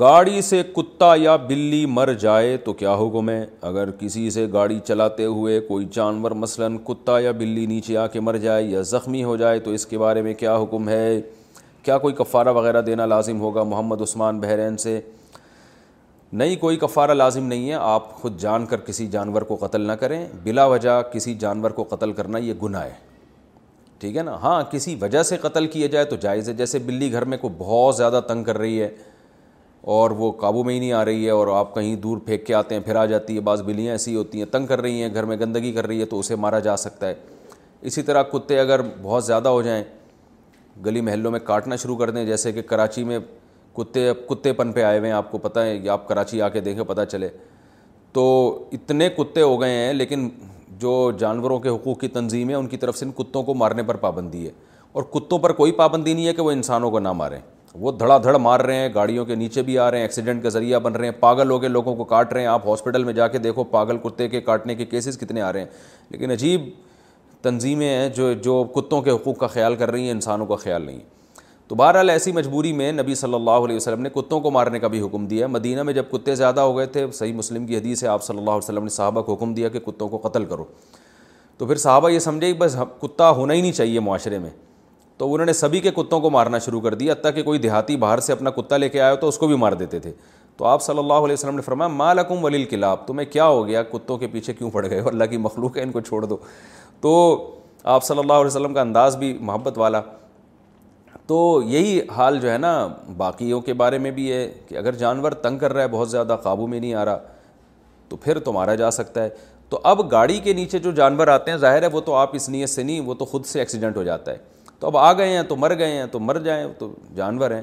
Speaker 2: گاڑی سے کتا یا بلی مر جائے تو کیا حکم ہے اگر کسی سے گاڑی چلاتے ہوئے کوئی جانور مثلا کتا یا بلی نیچے آ کے مر جائے یا زخمی ہو جائے تو اس کے بارے میں کیا حکم ہے کیا کوئی کفارہ وغیرہ دینا لازم ہوگا محمد عثمان بحرین سے نہیں کوئی کفارہ لازم نہیں ہے آپ خود جان کر کسی جانور کو قتل نہ کریں بلا وجہ کسی جانور کو قتل کرنا یہ گناہ ہے ٹھیک ہے نا ہاں کسی وجہ سے قتل کیا جائے تو جائز ہے جیسے بلی گھر میں کو بہت زیادہ تنگ کر رہی ہے اور وہ قابو میں ہی نہیں آ رہی ہے اور آپ کہیں دور پھینک کے آتے ہیں پھر آ جاتی ہے بعض بلیاں ایسی ہوتی ہیں تنگ کر رہی ہیں گھر میں گندگی کر رہی ہے تو اسے مارا جا سکتا ہے اسی طرح کتے اگر بہت زیادہ ہو جائیں گلی محلوں میں کاٹنا شروع کر دیں جیسے کہ کراچی میں کتے اب کتے پن پہ آئے ہوئے ہیں آپ کو پتہ ہے یا آپ کراچی آ کے دیکھیں پتہ چلے تو اتنے کتے ہو گئے ہیں لیکن جو جانوروں کے حقوق کی تنظیم ہے ان کی طرف سے ان کتوں کو مارنے پر پابندی ہے اور کتوں پر کوئی پابندی نہیں ہے کہ وہ انسانوں کو نہ ماریں وہ دھڑا دھڑ مار رہے ہیں گاڑیوں کے نیچے بھی آ رہے ہیں ایکسیڈنٹ کا ذریعہ بن رہے ہیں پاگل ہو کے لوگوں کو کاٹ رہے ہیں آپ ہاسپٹل میں جا کے دیکھو پاگل کتے کے کاٹنے کے کیسز کتنے آ رہے ہیں لیکن عجیب تنظیمیں ہیں جو جو کتوں کے حقوق کا خیال کر رہی ہیں انسانوں کا خیال نہیں تو بہرحال ایسی مجبوری میں نبی صلی اللہ علیہ وسلم نے کتوں کو مارنے کا بھی حکم دیا مدینہ میں جب کتے زیادہ ہو گئے تھے صحیح مسلم کی حدیث ہے آپ صلی اللہ علیہ وسلم نے صحابہ کو حکم دیا کہ کتوں کو قتل کرو تو پھر صحابہ یہ سمجھے کہ بس کتا ہونا ہی نہیں چاہیے معاشرے میں تو انہوں نے سبھی کے کتوں کو مارنا شروع کر دیا حتیٰ کہ کوئی دیہاتی باہر سے اپنا کتا لے کے آیا تو اس کو بھی مار دیتے تھے تو آپ صلی اللہ علیہ وسلم نے فرمایا مالکم ولی ولیل تمہیں کیا ہو گیا کتوں کے پیچھے کیوں پڑ گئے اللہ کی مخلوق ہے ان کو چھوڑ دو تو آپ صلی اللہ علیہ وسلم کا انداز بھی محبت والا تو یہی حال جو ہے نا باقیوں کے بارے میں بھی ہے کہ اگر جانور تنگ کر رہا ہے بہت زیادہ قابو میں نہیں آ رہا تو پھر تو مارا جا سکتا ہے تو اب گاڑی کے نیچے جو جانور آتے ہیں ظاہر ہے وہ تو آپ اس نیت سے نہیں وہ تو خود سے ایکسیڈنٹ ہو جاتا ہے تو اب آ گئے ہیں تو مر گئے ہیں تو مر جائیں تو جانور ہیں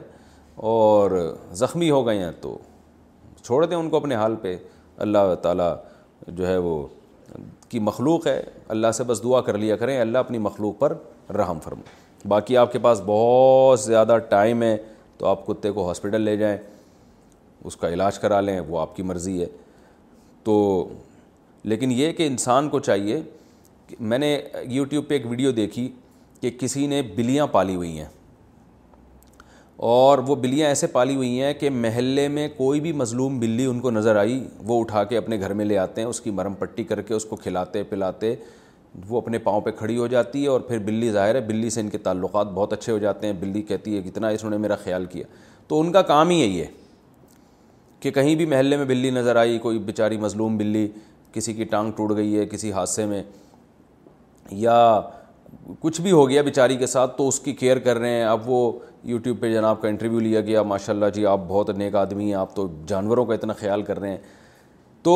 Speaker 2: اور زخمی ہو گئے ہیں تو چھوڑ دیں ان کو اپنے حال پہ اللہ تعالیٰ جو ہے وہ کی مخلوق ہے اللہ سے بس دعا کر لیا کریں اللہ اپنی مخلوق پر رحم فرمائے باقی آپ کے پاس بہت زیادہ ٹائم ہے تو آپ کتے کو ہاسپٹل لے جائیں اس کا علاج کرا لیں وہ آپ کی مرضی ہے تو لیکن یہ کہ انسان کو چاہیے کہ میں نے یوٹیوب پہ ایک ویڈیو دیکھی کہ کسی نے بلیاں پالی ہوئی ہیں اور وہ بلیاں ایسے پالی ہوئی ہیں کہ محلے میں کوئی بھی مظلوم بلی ان کو نظر آئی وہ اٹھا کے اپنے گھر میں لے آتے ہیں اس کی مرم پٹی کر کے اس کو کھلاتے پلاتے وہ اپنے پاؤں پہ کھڑی ہو جاتی ہے اور پھر بلی ظاہر ہے بلی سے ان کے تعلقات بہت اچھے ہو جاتے ہیں بلی کہتی ہے کتنا اس نے میرا خیال کیا تو ان کا کام ہی یہی ہے کہ کہیں بھی محلے میں بلی نظر آئی کوئی بیچاری مظلوم بلی کسی کی ٹانگ ٹوٹ گئی ہے کسی حادثے میں یا کچھ بھی ہو گیا بیچاری کے ساتھ تو اس کی کیئر کر رہے ہیں اب وہ یوٹیوب پہ جناب کا انٹرویو لیا گیا ماشاء اللہ جی آپ بہت نیک آدمی ہیں آپ تو جانوروں کا اتنا خیال کر رہے ہیں تو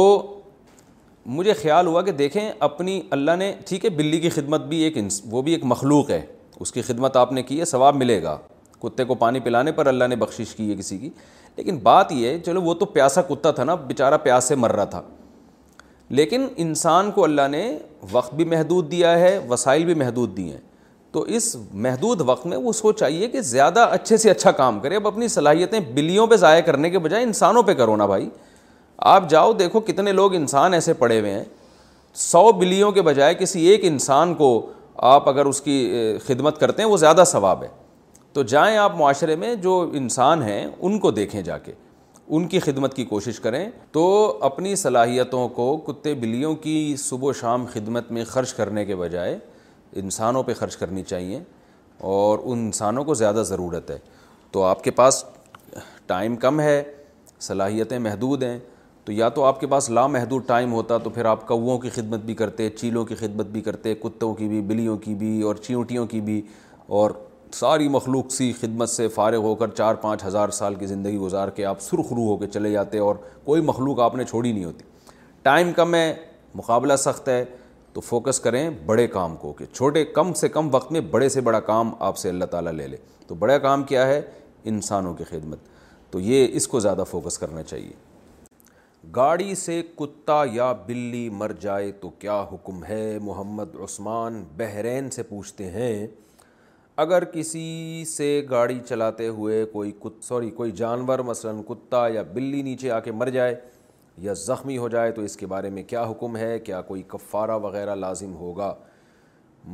Speaker 2: مجھے خیال ہوا کہ دیکھیں اپنی اللہ نے ٹھیک ہے بلی کی خدمت بھی ایک انس وہ بھی ایک مخلوق ہے اس کی خدمت آپ نے کی ہے ثواب ملے گا کتے کو پانی پلانے پر اللہ نے بخشش کی ہے کسی کی لیکن بات یہ ہے چلو وہ تو پیاسا کتا تھا نا بیچارہ پیاس سے مر رہا تھا لیکن انسان کو اللہ نے وقت بھی محدود دیا ہے وسائل بھی محدود دیے ہیں تو اس محدود وقت میں وہ اس کو چاہیے کہ زیادہ اچھے سے اچھا کام کرے اب اپنی صلاحیتیں بلیوں پہ ضائع کرنے کے بجائے انسانوں پہ کرو نا بھائی آپ جاؤ دیکھو کتنے لوگ انسان ایسے پڑے ہوئے ہیں سو بلیوں کے بجائے کسی ایک انسان کو آپ اگر اس کی خدمت کرتے ہیں وہ زیادہ ثواب ہے تو جائیں آپ معاشرے میں جو انسان ہیں ان کو دیکھیں جا کے ان کی خدمت کی کوشش کریں تو اپنی صلاحیتوں کو کتے بلیوں کی صبح و شام خدمت میں خرچ کرنے کے بجائے انسانوں پہ خرچ کرنی چاہیے اور ان انسانوں کو زیادہ ضرورت ہے تو آپ کے پاس ٹائم کم ہے صلاحیتیں محدود ہیں تو یا تو آپ کے پاس لامحدود ٹائم ہوتا تو پھر آپ کی خدمت بھی کرتے چیلوں کی خدمت بھی کرتے کتوں کی بھی بلیوں کی بھی اور چیونٹیوں کی بھی اور ساری مخلوق سی خدمت سے فارغ ہو کر چار پانچ ہزار سال کی زندگی گزار کے آپ سرخ ہو کے چلے جاتے اور کوئی مخلوق آپ نے چھوڑی نہیں ہوتی ٹائم کم ہے مقابلہ سخت ہے تو فوکس کریں بڑے کام کو کہ چھوٹے کم سے کم وقت میں بڑے سے بڑا کام آپ سے اللہ تعالیٰ لے لے تو بڑا کام کیا ہے انسانوں کی خدمت تو یہ اس کو زیادہ فوکس کرنا چاہیے گاڑی سے کتا یا بلی مر جائے تو کیا حکم ہے محمد عثمان بحرین سے پوچھتے ہیں اگر کسی سے گاڑی چلاتے ہوئے کوئی کت سوری کوئی جانور مثلاً کتا یا بلی نیچے آ کے مر جائے یا زخمی ہو جائے تو اس کے بارے میں کیا حکم ہے کیا کوئی کفارہ وغیرہ لازم ہوگا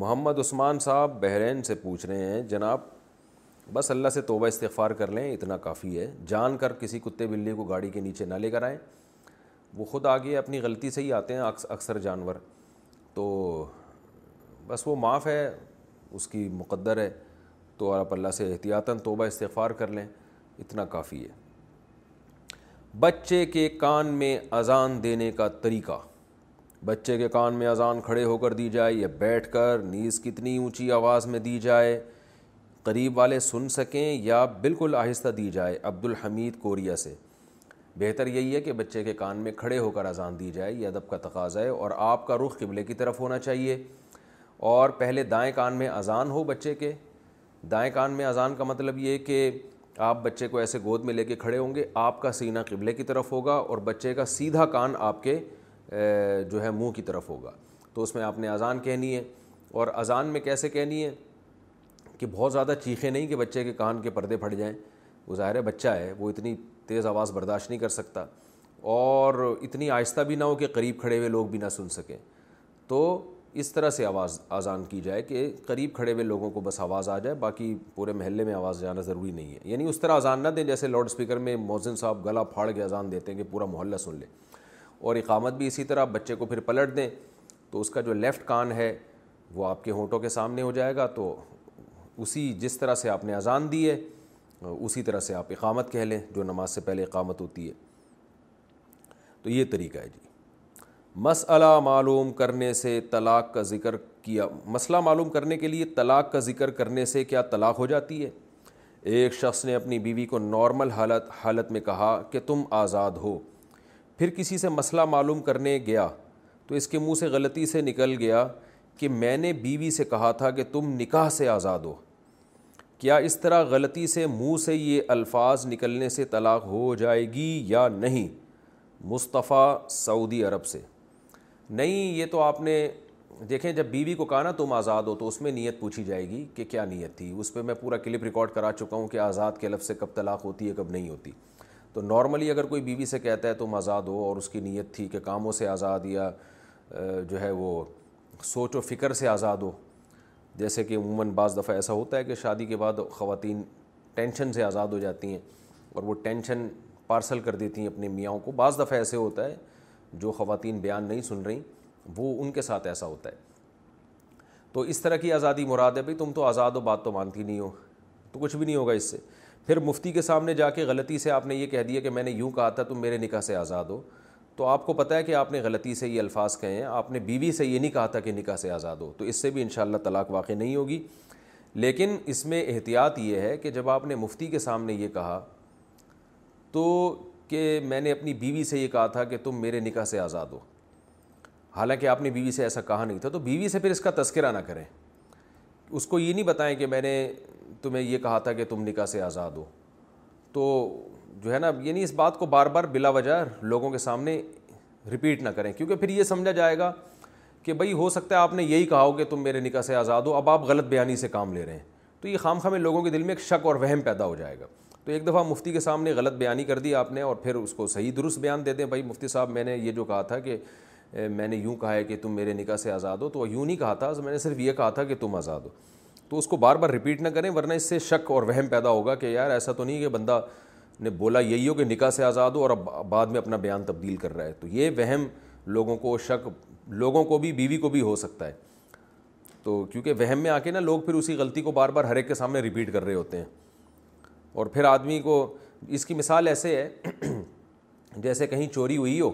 Speaker 2: محمد عثمان صاحب بحرین سے پوچھ رہے ہیں جناب بس اللہ سے توبہ استغفار کر لیں اتنا کافی ہے جان کر کسی کتے بلی کو گاڑی کے نیچے نہ لے کر آئیں وہ خود آگے اپنی غلطی سے ہی آتے ہیں اکثر جانور تو بس وہ معاف ہے اس کی مقدر ہے تو آپ اللہ سے احتیاطاً توبہ استغفار کر لیں اتنا کافی ہے بچے کے کان میں اذان دینے کا طریقہ بچے کے کان میں اذان کھڑے ہو کر دی جائے یا بیٹھ کر نیز کتنی اونچی آواز میں دی جائے قریب والے سن سکیں یا بالکل آہستہ دی جائے عبد الحمید کوریا سے بہتر یہی ہے کہ بچے کے کان میں کھڑے ہو کر اذان دی جائے یہ ادب کا تقاضا ہے اور آپ کا رخ قبلے کی طرف ہونا چاہیے اور پہلے دائیں کان میں اذان ہو بچے کے دائیں کان میں اذان کا مطلب یہ کہ آپ بچے کو ایسے گود میں لے کے کھڑے ہوں گے آپ کا سینہ قبلے کی طرف ہوگا اور بچے کا سیدھا کان آپ کے جو ہے منہ کی طرف ہوگا تو اس میں آپ نے اذان کہنی ہے اور اذان میں کیسے کہنی ہے کہ بہت زیادہ چیخیں نہیں کہ بچے کے کان کے پردے پھٹ جائیں وہ ظاہر ہے بچہ ہے وہ اتنی تیز آواز برداشت نہیں کر سکتا اور اتنی آہستہ بھی نہ ہو کہ قریب کھڑے ہوئے لوگ بھی نہ سن سکیں تو اس طرح سے آواز آزان کی جائے کہ قریب کھڑے ہوئے لوگوں کو بس آواز آ جائے باقی پورے محلے میں آواز جانا ضروری نہیں ہے یعنی اس طرح آزان نہ دیں جیسے لاؤڈ اسپیکر میں موزن صاحب گلا پھاڑ کے آزان دیتے ہیں کہ پورا محلہ سن لے اور اقامت بھی اسی طرح بچے کو پھر پلٹ دیں تو اس کا جو لیفٹ کان ہے وہ آپ کے ہونٹوں کے سامنے ہو جائے گا تو اسی جس طرح سے آپ نے اذان دی ہے اسی طرح سے آپ اقامت کہہ لیں جو نماز سے پہلے اقامت ہوتی ہے تو یہ طریقہ ہے جی مسئلہ معلوم کرنے سے طلاق کا ذکر کیا مسئلہ معلوم کرنے کے لیے طلاق کا ذکر کرنے سے کیا طلاق ہو جاتی ہے ایک شخص نے اپنی بیوی کو نارمل حالت حالت میں کہا کہ تم آزاد ہو پھر کسی سے مسئلہ معلوم کرنے گیا تو اس کے منہ سے غلطی سے نکل گیا کہ میں نے بیوی سے کہا تھا کہ تم نکاح سے آزاد ہو کیا اس طرح غلطی سے منہ سے یہ الفاظ نکلنے سے طلاق ہو جائے گی یا نہیں مصطفیٰ سعودی عرب سے نہیں یہ تو آپ نے دیکھیں جب بیوی کو کہا نا تم آزاد ہو تو اس میں نیت پوچھی جائے گی کہ کیا نیت تھی اس پہ میں پورا کلپ ریکارڈ کرا چکا ہوں کہ آزاد کے لفظ سے کب طلاق ہوتی ہے کب نہیں ہوتی تو نارملی اگر کوئی بیوی سے کہتا ہے تم آزاد ہو اور اس کی نیت تھی کہ کاموں سے آزاد یا جو ہے وہ سوچ و فکر سے آزاد ہو جیسے کہ عموماً بعض دفعہ ایسا ہوتا ہے کہ شادی کے بعد خواتین ٹینشن سے آزاد ہو جاتی ہیں اور وہ ٹینشن پارسل کر دیتی ہیں اپنے میاں کو بعض دفعہ ایسے ہوتا ہے جو خواتین بیان نہیں سن رہی وہ ان کے ساتھ ایسا ہوتا ہے تو اس طرح کی آزادی مراد ہے بھائی تم تو آزاد ہو بات تو مانتی نہیں ہو تو کچھ بھی نہیں ہوگا اس سے پھر مفتی کے سامنے جا کے غلطی سے آپ نے یہ کہہ دیا کہ میں نے یوں کہا تھا تم میرے نکاح سے آزاد ہو تو آپ کو پتہ ہے کہ آپ نے غلطی سے یہ الفاظ کہے ہیں آپ نے بیوی سے یہ نہیں کہا تھا کہ نکاح سے آزاد ہو تو اس سے بھی انشاءاللہ طلاق واقع نہیں ہوگی لیکن اس میں احتیاط یہ ہے کہ جب آپ نے مفتی کے سامنے یہ کہا تو کہ میں نے اپنی بیوی سے یہ کہا تھا کہ تم میرے نکاح سے آزاد ہو حالانکہ آپ نے بیوی سے ایسا کہا نہیں تھا تو بیوی سے پھر اس کا تذکرہ نہ کریں اس کو یہ نہیں بتائیں کہ میں نے تمہیں یہ کہا تھا کہ تم نکاح سے آزاد ہو تو جو ہے نا یعنی اس بات کو بار بار بلا وجہ لوگوں کے سامنے رپیٹ نہ کریں کیونکہ پھر یہ سمجھا جائے گا کہ بھائی ہو سکتا ہے آپ نے یہی کہا ہو کہ تم میرے نکاح سے آزاد ہو اب آپ غلط بیانی سے کام لے رہے ہیں تو یہ خام خامے میں لوگوں کے دل میں ایک شک اور وہم پیدا ہو جائے گا تو ایک دفعہ مفتی کے سامنے غلط بیانی کر دی آپ نے اور پھر اس کو صحیح درست بیان دے دیں بھائی مفتی صاحب میں نے یہ جو کہا تھا کہ میں نے یوں کہا ہے کہ تم میرے نکاح سے آزاد ہو تو وہ یوں نہیں کہا تھا میں نے صرف یہ کہا تھا کہ تم آزاد ہو تو اس کو بار بار رپیٹ نہ کریں ورنہ اس سے شک اور وہم پیدا ہوگا کہ یار ایسا تو نہیں کہ بندہ نے بولا یہی ہو کہ نکاح سے آزاد ہو اور اب بعد میں اپنا بیان تبدیل کر رہا ہے تو یہ وہم لوگوں کو شک لوگوں کو بھی بیوی کو بھی ہو سکتا ہے تو کیونکہ وہم میں آ کے نا لوگ پھر اسی غلطی کو بار بار ہر ایک کے سامنے رپیٹ کر رہے ہوتے ہیں اور پھر آدمی کو اس کی مثال ایسے ہے جیسے کہیں چوری ہوئی ہو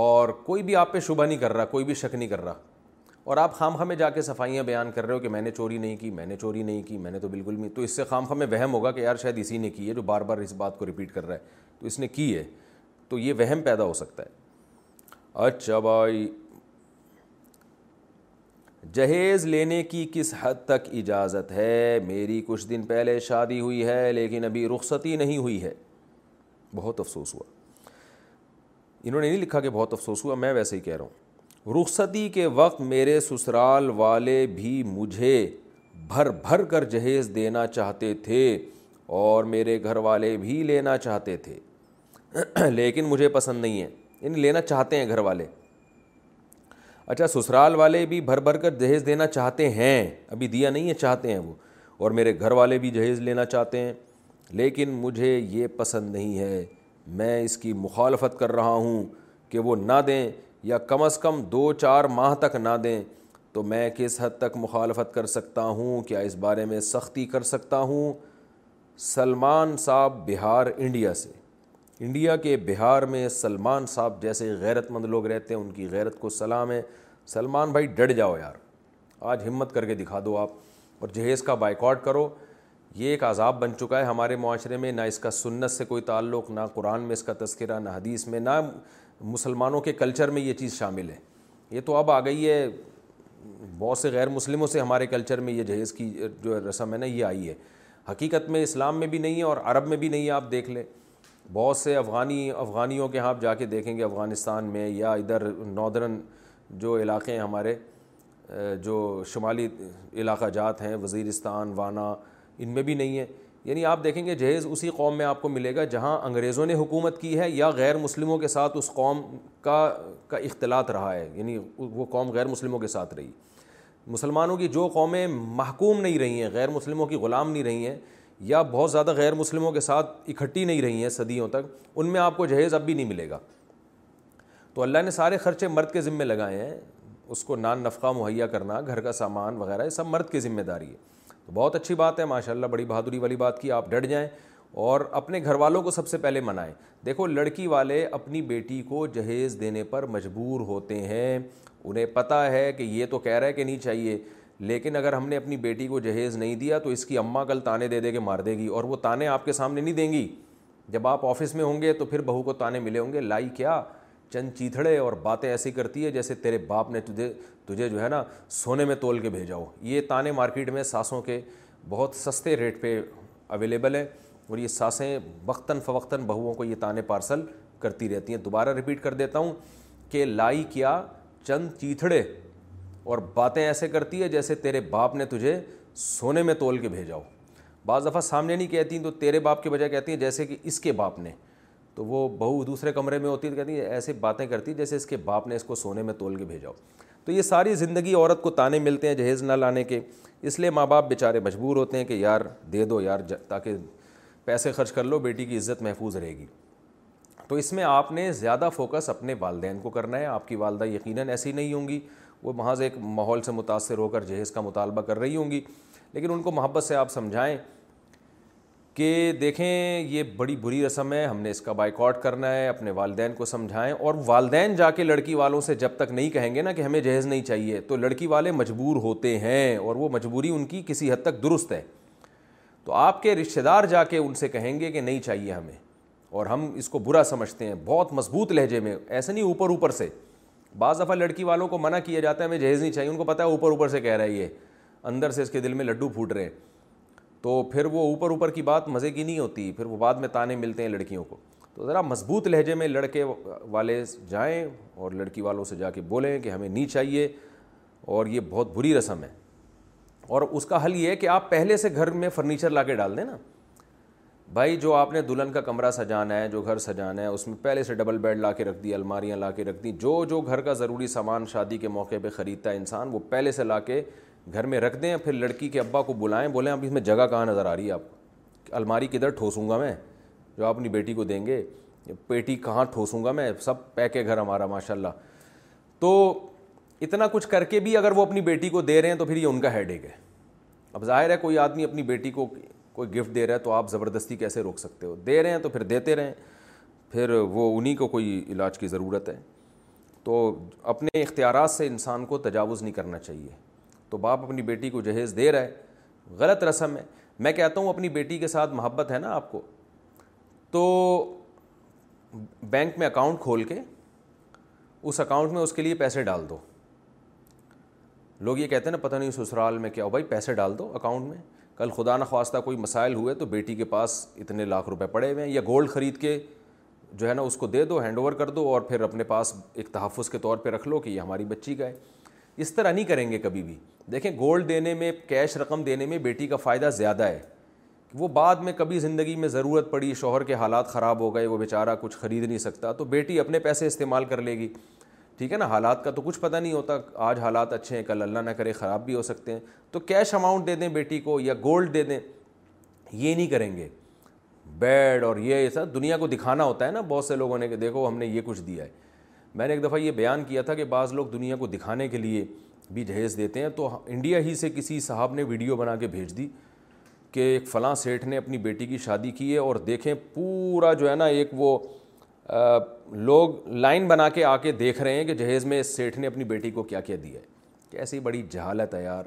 Speaker 2: اور کوئی بھی آپ پہ شبہ نہیں کر رہا کوئی بھی شک نہیں کر رہا اور آپ خام میں جا کے صفائیاں بیان کر رہے ہو کہ میں نے چوری نہیں کی میں نے چوری نہیں کی میں نے تو بالکل نہیں تو اس سے خام میں وہم ہوگا کہ یار شاید اسی نے کی ہے جو بار بار اس بات کو ریپیٹ کر رہا ہے تو اس نے کی ہے تو یہ وہم پیدا ہو سکتا ہے اچھا بھائی جہیز لینے کی کس حد تک اجازت ہے میری کچھ دن پہلے شادی ہوئی ہے لیکن ابھی رخصتی نہیں ہوئی ہے بہت افسوس ہوا انہوں نے نہیں لکھا کہ بہت افسوس ہوا میں ویسے ہی کہہ رہا ہوں رخصتی کے وقت میرے سسرال والے بھی مجھے بھر بھر کر جہیز دینا چاہتے تھے اور میرے گھر والے بھی لینا چاہتے تھے لیکن مجھے پسند نہیں ہے یعنی لینا چاہتے ہیں گھر والے اچھا سسرال والے بھی بھر بھر کر جہیز دینا چاہتے ہیں ابھی دیا نہیں ہے چاہتے ہیں وہ اور میرے گھر والے بھی جہیز لینا چاہتے ہیں لیکن مجھے یہ پسند نہیں ہے میں اس کی مخالفت کر رہا ہوں کہ وہ نہ دیں یا کم از کم دو چار ماہ تک نہ دیں تو میں کس حد تک مخالفت کر سکتا ہوں کیا اس بارے میں سختی کر سکتا ہوں سلمان صاحب بہار انڈیا سے انڈیا کے بہار میں سلمان صاحب جیسے غیرت مند لوگ رہتے ہیں ان کی غیرت کو سلام ہے سلمان بھائی ڈٹ جاؤ یار آج ہمت کر کے دکھا دو آپ اور جہیز کا بائیکاٹ کرو یہ ایک عذاب بن چکا ہے ہمارے معاشرے میں نہ اس کا سنت سے کوئی تعلق نہ قرآن میں اس کا تذکرہ نہ حدیث میں نہ مسلمانوں کے کلچر میں یہ چیز شامل ہے یہ تو اب آ گئی ہے بہت سے غیر مسلموں سے ہمارے کلچر میں یہ جہیز کی جو رسم ہے نا یہ آئی ہے حقیقت میں اسلام میں بھی نہیں ہے اور عرب میں بھی نہیں ہے آپ دیکھ لیں بہت سے افغانی افغانیوں کے یہاں جا کے دیکھیں گے افغانستان میں یا ادھر نادرن جو علاقے ہیں ہمارے جو شمالی علاقہ جات ہیں وزیرستان وانا ان میں بھی نہیں ہے یعنی آپ دیکھیں گے جہیز اسی قوم میں آپ کو ملے گا جہاں انگریزوں نے حکومت کی ہے یا غیر مسلموں کے ساتھ اس قوم کا کا اختلاط رہا ہے یعنی وہ قوم غیر مسلموں کے ساتھ رہی مسلمانوں کی جو قومیں محکوم نہیں رہی ہیں غیر مسلموں کی غلام نہیں رہی ہیں یا بہت زیادہ غیر مسلموں کے ساتھ اکٹھی نہیں رہی ہیں صدیوں تک ان میں آپ کو جہیز اب بھی نہیں ملے گا تو اللہ نے سارے خرچے مرد کے ذمے لگائے ہیں اس کو نان نفقہ مہیا کرنا گھر کا سامان وغیرہ یہ سب مرد کی ذمہ داری ہے تو بہت اچھی بات ہے ماشاء اللہ بڑی بہادری والی بات کی آپ ڈٹ جائیں اور اپنے گھر والوں کو سب سے پہلے منائیں دیکھو لڑکی والے اپنی بیٹی کو جہیز دینے پر مجبور ہوتے ہیں انہیں پتہ ہے کہ یہ تو کہہ رہا ہے کہ نہیں چاہیے لیکن اگر ہم نے اپنی بیٹی کو جہیز نہیں دیا تو اس کی اماں کل تانے دے دے کے مار دے گی اور وہ تانے آپ کے سامنے نہیں دیں گی جب آپ آفس میں ہوں گے تو پھر بہو کو تانے ملے ہوں گے لائی کیا چند چیتھڑے اور باتیں ایسی کرتی ہے جیسے تیرے باپ نے تجھے تجھے جو ہے نا سونے میں تول کے بھیجا ہو یہ تانے مارکیٹ میں ساسوں کے بہت سستے ریٹ پہ اویلیبل ہیں اور یہ ساسیں وقتاً فوقتاً بہوؤں کو یہ تانے پارسل کرتی رہتی ہیں دوبارہ رپیٹ کر دیتا ہوں کہ لائی کیا چند چیتھڑے اور باتیں ایسے کرتی ہے جیسے تیرے باپ نے تجھے سونے میں تول کے بھیجا ہو بعض دفعہ سامنے نہیں کہتی تو تیرے باپ کے بجائے کہتی ہیں جیسے کہ اس کے باپ نے تو وہ بہو دوسرے کمرے میں ہوتی تو کہتی ہیں ایسے باتیں کرتی ہے جیسے اس کے باپ نے اس کو سونے میں تول کے بھیجا ہو تو یہ ساری زندگی عورت کو تانے ملتے ہیں جہیز نہ لانے کے اس لیے ماں باپ بیچارے مجبور ہوتے ہیں کہ یار دے دو یار تاکہ پیسے خرچ کر لو بیٹی کی عزت محفوظ رہے گی تو اس میں آپ نے زیادہ فوکس اپنے والدین کو کرنا ہے آپ کی والدہ یقیناً ایسی نہیں ہوں گی وہ محض ایک ماحول سے متاثر ہو کر جہیز کا مطالبہ کر رہی ہوں گی لیکن ان کو محبت سے آپ سمجھائیں کہ دیکھیں یہ بڑی بری رسم ہے ہم نے اس کا بائیکاٹ کرنا ہے اپنے والدین کو سمجھائیں اور والدین جا کے لڑکی والوں سے جب تک نہیں کہیں گے نا کہ ہمیں جہیز نہیں چاہیے تو لڑکی والے مجبور ہوتے ہیں اور وہ مجبوری ان کی کسی حد تک درست ہے تو آپ کے رشتہ دار جا کے ان سے کہیں گے کہ نہیں چاہیے ہمیں اور ہم اس کو برا سمجھتے ہیں بہت مضبوط لہجے میں ایسے نہیں اوپر اوپر سے بعض دفعہ لڑکی والوں کو منع کیا جاتا ہے ہمیں جہیز نہیں چاہیے ان کو پتہ ہے اوپر اوپر سے کہہ رہا ہے یہ اندر سے اس کے دل میں لڈو پھوٹ رہے ہیں تو پھر وہ اوپر اوپر کی بات مزے کی نہیں ہوتی پھر وہ بعد میں تانے ملتے ہیں لڑکیوں کو تو ذرا مضبوط لہجے میں لڑکے والے جائیں اور لڑکی والوں سے جا کے بولیں کہ ہمیں نہیں چاہیے اور یہ بہت بری رسم ہے اور اس کا حل یہ ہے کہ آپ پہلے سے گھر میں فرنیچر لا کے ڈال دیں نا بھائی جو آپ نے دلہن کا کمرہ سجانا ہے جو گھر سجانا ہے اس میں پہلے سے ڈبل بیڈ لا کے رکھ دی الماریاں لا کے رکھ دی جو جو گھر کا ضروری سامان شادی کے موقع پہ خریدتا ہے انسان وہ پہلے سے لا کے گھر میں رکھ دیں پھر لڑکی کے ابا کو بلائیں بولیں اب اس میں جگہ کہاں نظر آ رہی ہے آپ الماری کدھر ٹھوسوں گا میں جو آپ اپنی بیٹی کو دیں گے پیٹی کہاں ٹھوسوں گا میں سب پیک ہے گھر ہمارا ماشاء اللہ تو اتنا کچھ کر کے بھی اگر وہ اپنی بیٹی کو دے رہے ہیں تو پھر یہ ان کا ہیڈ ایک ہے اب ظاہر ہے کوئی آدمی اپنی بیٹی کو کوئی گفٹ دے رہا ہے تو آپ زبردستی کیسے روک سکتے ہو دے رہے ہیں تو پھر دیتے رہیں پھر وہ انہیں کو کوئی علاج کی ضرورت ہے تو اپنے اختیارات سے انسان کو تجاوز نہیں کرنا چاہیے تو باپ اپنی بیٹی کو جہیز دے رہا ہے غلط رسم ہے میں کہتا ہوں اپنی بیٹی کے ساتھ محبت ہے نا آپ کو تو بینک میں اکاؤنٹ کھول کے اس اکاؤنٹ میں اس کے لیے پیسے ڈال دو لوگ یہ کہتے ہیں نا پتہ نہیں سسرال میں کیا ہو بھائی پیسے ڈال دو اکاؤنٹ میں کل خدا نخواستہ کوئی مسائل ہوئے تو بیٹی کے پاس اتنے لاکھ روپے پڑے ہوئے ہیں یا گولڈ خرید کے جو ہے نا اس کو دے دو ہینڈ اوور کر دو اور پھر اپنے پاس ایک تحفظ کے طور پہ رکھ لو کہ یہ ہماری بچی کا ہے اس طرح نہیں کریں گے کبھی بھی دیکھیں گولڈ دینے میں کیش رقم دینے میں بیٹی کا فائدہ زیادہ ہے وہ بعد میں کبھی زندگی میں ضرورت پڑی شوہر کے حالات خراب ہو گئے وہ بیچارہ کچھ خرید نہیں سکتا تو بیٹی اپنے پیسے استعمال کر لے گی ٹھیک ہے نا حالات کا تو کچھ پتہ نہیں ہوتا آج حالات اچھے ہیں کل اللہ نہ کرے خراب بھی ہو سکتے ہیں تو کیش اماؤنٹ دے دیں بیٹی کو یا گولڈ دے دیں یہ نہیں کریں گے بیڈ اور یہ ایسا دنیا کو دکھانا ہوتا ہے نا بہت سے لوگوں نے کہ دیکھو ہم نے یہ کچھ دیا ہے میں نے ایک دفعہ یہ بیان کیا تھا کہ بعض لوگ دنیا کو دکھانے کے لیے بھی جہیز دیتے ہیں تو انڈیا ہی سے کسی صاحب نے ویڈیو بنا کے بھیج دی کہ ایک فلاں سیٹھ نے اپنی بیٹی کی شادی کی ہے اور دیکھیں پورا جو ہے نا ایک وہ لوگ لائن بنا کے آ کے دیکھ رہے ہیں کہ جہیز میں اس سیٹھ نے اپنی بیٹی کو کیا کیا دیا ہے کیسی بڑی جہالت ہے یار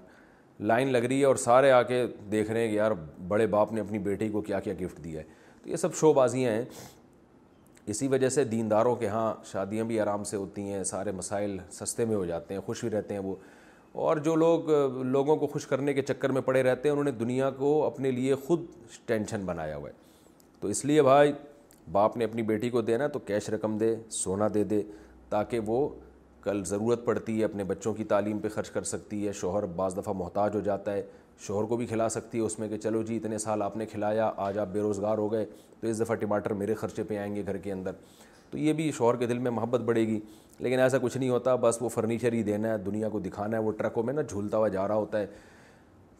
Speaker 2: لائن لگ رہی ہے اور سارے آ کے دیکھ رہے ہیں کہ یار بڑے باپ نے اپنی بیٹی کو کیا کیا گفٹ دیا ہے تو یہ سب شو بازیاں ہیں اسی وجہ سے دینداروں کے ہاں شادیاں بھی آرام سے ہوتی ہیں سارے مسائل سستے میں ہو جاتے ہیں خوش بھی رہتے ہیں وہ اور جو لوگ لوگوں کو خوش کرنے کے چکر میں پڑے رہتے ہیں انہوں نے دنیا کو اپنے لیے خود ٹینشن بنایا ہوا ہے تو اس لیے بھائی باپ نے اپنی بیٹی کو دینا تو کیش رقم دے سونا دے دے تاکہ وہ کل ضرورت پڑتی ہے اپنے بچوں کی تعلیم پہ خرچ کر سکتی ہے شوہر بعض دفعہ محتاج ہو جاتا ہے شوہر کو بھی کھلا سکتی ہے اس میں کہ چلو جی اتنے سال آپ نے کھلایا آج آپ بے روزگار ہو گئے تو اس دفعہ ٹماٹر میرے خرچے پہ آئیں گے گھر کے اندر تو یہ بھی شوہر کے دل میں محبت بڑھے گی لیکن ایسا کچھ نہیں ہوتا بس وہ فرنیچر ہی دینا ہے دنیا کو دکھانا ہے وہ ٹرکوں میں نا جھولتا ہوا جا رہا ہوتا ہے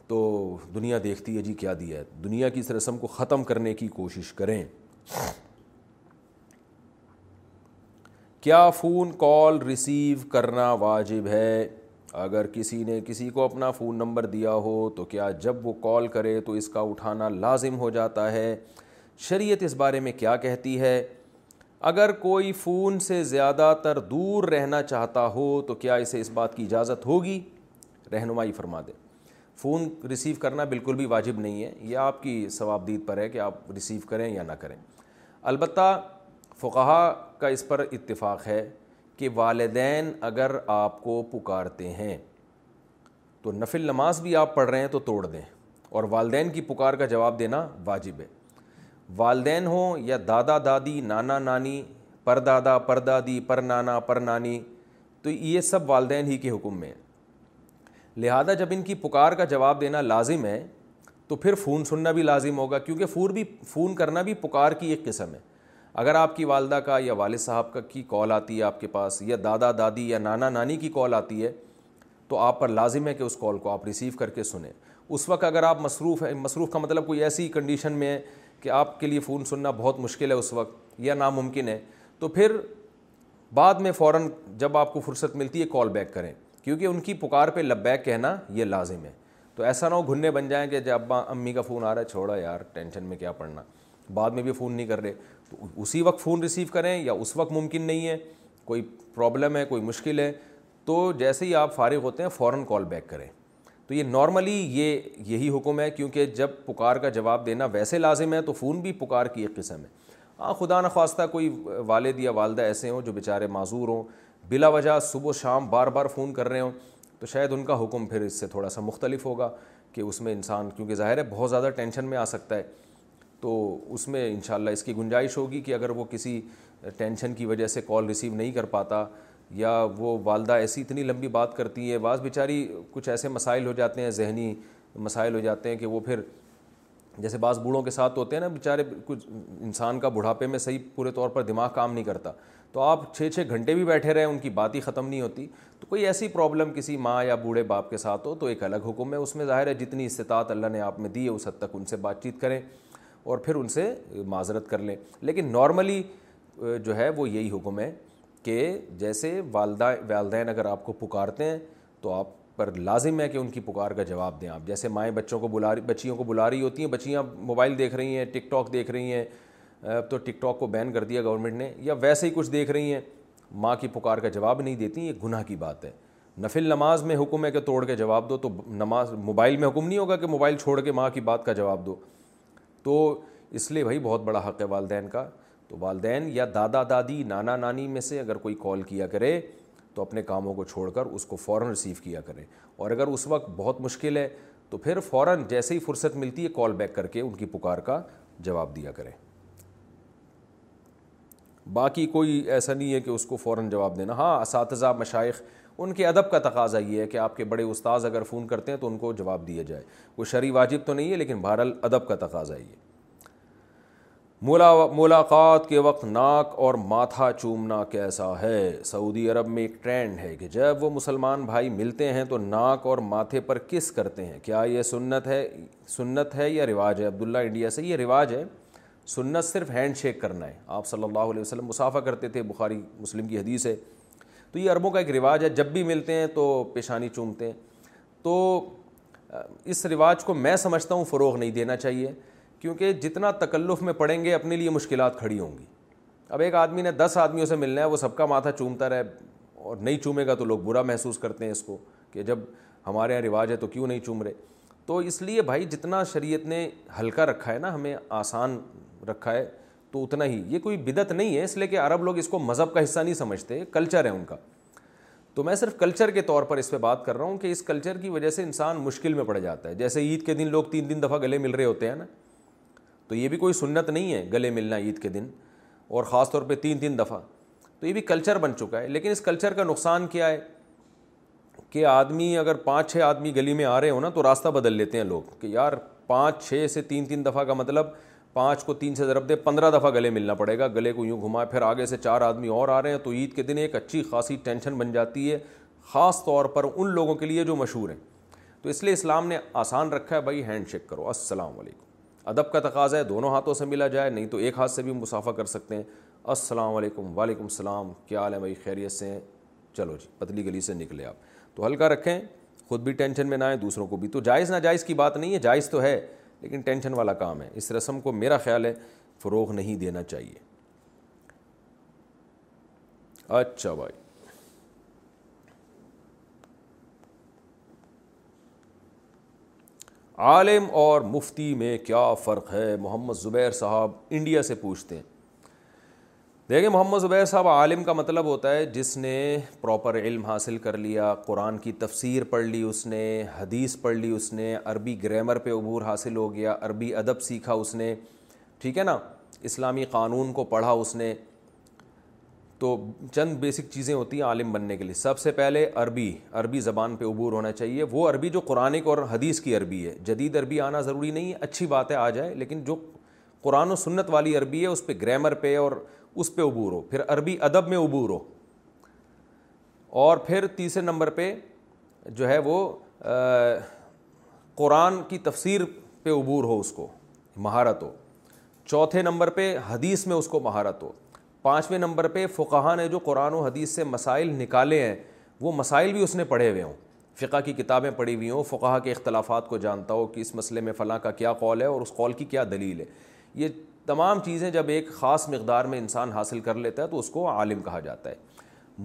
Speaker 2: تو دنیا دیکھتی ہے جی کیا دیا ہے دنیا کی اس رسم کو ختم کرنے کی کوشش کریں کیا فون کال ریسیو کرنا واجب ہے اگر کسی نے کسی کو اپنا فون نمبر دیا ہو تو کیا جب وہ کال کرے تو اس کا اٹھانا لازم ہو جاتا ہے شریعت اس بارے میں کیا کہتی ہے اگر کوئی فون سے زیادہ تر دور رہنا چاہتا ہو تو کیا اسے اس بات کی اجازت ہوگی رہنمائی فرما دے فون ریسیو کرنا بالکل بھی واجب نہیں ہے یہ آپ کی ثوابدید پر ہے کہ آپ ریسیو کریں یا نہ کریں البتہ فقہ کا اس پر اتفاق ہے کہ والدین اگر آپ کو پکارتے ہیں تو نفل نماز بھی آپ پڑھ رہے ہیں تو توڑ دیں اور والدین کی پکار کا جواب دینا واجب ہے والدین ہوں یا دادا دادی نانا نانی پر دادا پر دادی پر نانا پر نانی تو یہ سب والدین ہی کے حکم میں لہذا جب ان کی پکار کا جواب دینا لازم ہے تو پھر فون سننا بھی لازم ہوگا کیونکہ فون بھی فون کرنا بھی پکار کی ایک قسم ہے اگر آپ کی والدہ کا یا والد صاحب کا کی کال آتی ہے آپ کے پاس یا دادا دادی یا نانا نانی کی کال آتی ہے تو آپ پر لازم ہے کہ اس کال کو آپ ریسیو کر کے سنیں اس وقت اگر آپ مصروف ہیں مصروف کا مطلب کوئی ایسی کنڈیشن میں ہے کہ آپ کے لیے فون سننا بہت مشکل ہے اس وقت یا ناممکن ہے تو پھر بعد میں فوراً جب آپ کو فرصت ملتی ہے کال بیک کریں کیونکہ ان کی پکار پہ لب بیک کہنا یہ لازم ہے تو ایسا نہ ہو گھننے بن جائیں کہ جب ابا امی کا فون آ رہا ہے چھوڑا یار ٹینشن میں کیا پڑنا بعد میں بھی فون نہیں کر رہے تو اسی وقت فون ریسیو کریں یا اس وقت ممکن نہیں ہے کوئی پرابلم ہے کوئی مشکل ہے تو جیسے ہی آپ فارغ ہوتے ہیں فوراً کال بیک کریں تو یہ نارملی یہ یہی حکم ہے کیونکہ جب پکار کا جواب دینا ویسے لازم ہے تو فون بھی پکار کی ایک قسم ہے ہاں خدا نخواستہ کوئی والد یا والدہ ایسے ہوں جو بیچارے معذور ہوں بلا وجہ صبح و شام بار بار فون کر رہے ہوں تو شاید ان کا حکم پھر اس سے تھوڑا سا مختلف ہوگا کہ اس میں انسان کیونکہ ظاہر ہے بہت زیادہ ٹینشن میں آ سکتا ہے تو اس میں انشاءاللہ اس کی گنجائش ہوگی کہ اگر وہ کسی ٹینشن کی وجہ سے کال ریسیو نہیں کر پاتا یا وہ والدہ ایسی اتنی لمبی بات کرتی ہے بعض بیچاری کچھ ایسے مسائل ہو جاتے ہیں ذہنی مسائل ہو جاتے ہیں کہ وہ پھر جیسے بعض بوڑھوں کے ساتھ ہوتے ہیں نا بیچارے کچھ انسان کا بڑھاپے میں صحیح پورے طور پر دماغ کام نہیں کرتا تو آپ چھ چھ گھنٹے بھی بیٹھے رہے ان کی بات ہی ختم نہیں ہوتی تو کوئی ایسی پرابلم کسی ماں یا بوڑھے باپ کے ساتھ ہو تو ایک الگ حکم ہے اس میں ظاہر ہے جتنی استطاعت اللہ نے آپ میں دی ہے اس حد تک ان سے بات چیت کریں اور پھر ان سے معذرت کر لیں لیکن نارملی جو ہے وہ یہی حکم ہے کہ جیسے والدہ والدین اگر آپ کو پکارتے ہیں تو آپ پر لازم ہے کہ ان کی پکار کا جواب دیں آپ جیسے مائیں بچوں کو بلا رہی بچیوں کو بلا رہی ہوتی ہیں بچیاں موبائل دیکھ رہی ہیں ٹک ٹاک دیکھ رہی ہیں تو ٹک ٹاک کو بین کر دیا گورنمنٹ نے یا ویسے ہی کچھ دیکھ رہی ہیں ماں کی پکار کا جواب نہیں دیتی یہ گناہ کی بات ہے نفل نماز میں حکم ہے کہ توڑ کے جواب دو تو نماز موبائل میں حکم نہیں ہوگا کہ موبائل چھوڑ کے ماں کی بات کا جواب دو تو اس لیے بھائی بہت بڑا حق ہے والدین کا تو والدین یا دادا دادی نانا نانی میں سے اگر کوئی کال کیا کرے تو اپنے کاموں کو چھوڑ کر اس کو فوراً ریسیو کیا کرے اور اگر اس وقت بہت مشکل ہے تو پھر فوراً جیسے ہی فرصت ملتی ہے کال بیک کر کے ان کی پکار کا جواب دیا کریں باقی کوئی ایسا نہیں ہے کہ اس کو فوراً جواب دینا ہاں اساتذہ مشائق ان کے ادب کا تقاضا یہ ہے کہ آپ کے بڑے استاذ اگر فون کرتے ہیں تو ان کو جواب دیا جائے وہ شرعی واجب تو نہیں ہے لیکن بہرحال ادب کا تقاضا یہ مولا ملاقات کے وقت ناک اور ماتھا چومنا کیسا ہے سعودی عرب میں ایک ٹرینڈ ہے کہ جب وہ مسلمان بھائی ملتے ہیں تو ناک اور ماتھے پر کس کرتے ہیں کیا یہ سنت ہے سنت ہے یا رواج ہے عبداللہ انڈیا سے یہ رواج ہے سنت صرف ہینڈ شیک کرنا ہے آپ صلی اللہ علیہ وسلم مسافہ کرتے تھے بخاری مسلم کی حدیث ہے تو یہ عربوں کا ایک رواج ہے جب بھی ملتے ہیں تو پیشانی چومتے ہیں تو اس رواج کو میں سمجھتا ہوں فروغ نہیں دینا چاہیے کیونکہ جتنا تکلف میں پڑھیں گے اپنے لیے مشکلات کھڑی ہوں گی اب ایک آدمی نے دس آدمیوں سے ملنا ہے وہ سب کا ماتھا چومتا رہے اور نہیں چومے گا تو لوگ برا محسوس کرتے ہیں اس کو کہ جب ہمارے یہاں رواج ہے تو کیوں نہیں چوم رہے تو اس لیے بھائی جتنا شریعت نے ہلکا رکھا ہے نا ہمیں آسان رکھا ہے تو اتنا ہی یہ کوئی بدت نہیں ہے اس لیے کہ عرب لوگ اس کو مذہب کا حصہ نہیں سمجھتے کلچر ہے ان کا تو میں صرف کلچر کے طور پر اس پہ بات کر رہا ہوں کہ اس کلچر کی وجہ سے انسان مشکل میں پڑ جاتا ہے جیسے عید کے دن لوگ تین تین دفعہ گلے مل رہے ہوتے ہیں نا تو یہ بھی کوئی سنت نہیں ہے گلے ملنا عید کے دن اور خاص طور پہ تین تین دفعہ تو یہ بھی کلچر بن چکا ہے لیکن اس کلچر کا نقصان کیا ہے کہ آدمی اگر پانچ چھ آدمی گلی میں آ رہے ہو نا تو راستہ بدل لیتے ہیں لوگ کہ یار پانچ چھ سے تین تین دفعہ کا مطلب پانچ کو تین سے ضرب دے پندرہ دفعہ گلے ملنا پڑے گا گلے کو یوں گھمائے پھر آگے سے چار آدمی اور آ رہے ہیں تو عید کے دن ایک اچھی خاصی ٹینشن بن جاتی ہے خاص طور پر ان لوگوں کے لیے جو مشہور ہیں تو اس لیے اسلام نے آسان رکھا ہے بھائی ہینڈ شیک کرو السلام علیکم ادب کا تقاضا ہے دونوں ہاتھوں سے ملا جائے نہیں تو ایک ہاتھ سے بھی مسافہ کر سکتے ہیں السلام علیکم وعلیکم السلام کیا حال ہے بھائی خیریت سے چلو جی پتلی گلی سے نکلے آپ تو ہلکا رکھیں خود بھی ٹینشن میں نہ آئیں دوسروں کو بھی تو جائز ناجائز کی بات نہیں ہے جائز تو ہے لیکن ٹینشن والا کام ہے اس رسم کو میرا خیال ہے فروغ نہیں دینا چاہیے اچھا بھائی عالم اور مفتی میں کیا فرق ہے محمد زبیر صاحب انڈیا سے پوچھتے ہیں دیکھیں محمد زبیر صاحب عالم کا مطلب ہوتا ہے جس نے پراپر علم حاصل کر لیا قرآن کی تفسیر پڑھ لی اس نے حدیث پڑھ لی اس نے عربی گریمر پہ عبور حاصل ہو گیا عربی ادب سیکھا اس نے ٹھیک ہے نا اسلامی قانون کو پڑھا اس نے تو چند بیسک چیزیں ہوتی ہیں عالم بننے کے لیے سب سے پہلے عربی عربی زبان پہ عبور ہونا چاہیے وہ عربی جو قرآن اور حدیث کی عربی ہے جدید عربی آنا ضروری نہیں ہے اچھی باتیں آ جائے لیکن جو قرآن و سنت والی عربی ہے اس پہ گریمر پہ اور اس پہ عبور ہو پھر عربی ادب میں عبور ہو اور پھر تیسرے نمبر پہ جو ہے وہ قرآن کی تفسیر پہ عبور ہو اس کو مہارت ہو چوتھے نمبر پہ حدیث میں اس کو مہارت ہو پانچویں نمبر پہ فقہ نے جو قرآن و حدیث سے مسائل نکالے ہیں وہ مسائل بھی اس نے پڑھے ہوئے ہوں فقہ کی کتابیں پڑھی ہوئی ہوں فقہ کے اختلافات کو جانتا ہو کہ اس مسئلے میں فلاں کا کیا قول ہے اور اس قول کی کیا دلیل ہے یہ تمام چیزیں جب ایک خاص مقدار میں انسان حاصل کر لیتا ہے تو اس کو عالم کہا جاتا ہے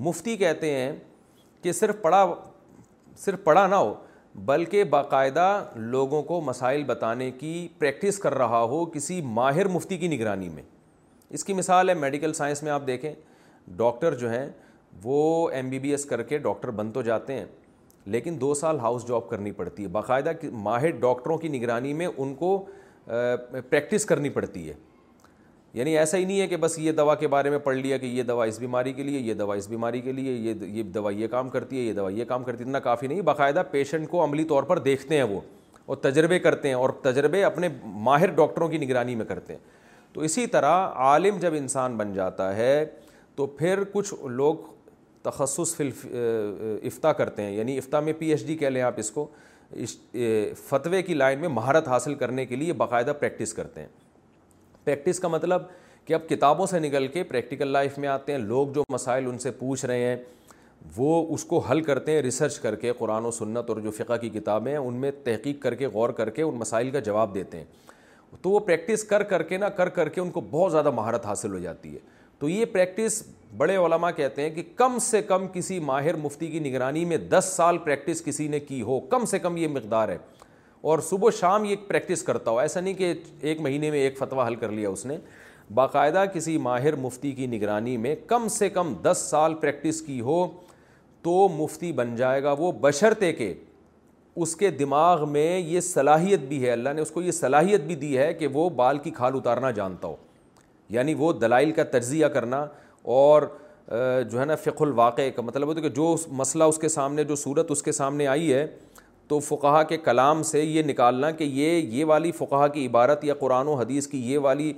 Speaker 2: مفتی کہتے ہیں کہ صرف پڑھا صرف پڑھا نہ ہو بلکہ باقاعدہ لوگوں کو مسائل بتانے کی پریکٹس کر رہا ہو کسی ماہر مفتی کی نگرانی میں اس کی مثال ہے میڈیکل سائنس میں آپ دیکھیں ڈاکٹر جو ہیں وہ ایم بی بی ایس کر کے ڈاکٹر بن تو جاتے ہیں لیکن دو سال ہاؤس جاب کرنی پڑتی ہے باقاعدہ ماہر ڈاکٹروں کی نگرانی میں ان کو پریکٹس کرنی پڑتی ہے یعنی ایسا ہی نہیں ہے کہ بس یہ دوا کے بارے میں پڑھ لیا کہ یہ دوا اس بیماری کے لیے یہ دوا اس بیماری کے لیے یہ یہ دوا یہ کام کرتی ہے یہ دوا یہ کام کرتی ہے اتنا کافی نہیں باقاعدہ پیشنٹ کو عملی طور پر دیکھتے ہیں وہ اور تجربے کرتے ہیں اور تجربے اپنے ماہر ڈاکٹروں کی نگرانی میں کرتے ہیں تو اسی طرح عالم جب انسان بن جاتا ہے تو پھر کچھ لوگ تخصص فلف افتا کرتے ہیں یعنی افتا میں پی ایچ ڈی کہہ لیں آپ اس کو اس فتوے کی لائن میں مہارت حاصل کرنے کے لیے باقاعدہ پریکٹس کرتے ہیں پریکٹس کا مطلب کہ اب کتابوں سے نکل کے پریکٹیکل لائف میں آتے ہیں لوگ جو مسائل ان سے پوچھ رہے ہیں وہ اس کو حل کرتے ہیں ریسرچ کر کے قرآن و سنت اور جو فقہ کی کتابیں ہیں ان میں تحقیق کر کے غور کر کے ان مسائل کا جواب دیتے ہیں تو وہ پریکٹس کر کر کے نہ کر کر کے ان کو بہت زیادہ مہارت حاصل ہو جاتی ہے تو یہ پریکٹس بڑے علماء کہتے ہیں کہ کم سے کم کسی ماہر مفتی کی نگرانی میں دس سال پریکٹس کسی نے کی ہو کم سے کم یہ مقدار ہے اور صبح و شام یہ پریکٹس کرتا ہو ایسا نہیں کہ ایک مہینے میں ایک فتویٰ حل کر لیا اس نے باقاعدہ کسی ماہر مفتی کی نگرانی میں کم سے کم دس سال پریکٹس کی ہو تو مفتی بن جائے گا وہ بشرتے کہ اس کے دماغ میں یہ صلاحیت بھی ہے اللہ نے اس کو یہ صلاحیت بھی دی ہے کہ وہ بال کی کھال اتارنا جانتا ہو یعنی وہ دلائل کا تجزیہ کرنا اور جو ہے نا فق الواقع کا مطلب ہوتا ہے کہ جو مسئلہ اس کے سامنے جو صورت اس کے سامنے آئی ہے تو فقہ کے کلام سے یہ نکالنا کہ یہ یہ والی فقہ کی عبارت یا قرآن و حدیث کی یہ والی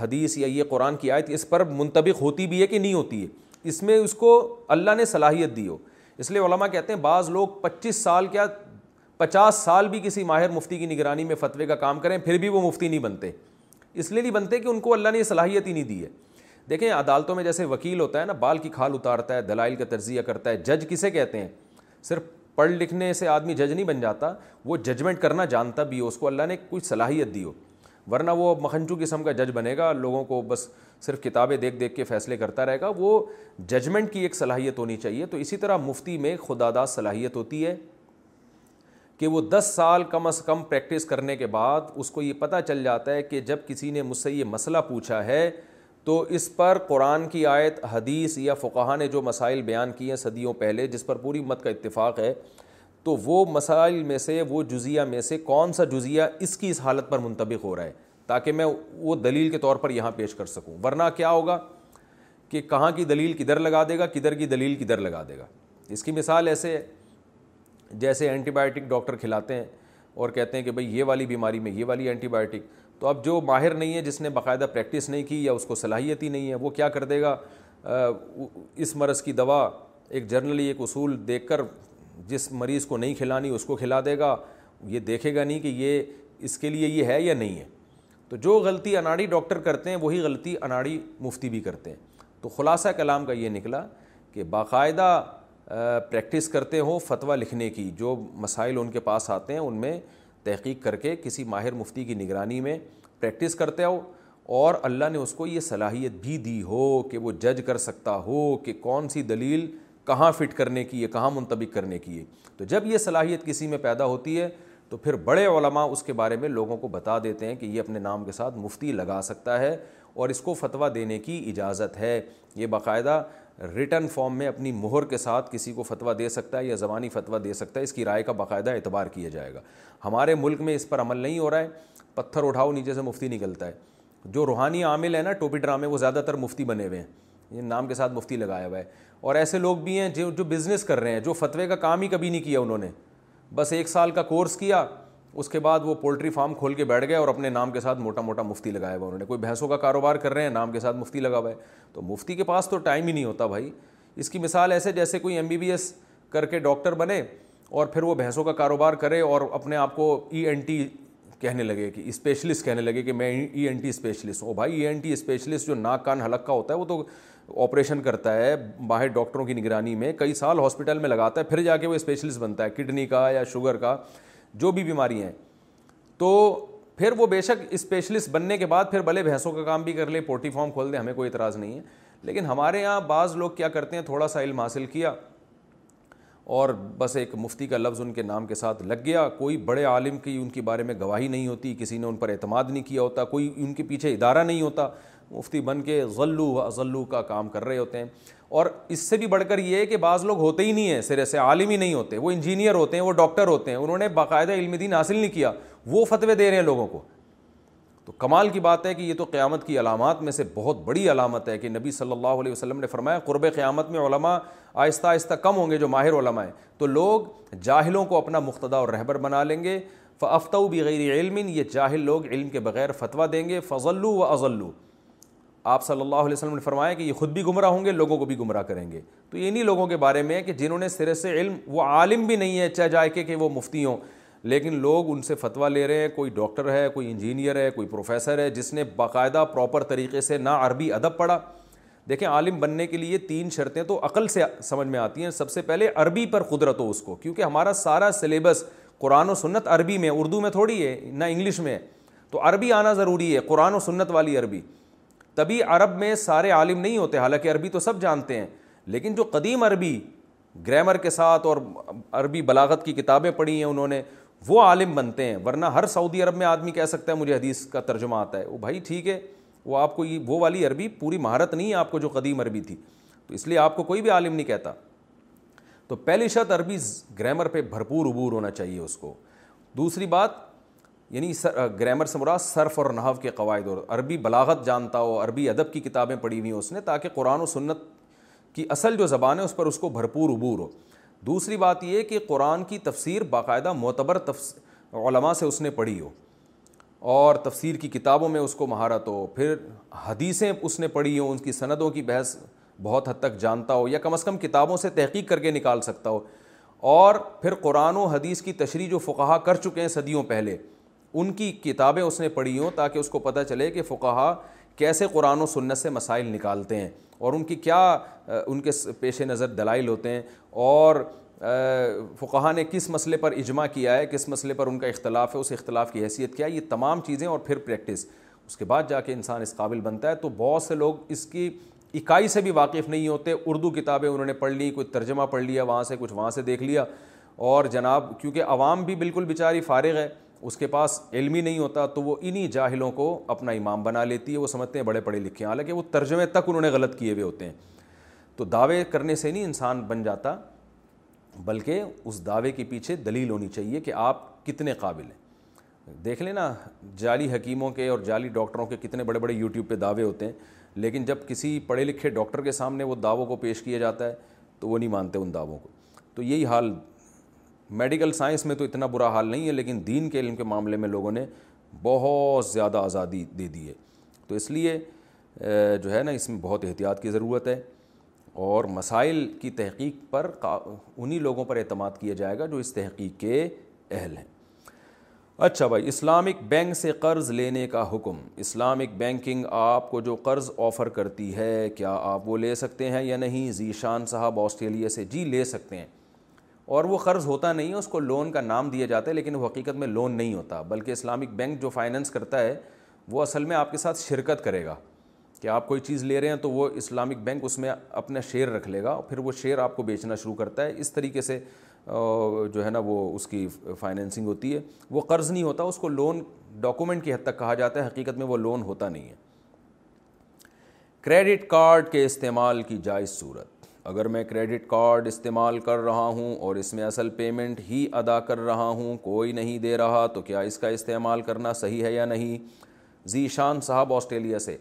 Speaker 2: حدیث یا یہ قرآن کی آیت اس پر منتبق ہوتی بھی ہے کہ نہیں ہوتی ہے اس میں اس کو اللہ نے صلاحیت دی ہو اس لیے علماء کہتے ہیں بعض لوگ پچیس سال کیا پچاس سال بھی کسی ماہر مفتی کی نگرانی میں فتوے کا کام کریں پھر بھی وہ مفتی نہیں بنتے اس لیے نہیں بنتے کہ ان کو اللہ نے یہ صلاحیت ہی نہیں دی ہے دیکھیں عدالتوں میں جیسے وکیل ہوتا ہے نا بال کی کھال اتارتا ہے دلائل کا تجزیہ کرتا ہے جج کسے کہتے ہیں صرف پڑھ لکھنے سے آدمی جج نہیں بن جاتا وہ ججمنٹ کرنا جانتا بھی ہو اس کو اللہ نے کچھ صلاحیت دی ہو ورنہ وہ مکھنچو قسم کا جج بنے گا لوگوں کو بس صرف کتابیں دیکھ دیکھ کے فیصلے کرتا رہے گا وہ ججمنٹ کی ایک صلاحیت ہونی چاہیے تو اسی طرح مفتی میں خدا داد صلاحیت ہوتی ہے کہ وہ دس سال کم از کم پریکٹس کرنے کے بعد اس کو یہ پتہ چل جاتا ہے کہ جب کسی نے مجھ سے یہ مسئلہ پوچھا ہے تو اس پر قرآن کی آیت حدیث یا فقہ نے جو مسائل بیان کیے ہیں صدیوں پہلے جس پر پوری مت کا اتفاق ہے تو وہ مسائل میں سے وہ جزیہ میں سے کون سا جزیہ اس کی اس حالت پر منطبق ہو رہا ہے تاکہ میں وہ دلیل کے طور پر یہاں پیش کر سکوں ورنہ کیا ہوگا کہ کہاں کی دلیل کدھر لگا دے گا کدھر کی دلیل کدھر لگا دے گا اس کی مثال ایسے ہے جیسے اینٹی بائیوٹک ڈاکٹر کھلاتے ہیں اور کہتے ہیں کہ بھائی یہ والی بیماری میں یہ والی اینٹی بائیوٹک تو اب جو ماہر نہیں ہے جس نے باقاعدہ پریکٹس نہیں کی یا اس کو صلاحیت ہی نہیں ہے وہ کیا کر دے گا اس مرض کی دوا ایک جرنلی ایک اصول دیکھ کر جس مریض کو نہیں کھلانی اس کو کھلا دے گا یہ دیکھے گا نہیں کہ یہ اس کے لیے یہ ہے یا نہیں ہے تو جو غلطی اناڑی ڈاکٹر کرتے ہیں وہی غلطی اناڑی مفتی بھی کرتے ہیں تو خلاصہ کلام کا یہ نکلا کہ باقاعدہ پریکٹس کرتے ہوں فتویٰ لکھنے کی جو مسائل ان کے پاس آتے ہیں ان میں تحقیق کر کے کسی ماہر مفتی کی نگرانی میں پریکٹس کرتے ہو اور اللہ نے اس کو یہ صلاحیت بھی دی ہو کہ وہ جج کر سکتا ہو کہ کون سی دلیل کہاں فٹ کرنے کی ہے کہاں منتبک کرنے کی ہے تو جب یہ صلاحیت کسی میں پیدا ہوتی ہے تو پھر بڑے علماء اس کے بارے میں لوگوں کو بتا دیتے ہیں کہ یہ اپنے نام کے ساتھ مفتی لگا سکتا ہے اور اس کو فتویٰ دینے کی اجازت ہے یہ باقاعدہ ریٹرن فارم میں اپنی مہر کے ساتھ کسی کو فتویٰ دے سکتا ہے یا زبانی فتویٰ دے سکتا ہے اس کی رائے کا باقاعدہ اعتبار کیا جائے گا ہمارے ملک میں اس پر عمل نہیں ہو رہا ہے پتھر اٹھاؤ نیچے سے مفتی نکلتا ہے جو روحانی عامل ہے نا ٹوپی ڈرامے وہ زیادہ تر مفتی بنے ہوئے ہیں یہ نام کے ساتھ مفتی لگایا ہوا ہے اور ایسے لوگ بھی ہیں جو جو بزنس کر رہے ہیں جو فتوے کا کام ہی کبھی نہیں کیا انہوں نے بس ایک سال کا کورس کیا اس کے بعد وہ پولٹری فارم کھول کے بیٹھ گئے اور اپنے نام کے ساتھ موٹا موٹا مفتی لگایا ہوا انہوں نے کوئی بھینسوں کا کاروبار کر رہے ہیں نام کے ساتھ مفتی لگا ہوا ہے تو مفتی کے پاس تو ٹائم ہی نہیں ہوتا بھائی اس کی مثال ایسے جیسے کوئی ایم بی بی ایس کر کے ڈاکٹر بنے اور پھر وہ بھینسوں کا کاروبار کرے اور اپنے آپ کو ای این ٹی کہنے لگے کہ اسپیشلسٹ کہنے لگے کہ میں ای این ٹی اسپیشلسٹ ہوں بھائی ای این ٹی اسپیشلسٹ جو ناک کان حلق کا ہوتا ہے وہ تو آپریشن کرتا ہے باہر ڈاکٹروں کی نگرانی میں کئی سال ہاسپٹل میں لگاتا ہے پھر جا کے وہ اسپیشلسٹ بنتا ہے کڈنی کا یا شوگر کا جو بھی بیماری ہیں تو پھر وہ بے شک اسپیشلسٹ بننے کے بعد پھر بھلے بھینسوں کا کام بھی کر لے پولٹری فارم کھول دے ہمیں کوئی اعتراض نہیں ہے لیکن ہمارے یہاں بعض لوگ کیا کرتے ہیں تھوڑا سا علم حاصل کیا اور بس ایک مفتی کا لفظ ان کے نام کے ساتھ لگ گیا کوئی بڑے عالم کی ان کی بارے میں گواہی نہیں ہوتی کسی نے ان پر اعتماد نہیں کیا ہوتا کوئی ان کے پیچھے ادارہ نہیں ہوتا مفتی بن کے غلو غلو کا کام کر رہے ہوتے ہیں اور اس سے بھی بڑھ کر یہ ہے کہ بعض لوگ ہوتے ہی نہیں ہیں سرے سے عالم ہی نہیں ہوتے وہ انجینئر ہوتے ہیں وہ ڈاکٹر ہوتے ہیں انہوں نے باقاعدہ علم دین حاصل نہیں کیا وہ فتوے دے رہے ہیں لوگوں کو تو کمال کی بات ہے کہ یہ تو قیامت کی علامات میں سے بہت بڑی علامت ہے کہ نبی صلی اللہ علیہ وسلم نے فرمایا قرب قیامت میں علماء آہستہ آہستہ کم ہوں گے جو ماہر علماء ہیں تو لوگ جاہلوں کو اپنا مقتدا اور رہبر بنا لیں گے فافتو بغیر علم یہ جاہل لوگ علم کے بغیر فتویٰ دیں گے فضلو و اضلو آپ صلی اللہ علیہ وسلم نے فرمایا کہ یہ خود بھی گمراہ ہوں گے لوگوں کو بھی گمراہ کریں گے تو یہ انہیں لوگوں کے بارے میں کہ جنہوں نے سرے سے علم وہ عالم بھی نہیں ہے چاہ جائے کہ وہ مفتی ہوں لیکن لوگ ان سے فتویٰ لے رہے ہیں کوئی ڈاکٹر ہے کوئی انجینئر ہے کوئی پروفیسر ہے جس نے باقاعدہ پراپر طریقے سے نہ عربی ادب پڑھا دیکھیں عالم بننے کے لیے تین شرطیں تو عقل سے سمجھ میں آتی ہیں سب سے پہلے عربی پر قدرت ہو اس کو کیونکہ ہمارا سارا سلیبس قرآن و سنت عربی میں اردو میں تھوڑی ہے نہ انگلش میں ہے تو عربی آنا ضروری ہے قرآن و سنت والی عربی تبھی عرب میں سارے عالم نہیں ہوتے حالانکہ عربی تو سب جانتے ہیں لیکن جو قدیم عربی گرامر کے ساتھ اور عربی بلاغت کی کتابیں پڑھی ہیں انہوں نے وہ عالم بنتے ہیں ورنہ ہر سعودی عرب میں آدمی کہہ سکتا ہے مجھے حدیث کا ترجمہ آتا ہے وہ بھائی ٹھیک ہے وہ آپ کو یہ وہ والی عربی پوری مہارت نہیں ہے آپ کو جو قدیم عربی تھی تو اس لیے آپ کو کوئی بھی عالم نہیں کہتا تو پہلی شرط عربی گرامر پہ بھرپور عبور ہونا چاہیے اس کو دوسری بات یعنی گرامر سے مراد صرف اور نحو کے قواعد اور عربی بلاغت جانتا ہو عربی ادب کی کتابیں پڑھی ہوئی ہیں اس نے تاکہ قرآن و سنت کی اصل جو زبان ہے اس پر اس کو بھرپور عبور ہو دوسری بات یہ کہ قرآن کی تفسیر باقاعدہ معتبر علماء سے اس نے پڑھی ہو اور تفسیر کی کتابوں میں اس کو مہارت ہو پھر حدیثیں اس نے پڑھی ہوں ان کی سندوں کی بحث بہت حد تک جانتا ہو یا کم از کم کتابوں سے تحقیق کر کے نکال سکتا ہو اور پھر قرآن و حدیث کی تشریح جو فقہا کر چکے ہیں صدیوں پہلے ان کی کتابیں اس نے پڑھی ہوں تاکہ اس کو پتہ چلے کہ فقہا کیسے قرآن و سنت سے مسائل نکالتے ہیں اور ان کی کیا ان کے پیش نظر دلائل ہوتے ہیں اور فقہا نے کس مسئلے پر اجماع کیا ہے کس مسئلے پر ان کا اختلاف ہے اس اختلاف کی حیثیت کیا ہے یہ تمام چیزیں اور پھر پریکٹس اس کے بعد جا کے انسان اس قابل بنتا ہے تو بہت سے لوگ اس کی اکائی سے بھی واقف نہیں ہوتے اردو کتابیں انہوں نے پڑھ لی کوئی ترجمہ پڑھ لیا وہاں سے کچھ وہاں سے دیکھ لیا اور جناب کیونکہ عوام بھی بالکل بیچاری فارغ ہے اس کے پاس علمی نہیں ہوتا تو وہ انہی جاہلوں کو اپنا امام بنا لیتی ہے وہ سمجھتے ہیں بڑے پڑھے لکھے ہیں حالانکہ وہ ترجمے تک انہوں نے غلط کیے ہوئے ہوتے ہیں تو دعوے کرنے سے نہیں انسان بن جاتا بلکہ اس دعوے کے پیچھے دلیل ہونی چاہیے کہ آپ کتنے قابل ہیں دیکھ لیں نا جعلی حکیموں کے اور جعلی ڈاکٹروں کے کتنے بڑے بڑے یوٹیوب پہ دعوے ہوتے ہیں لیکن جب کسی پڑھے لکھے ڈاکٹر کے سامنے وہ دعووں کو پیش کیا جاتا ہے تو وہ نہیں مانتے ان دعووں کو تو یہی حال میڈیکل سائنس میں تو اتنا برا حال نہیں ہے لیکن دین کے علم کے معاملے میں لوگوں نے بہت زیادہ آزادی دے دی ہے تو اس لیے جو ہے نا اس میں بہت احتیاط کی ضرورت ہے اور مسائل کی تحقیق پر انہی لوگوں پر اعتماد کیا جائے گا جو اس تحقیق کے اہل ہیں اچھا بھائی اسلامک بینک سے قرض لینے کا حکم اسلامک بینکنگ آپ کو جو قرض آفر کرتی ہے کیا آپ وہ لے سکتے ہیں یا نہیں ذیشان صاحب آسٹریلیا سے جی لے سکتے ہیں اور وہ قرض ہوتا نہیں ہے اس کو لون کا نام دیا جاتا ہے لیکن وہ حقیقت میں لون نہیں ہوتا بلکہ اسلامک بینک جو فائننس کرتا ہے وہ اصل میں آپ کے ساتھ شرکت کرے گا کہ آپ کوئی چیز لے رہے ہیں تو وہ اسلامک بینک اس میں اپنا شیئر رکھ لے گا پھر وہ شیئر آپ کو بیچنا شروع کرتا ہے اس طریقے سے جو ہے نا وہ اس کی فائنینسنگ ہوتی ہے وہ قرض نہیں ہوتا اس کو لون ڈاکومنٹ کی حد تک کہا جاتا ہے حقیقت میں وہ لون ہوتا نہیں ہے کریڈٹ کارڈ کے استعمال کی جائز صورت اگر میں کریڈٹ کارڈ استعمال کر رہا ہوں اور اس میں اصل پیمنٹ ہی ادا کر رہا ہوں کوئی نہیں دے رہا تو کیا اس کا استعمال کرنا صحیح ہے یا نہیں ذیشان صاحب آسٹریلیا سے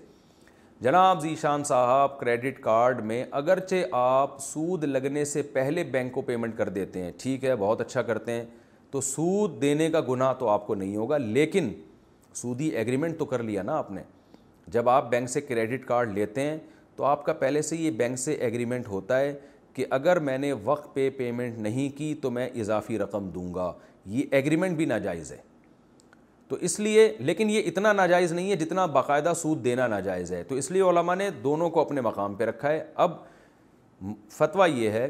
Speaker 2: جناب ذیشان صاحب کریڈٹ کارڈ میں اگرچہ آپ سود لگنے سے پہلے بینک کو پیمنٹ کر دیتے ہیں ٹھیک ہے بہت اچھا کرتے ہیں تو سود دینے کا گناہ تو آپ کو نہیں ہوگا لیکن سودی ایگریمنٹ تو کر لیا نا آپ نے جب آپ بینک سے کریڈٹ کارڈ لیتے ہیں تو آپ کا پہلے سے یہ بینک سے ایگریمنٹ ہوتا ہے کہ اگر میں نے وقت پہ پیمنٹ نہیں کی تو میں اضافی رقم دوں گا یہ ایگریمنٹ بھی ناجائز ہے تو اس لیے لیکن یہ اتنا ناجائز نہیں ہے جتنا باقاعدہ سود دینا ناجائز ہے تو اس لیے علماء نے دونوں کو اپنے مقام پہ رکھا ہے اب فتویٰ یہ ہے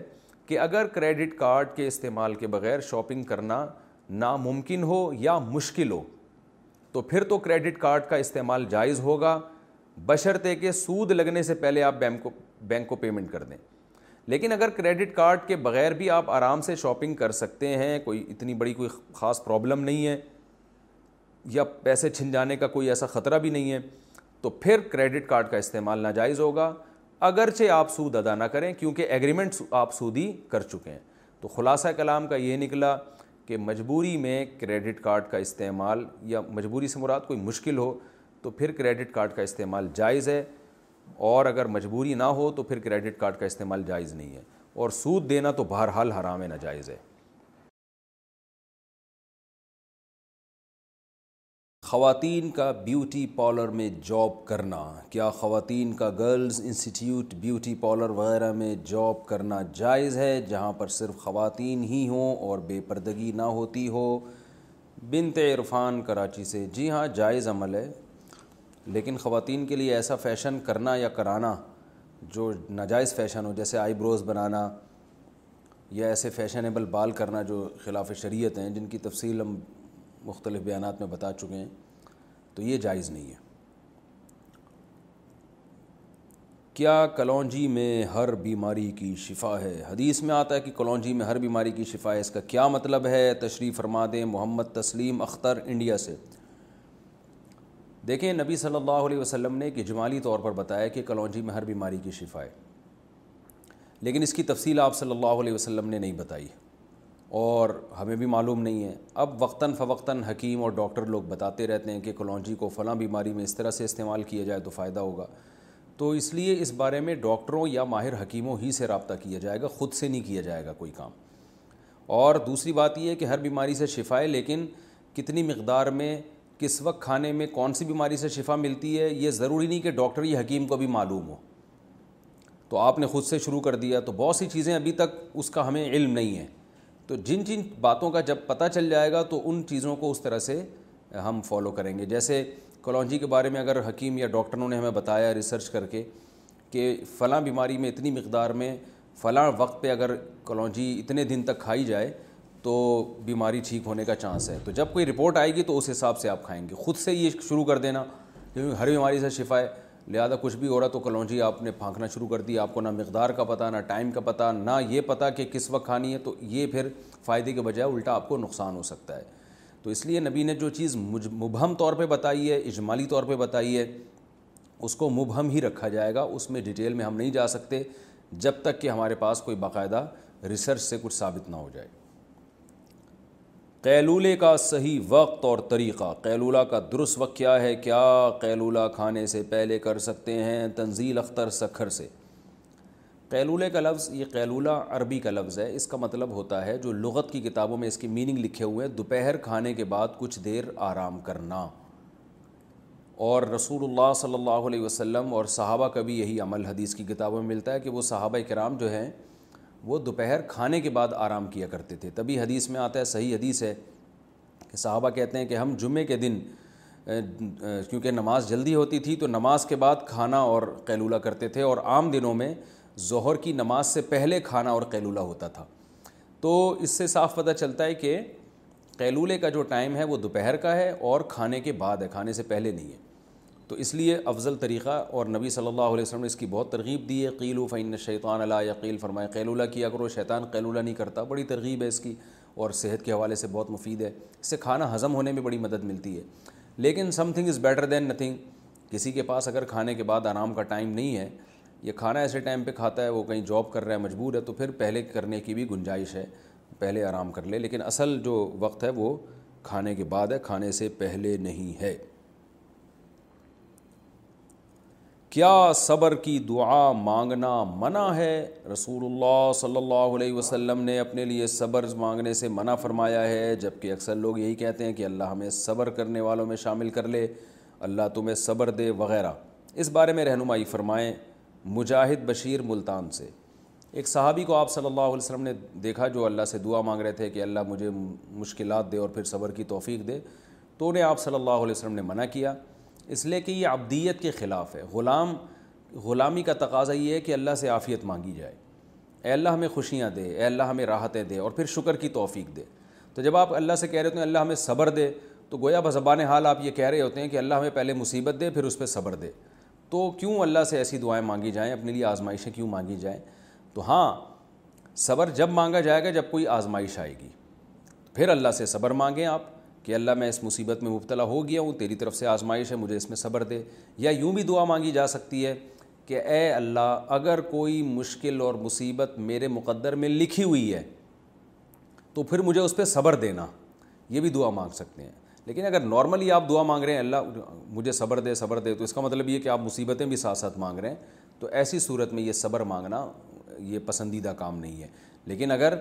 Speaker 2: کہ اگر کریڈٹ کارڈ کے استعمال کے بغیر شاپنگ کرنا ناممکن ہو یا مشکل ہو تو پھر تو کریڈٹ کارڈ کا استعمال جائز ہوگا کہ سود لگنے سے پہلے آپ بینک کو بینک کو پیمنٹ کر دیں لیکن اگر کریڈٹ کارڈ کے بغیر بھی آپ آرام سے شاپنگ کر سکتے ہیں کوئی اتنی بڑی کوئی خاص پرابلم نہیں ہے یا پیسے چھن جانے کا کوئی ایسا خطرہ بھی نہیں ہے تو پھر کریڈٹ کارڈ کا استعمال ناجائز ہوگا اگرچہ آپ سود ادا نہ کریں کیونکہ ایگریمنٹ آپ سودی کر چکے ہیں تو خلاصہ کلام کا یہ نکلا کہ مجبوری میں کریڈٹ کارڈ کا استعمال یا مجبوری سے مراد کوئی مشکل ہو تو پھر کریڈٹ کارڈ کا استعمال جائز ہے اور اگر مجبوری نہ ہو تو پھر کریڈٹ کارڈ کا استعمال جائز نہیں ہے اور سود دینا تو بہرحال حرام ناجائز ہے خواتین کا بیوٹی پارلر میں جاب کرنا کیا خواتین کا گرلز انسٹیٹیوٹ بیوٹی پارلر وغیرہ میں جاب کرنا جائز ہے جہاں پر صرف خواتین ہی ہوں اور بے پردگی نہ ہوتی ہو بنت عرفان کراچی سے جی ہاں جائز عمل ہے لیکن خواتین کے لیے ایسا فیشن کرنا یا کرانا جو ناجائز فیشن ہو جیسے آئی بروز بنانا یا ایسے فیشنیبل بال کرنا جو خلاف شریعت ہیں جن کی تفصیل ہم مختلف بیانات میں بتا چکے ہیں تو یہ جائز نہیں ہے کیا کلونجی میں ہر بیماری کی شفا ہے حدیث میں آتا ہے کہ کلونجی میں ہر بیماری کی شفا ہے اس کا کیا مطلب ہے تشریف فرما دیں محمد تسلیم اختر انڈیا سے دیکھیں نبی صلی اللہ علیہ وسلم نے کہ جمالی طور پر بتایا کہ کلونجی میں ہر بیماری کی شفا ہے لیکن اس کی تفصیل آپ صلی اللہ علیہ وسلم نے نہیں بتائی اور ہمیں بھی معلوم نہیں ہے اب وقتاً فوقتاً حکیم اور ڈاکٹر لوگ بتاتے رہتے ہیں کہ کلونجی کو فلاں بیماری میں اس طرح سے استعمال کیا جائے تو فائدہ ہوگا تو اس لیے اس بارے میں ڈاکٹروں یا ماہر حکیموں ہی سے رابطہ کیا جائے گا خود سے نہیں کیا جائے گا کوئی کام اور دوسری بات یہ ہے کہ ہر بیماری سے شفا ہے لیکن کتنی مقدار میں کس وقت کھانے میں کون سی بیماری سے شفا ملتی ہے یہ ضروری نہیں کہ ڈاکٹر یا حکیم کو بھی معلوم ہو تو آپ نے خود سے شروع کر دیا تو بہت سی چیزیں ابھی تک اس کا ہمیں علم نہیں ہے تو جن جن باتوں کا جب پتہ چل جائے گا تو ان چیزوں کو اس طرح سے ہم فالو کریں گے جیسے کلونجی کے بارے میں اگر حکیم یا ڈاکٹروں نے ہمیں بتایا ریسرچ کر کے کہ فلاں بیماری میں اتنی مقدار میں فلاں وقت پہ اگر کلونجی اتنے دن تک کھائی جائے تو بیماری ٹھیک ہونے کا چانس ہے تو جب کوئی رپورٹ آئے گی تو اس حساب سے آپ کھائیں گے خود سے یہ شروع کر دینا کیونکہ ہر بیماری سے شفا ہے لہٰذا کچھ بھی ہو رہا تو کلونجی آپ نے پھانکنا شروع کر دی آپ کو نہ مقدار کا پتہ نہ ٹائم کا پتہ نہ یہ پتہ کہ کس وقت کھانی ہے تو یہ پھر فائدے کے بجائے الٹا آپ کو نقصان ہو سکتا ہے تو اس لیے نبی نے جو چیز مبہم طور پہ بتائی ہے اجمالی طور پہ بتائی ہے اس کو مبہم ہی رکھا جائے گا اس میں ڈیٹیل میں ہم نہیں جا سکتے جب تک کہ ہمارے پاس کوئی باقاعدہ ریسرچ سے کچھ ثابت نہ ہو جائے قیلولے کا صحیح وقت اور طریقہ قیلولہ کا درست وقت کیا ہے کیا قیلولہ کھانے سے پہلے کر سکتے ہیں تنزیل اختر سکھر سے قیلولے کا لفظ یہ قیلولہ عربی کا لفظ ہے اس کا مطلب ہوتا ہے جو لغت کی کتابوں میں اس کی میننگ لکھے ہوئے ہیں دوپہر کھانے کے بعد کچھ دیر آرام کرنا اور رسول اللہ صلی اللہ علیہ وسلم اور صحابہ کا بھی یہی عمل حدیث کی کتابوں میں ملتا ہے کہ وہ صحابہ کرام جو ہیں وہ دوپہر کھانے کے بعد آرام کیا کرتے تھے تبھی حدیث میں آتا ہے صحیح حدیث ہے کہ صحابہ کہتے ہیں کہ ہم جمعے کے دن کیونکہ نماز جلدی ہوتی تھی تو نماز کے بعد کھانا اور قیلولہ کرتے تھے اور عام دنوں میں ظہر کی نماز سے پہلے کھانا اور قیلولہ ہوتا تھا تو اس سے صاف پتہ چلتا ہے کہ قیلولے کا جو ٹائم ہے وہ دوپہر کا ہے اور کھانے کے بعد ہے کھانے سے پہلے نہیں ہے تو اس لیے افضل طریقہ اور نبی صلی اللہ علیہ وسلم نے اس کی بہت ترغیب دی ہے قیل و فعین شیطان علیہ یقیل فرمائے قیلولہ کیا کرو شیطان قیلولہ نہیں کرتا بڑی ترغیب ہے اس کی اور صحت کے حوالے سے بہت مفید ہے اس سے کھانا ہضم ہونے میں بڑی مدد ملتی ہے لیکن something is better than nothing کسی کے پاس اگر کھانے کے بعد آرام کا ٹائم نہیں ہے یا کھانا ایسے ٹائم پہ کھاتا ہے وہ کہیں جاب کر رہا ہے مجبور ہے تو پھر پہلے کرنے کی بھی گنجائش ہے پہلے آرام کر لے لیکن اصل جو وقت ہے وہ کھانے کے بعد ہے کھانے سے پہلے نہیں ہے کیا صبر کی دعا مانگنا منع ہے رسول اللہ صلی اللہ علیہ وسلم نے اپنے لیے صبر مانگنے سے منع فرمایا ہے جب کہ اکثر لوگ یہی کہتے ہیں کہ اللہ ہمیں صبر کرنے والوں میں شامل کر لے اللہ تمہیں صبر دے وغیرہ اس بارے میں رہنمائی فرمائیں مجاہد بشیر ملتان سے ایک صحابی کو آپ صلی اللہ علیہ وسلم نے دیکھا جو اللہ سے دعا مانگ رہے تھے کہ اللہ مجھے مشکلات دے اور پھر صبر کی توفیق دے تو انہیں آپ صلی اللہ علیہ وسلم نے منع کیا اس لیے کہ یہ عبدیت کے خلاف ہے غلام غلامی کا تقاضا یہ ہے کہ اللہ سے عافیت مانگی جائے اے اللہ ہمیں خوشیاں دے اے اللہ ہمیں راحتیں دے اور پھر شکر کی توفیق دے تو جب آپ اللہ سے کہہ رہے ہوتے ہیں اللہ ہمیں صبر دے تو گویا بزبان حال آپ یہ کہہ رہے ہوتے ہیں کہ اللہ ہمیں پہلے مصیبت دے پھر اس پہ صبر دے تو کیوں اللہ سے ایسی دعائیں مانگی جائیں اپنے لیے آزمائشیں کیوں مانگی جائیں تو ہاں صبر جب مانگا جائے گا جب کوئی آزمائش آئے گی پھر اللہ سے صبر مانگیں آپ کہ اللہ میں اس مصیبت میں مبتلا ہو گیا ہوں تیری طرف سے آزمائش ہے مجھے اس میں صبر دے یا یوں بھی دعا مانگی جا سکتی ہے کہ اے اللہ اگر کوئی مشکل اور مصیبت میرے مقدر میں لکھی ہوئی ہے تو پھر مجھے اس پہ صبر دینا یہ بھی دعا مانگ سکتے ہیں لیکن اگر نارملی آپ دعا مانگ رہے ہیں اللہ مجھے صبر دے صبر دے تو اس کا مطلب یہ کہ آپ مصیبتیں بھی ساتھ ساتھ مانگ رہے ہیں تو ایسی صورت میں یہ صبر مانگنا یہ پسندیدہ کام نہیں ہے لیکن اگر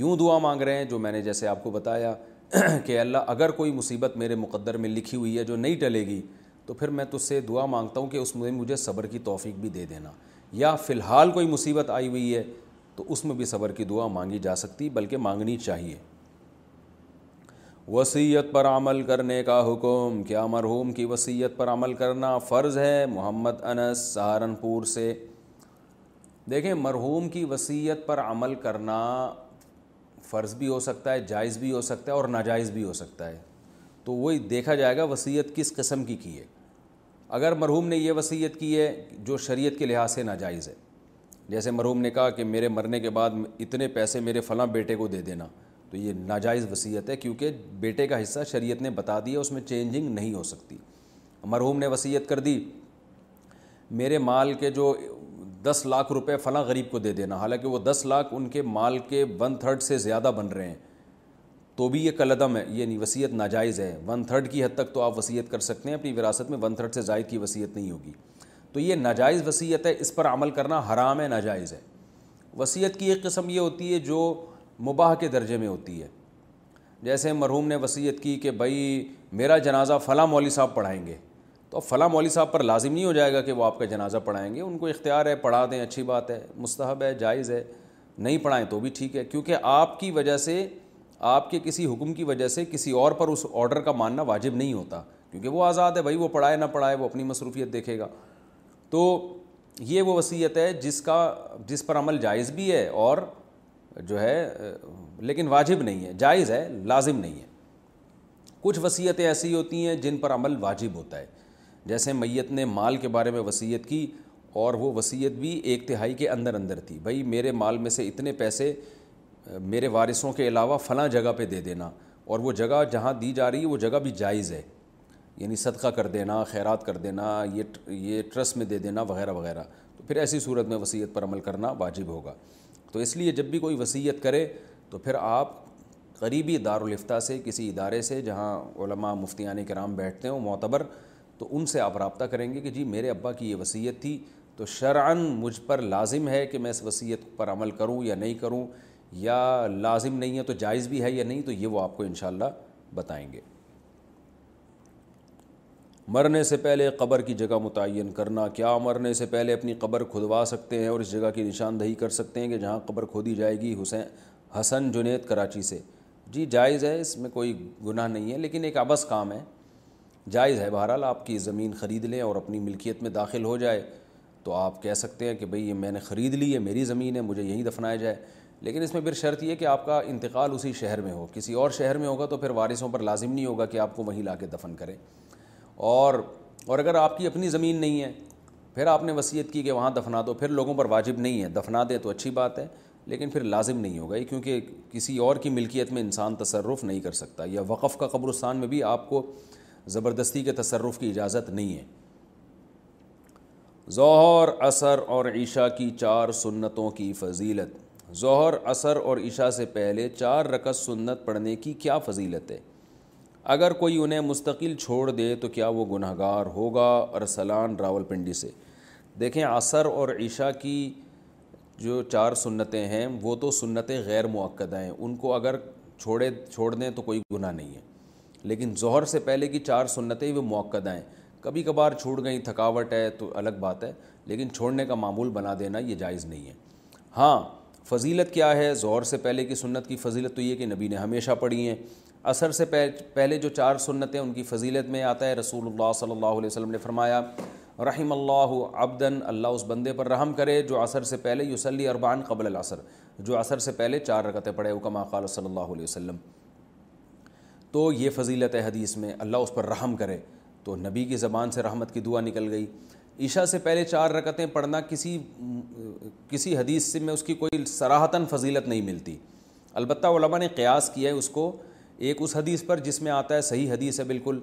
Speaker 2: یوں دعا مانگ رہے ہیں جو میں نے جیسے آپ کو بتایا کہ اللہ اگر کوئی مصیبت میرے مقدر میں لکھی ہوئی ہے جو نہیں ٹلے گی تو پھر میں تجھ سے دعا مانگتا ہوں کہ اس میں مجھے صبر کی توفیق بھی دے دینا یا فی الحال کوئی مصیبت آئی ہوئی ہے تو اس میں بھی صبر کی دعا مانگی جا سکتی بلکہ مانگنی چاہیے وصیت پر عمل کرنے کا حکم کیا مرحوم کی وصیت پر عمل کرنا فرض ہے محمد انس سہارنپور سے دیکھیں مرحوم کی وصیت پر عمل کرنا فرض بھی ہو سکتا ہے جائز بھی ہو سکتا ہے اور ناجائز بھی ہو سکتا ہے تو وہی دیکھا جائے گا وصیت کس قسم کی کی ہے اگر مرحوم نے یہ وصیت کی ہے جو شریعت کے لحاظ سے ناجائز ہے جیسے مرحوم نے کہا کہ میرے مرنے کے بعد اتنے پیسے میرے فلاں بیٹے کو دے دینا تو یہ ناجائز وصیت ہے کیونکہ بیٹے کا حصہ شریعت نے بتا دیا اس میں چینجنگ نہیں ہو سکتی مرحوم نے وصیت کر دی میرے مال کے جو دس لاکھ روپے فلاں غریب کو دے دینا حالانکہ وہ دس لاکھ ان کے مال کے ون تھرڈ سے زیادہ بن رہے ہیں تو بھی یہ کلعدم ہے یہ نہیں وصیت ناجائز ہے ون تھرڈ کی حد تک تو آپ وصیت کر سکتے ہیں اپنی وراثت میں ون تھرڈ سے زائد کی وصیت نہیں ہوگی تو یہ ناجائز وصیت ہے اس پر عمل کرنا حرام ہے ناجائز ہے وصیت کی ایک قسم یہ ہوتی ہے جو مباح کے درجے میں ہوتی ہے جیسے مرحوم نے وصیت کی کہ بھائی میرا جنازہ فلاں مولوی صاحب پڑھائیں گے تو اب فلاں مولوی صاحب پر لازم نہیں ہو جائے گا کہ وہ آپ کا جنازہ پڑھائیں گے ان کو اختیار ہے پڑھا دیں اچھی بات ہے مستحب ہے جائز ہے نہیں پڑھائیں تو بھی ٹھیک ہے کیونکہ آپ کی وجہ سے آپ کے کسی حکم کی وجہ سے کسی اور پر اس آرڈر کا ماننا واجب نہیں ہوتا کیونکہ وہ آزاد ہے بھائی وہ پڑھائے نہ پڑھائے وہ اپنی مصروفیت دیکھے گا تو یہ وہ وصیت ہے جس کا جس پر عمل جائز بھی ہے اور جو ہے لیکن واجب نہیں ہے جائز ہے لازم نہیں ہے کچھ وصیتیں ایسی ہوتی ہیں جن پر عمل واجب ہوتا ہے جیسے میت نے مال کے بارے میں وصیت کی اور وہ وصیت بھی ایک تہائی کے اندر اندر تھی بھائی میرے مال میں سے اتنے پیسے میرے وارثوں کے علاوہ فلاں جگہ پہ دے دینا اور وہ جگہ جہاں دی جا رہی ہے وہ جگہ بھی جائز ہے یعنی صدقہ کر دینا خیرات کر دینا یہ یہ ٹرسٹ میں دے دینا وغیرہ وغیرہ تو پھر ایسی صورت میں وصیت پر عمل کرنا واجب ہوگا تو اس لیے جب بھی کوئی وصیت کرے تو پھر آپ قریبی دارالفتہ سے کسی ادارے سے جہاں علماء مفتیانی کرام بیٹھتے ہوں معتبر تو ان سے آپ رابطہ کریں گے کہ جی میرے ابا کی یہ وصیت تھی تو شرعن مجھ پر لازم ہے کہ میں اس وصیت پر عمل کروں یا نہیں کروں یا لازم نہیں ہے تو جائز بھی ہے یا نہیں تو یہ وہ آپ کو انشاءاللہ بتائیں گے مرنے سے پہلے قبر کی جگہ متعین کرنا کیا مرنے سے پہلے اپنی قبر کھدوا سکتے ہیں اور اس جگہ کی نشاندہی کر سکتے ہیں کہ جہاں قبر کھودی جائے گی حسین حسن جنید کراچی سے جی جائز ہے اس میں کوئی گناہ نہیں ہے لیکن ایک ابس کام ہے جائز ہے بہرحال آپ کی زمین خرید لیں اور اپنی ملکیت میں داخل ہو جائے تو آپ کہہ سکتے ہیں کہ بھئی یہ میں نے خرید لی ہے میری زمین ہے مجھے یہیں دفنایا جائے لیکن اس میں پھر شرط یہ کہ آپ کا انتقال اسی شہر میں ہو کسی اور شہر میں ہوگا تو پھر وارثوں پر لازم نہیں ہوگا کہ آپ کو وہیں لا کے دفن کریں اور اور اگر آپ کی اپنی زمین نہیں ہے پھر آپ نے وصیت کی کہ وہاں دفنا دو پھر لوگوں پر واجب نہیں ہے دفنا دے تو اچھی بات ہے لیکن پھر لازم نہیں ہوگا یہ کیونکہ کسی اور کی ملکیت میں انسان تصرف نہیں کر سکتا یا وقف کا قبرستان میں بھی آپ کو زبردستی کے تصرف کی اجازت نہیں ہے ظہر عصر اور عشاء کی چار سنتوں کی فضیلت ظہر عصر اور عشاء سے پہلے چار رکعت سنت پڑھنے کی کیا فضیلت ہے اگر کوئی انہیں مستقل چھوڑ دے تو کیا وہ گناہ گار ہوگا ارسلان راول پنڈی سے دیکھیں عصر اور عشاء کی جو چار سنتیں ہیں وہ تو سنتیں غیر معقدہ ہیں ان کو اگر چھوڑے چھوڑ دیں تو کوئی گناہ نہیں ہے لیکن زہر سے پہلے کی چار سنتیں وہ موقع ہیں کبھی کبھار چھوٹ گئیں تھکاوٹ ہے تو الگ بات ہے لیکن چھوڑنے کا معمول بنا دینا یہ جائز نہیں ہے ہاں فضیلت کیا ہے ظہر سے پہلے کی سنت کی فضیلت تو یہ کہ نبی نے ہمیشہ پڑھی ہیں اثر سے پہلے جو چار سنتیں ان کی فضیلت میں آتا ہے رسول اللہ صلی اللہ علیہ وسلم نے فرمایا رحم اللہ عبدن اللہ اس بندے پر رحم کرے جو اثر سے پہلے یوسلی اربان قبل العصر جو اثر سے پہلے چار رکتیں پڑھے و کما صلی اللہ علیہ وسلم تو یہ فضیلت ہے حدیث میں اللہ اس پر رحم کرے تو نبی کی زبان سے رحمت کی دعا نکل گئی عشاء سے پہلے چار رکتیں پڑھنا کسی کسی حدیث سے میں اس کی کوئی سراہتاً فضیلت نہیں ملتی البتہ علماء نے قیاس کیا ہے اس کو ایک اس حدیث پر جس میں آتا ہے صحیح حدیث ہے بالکل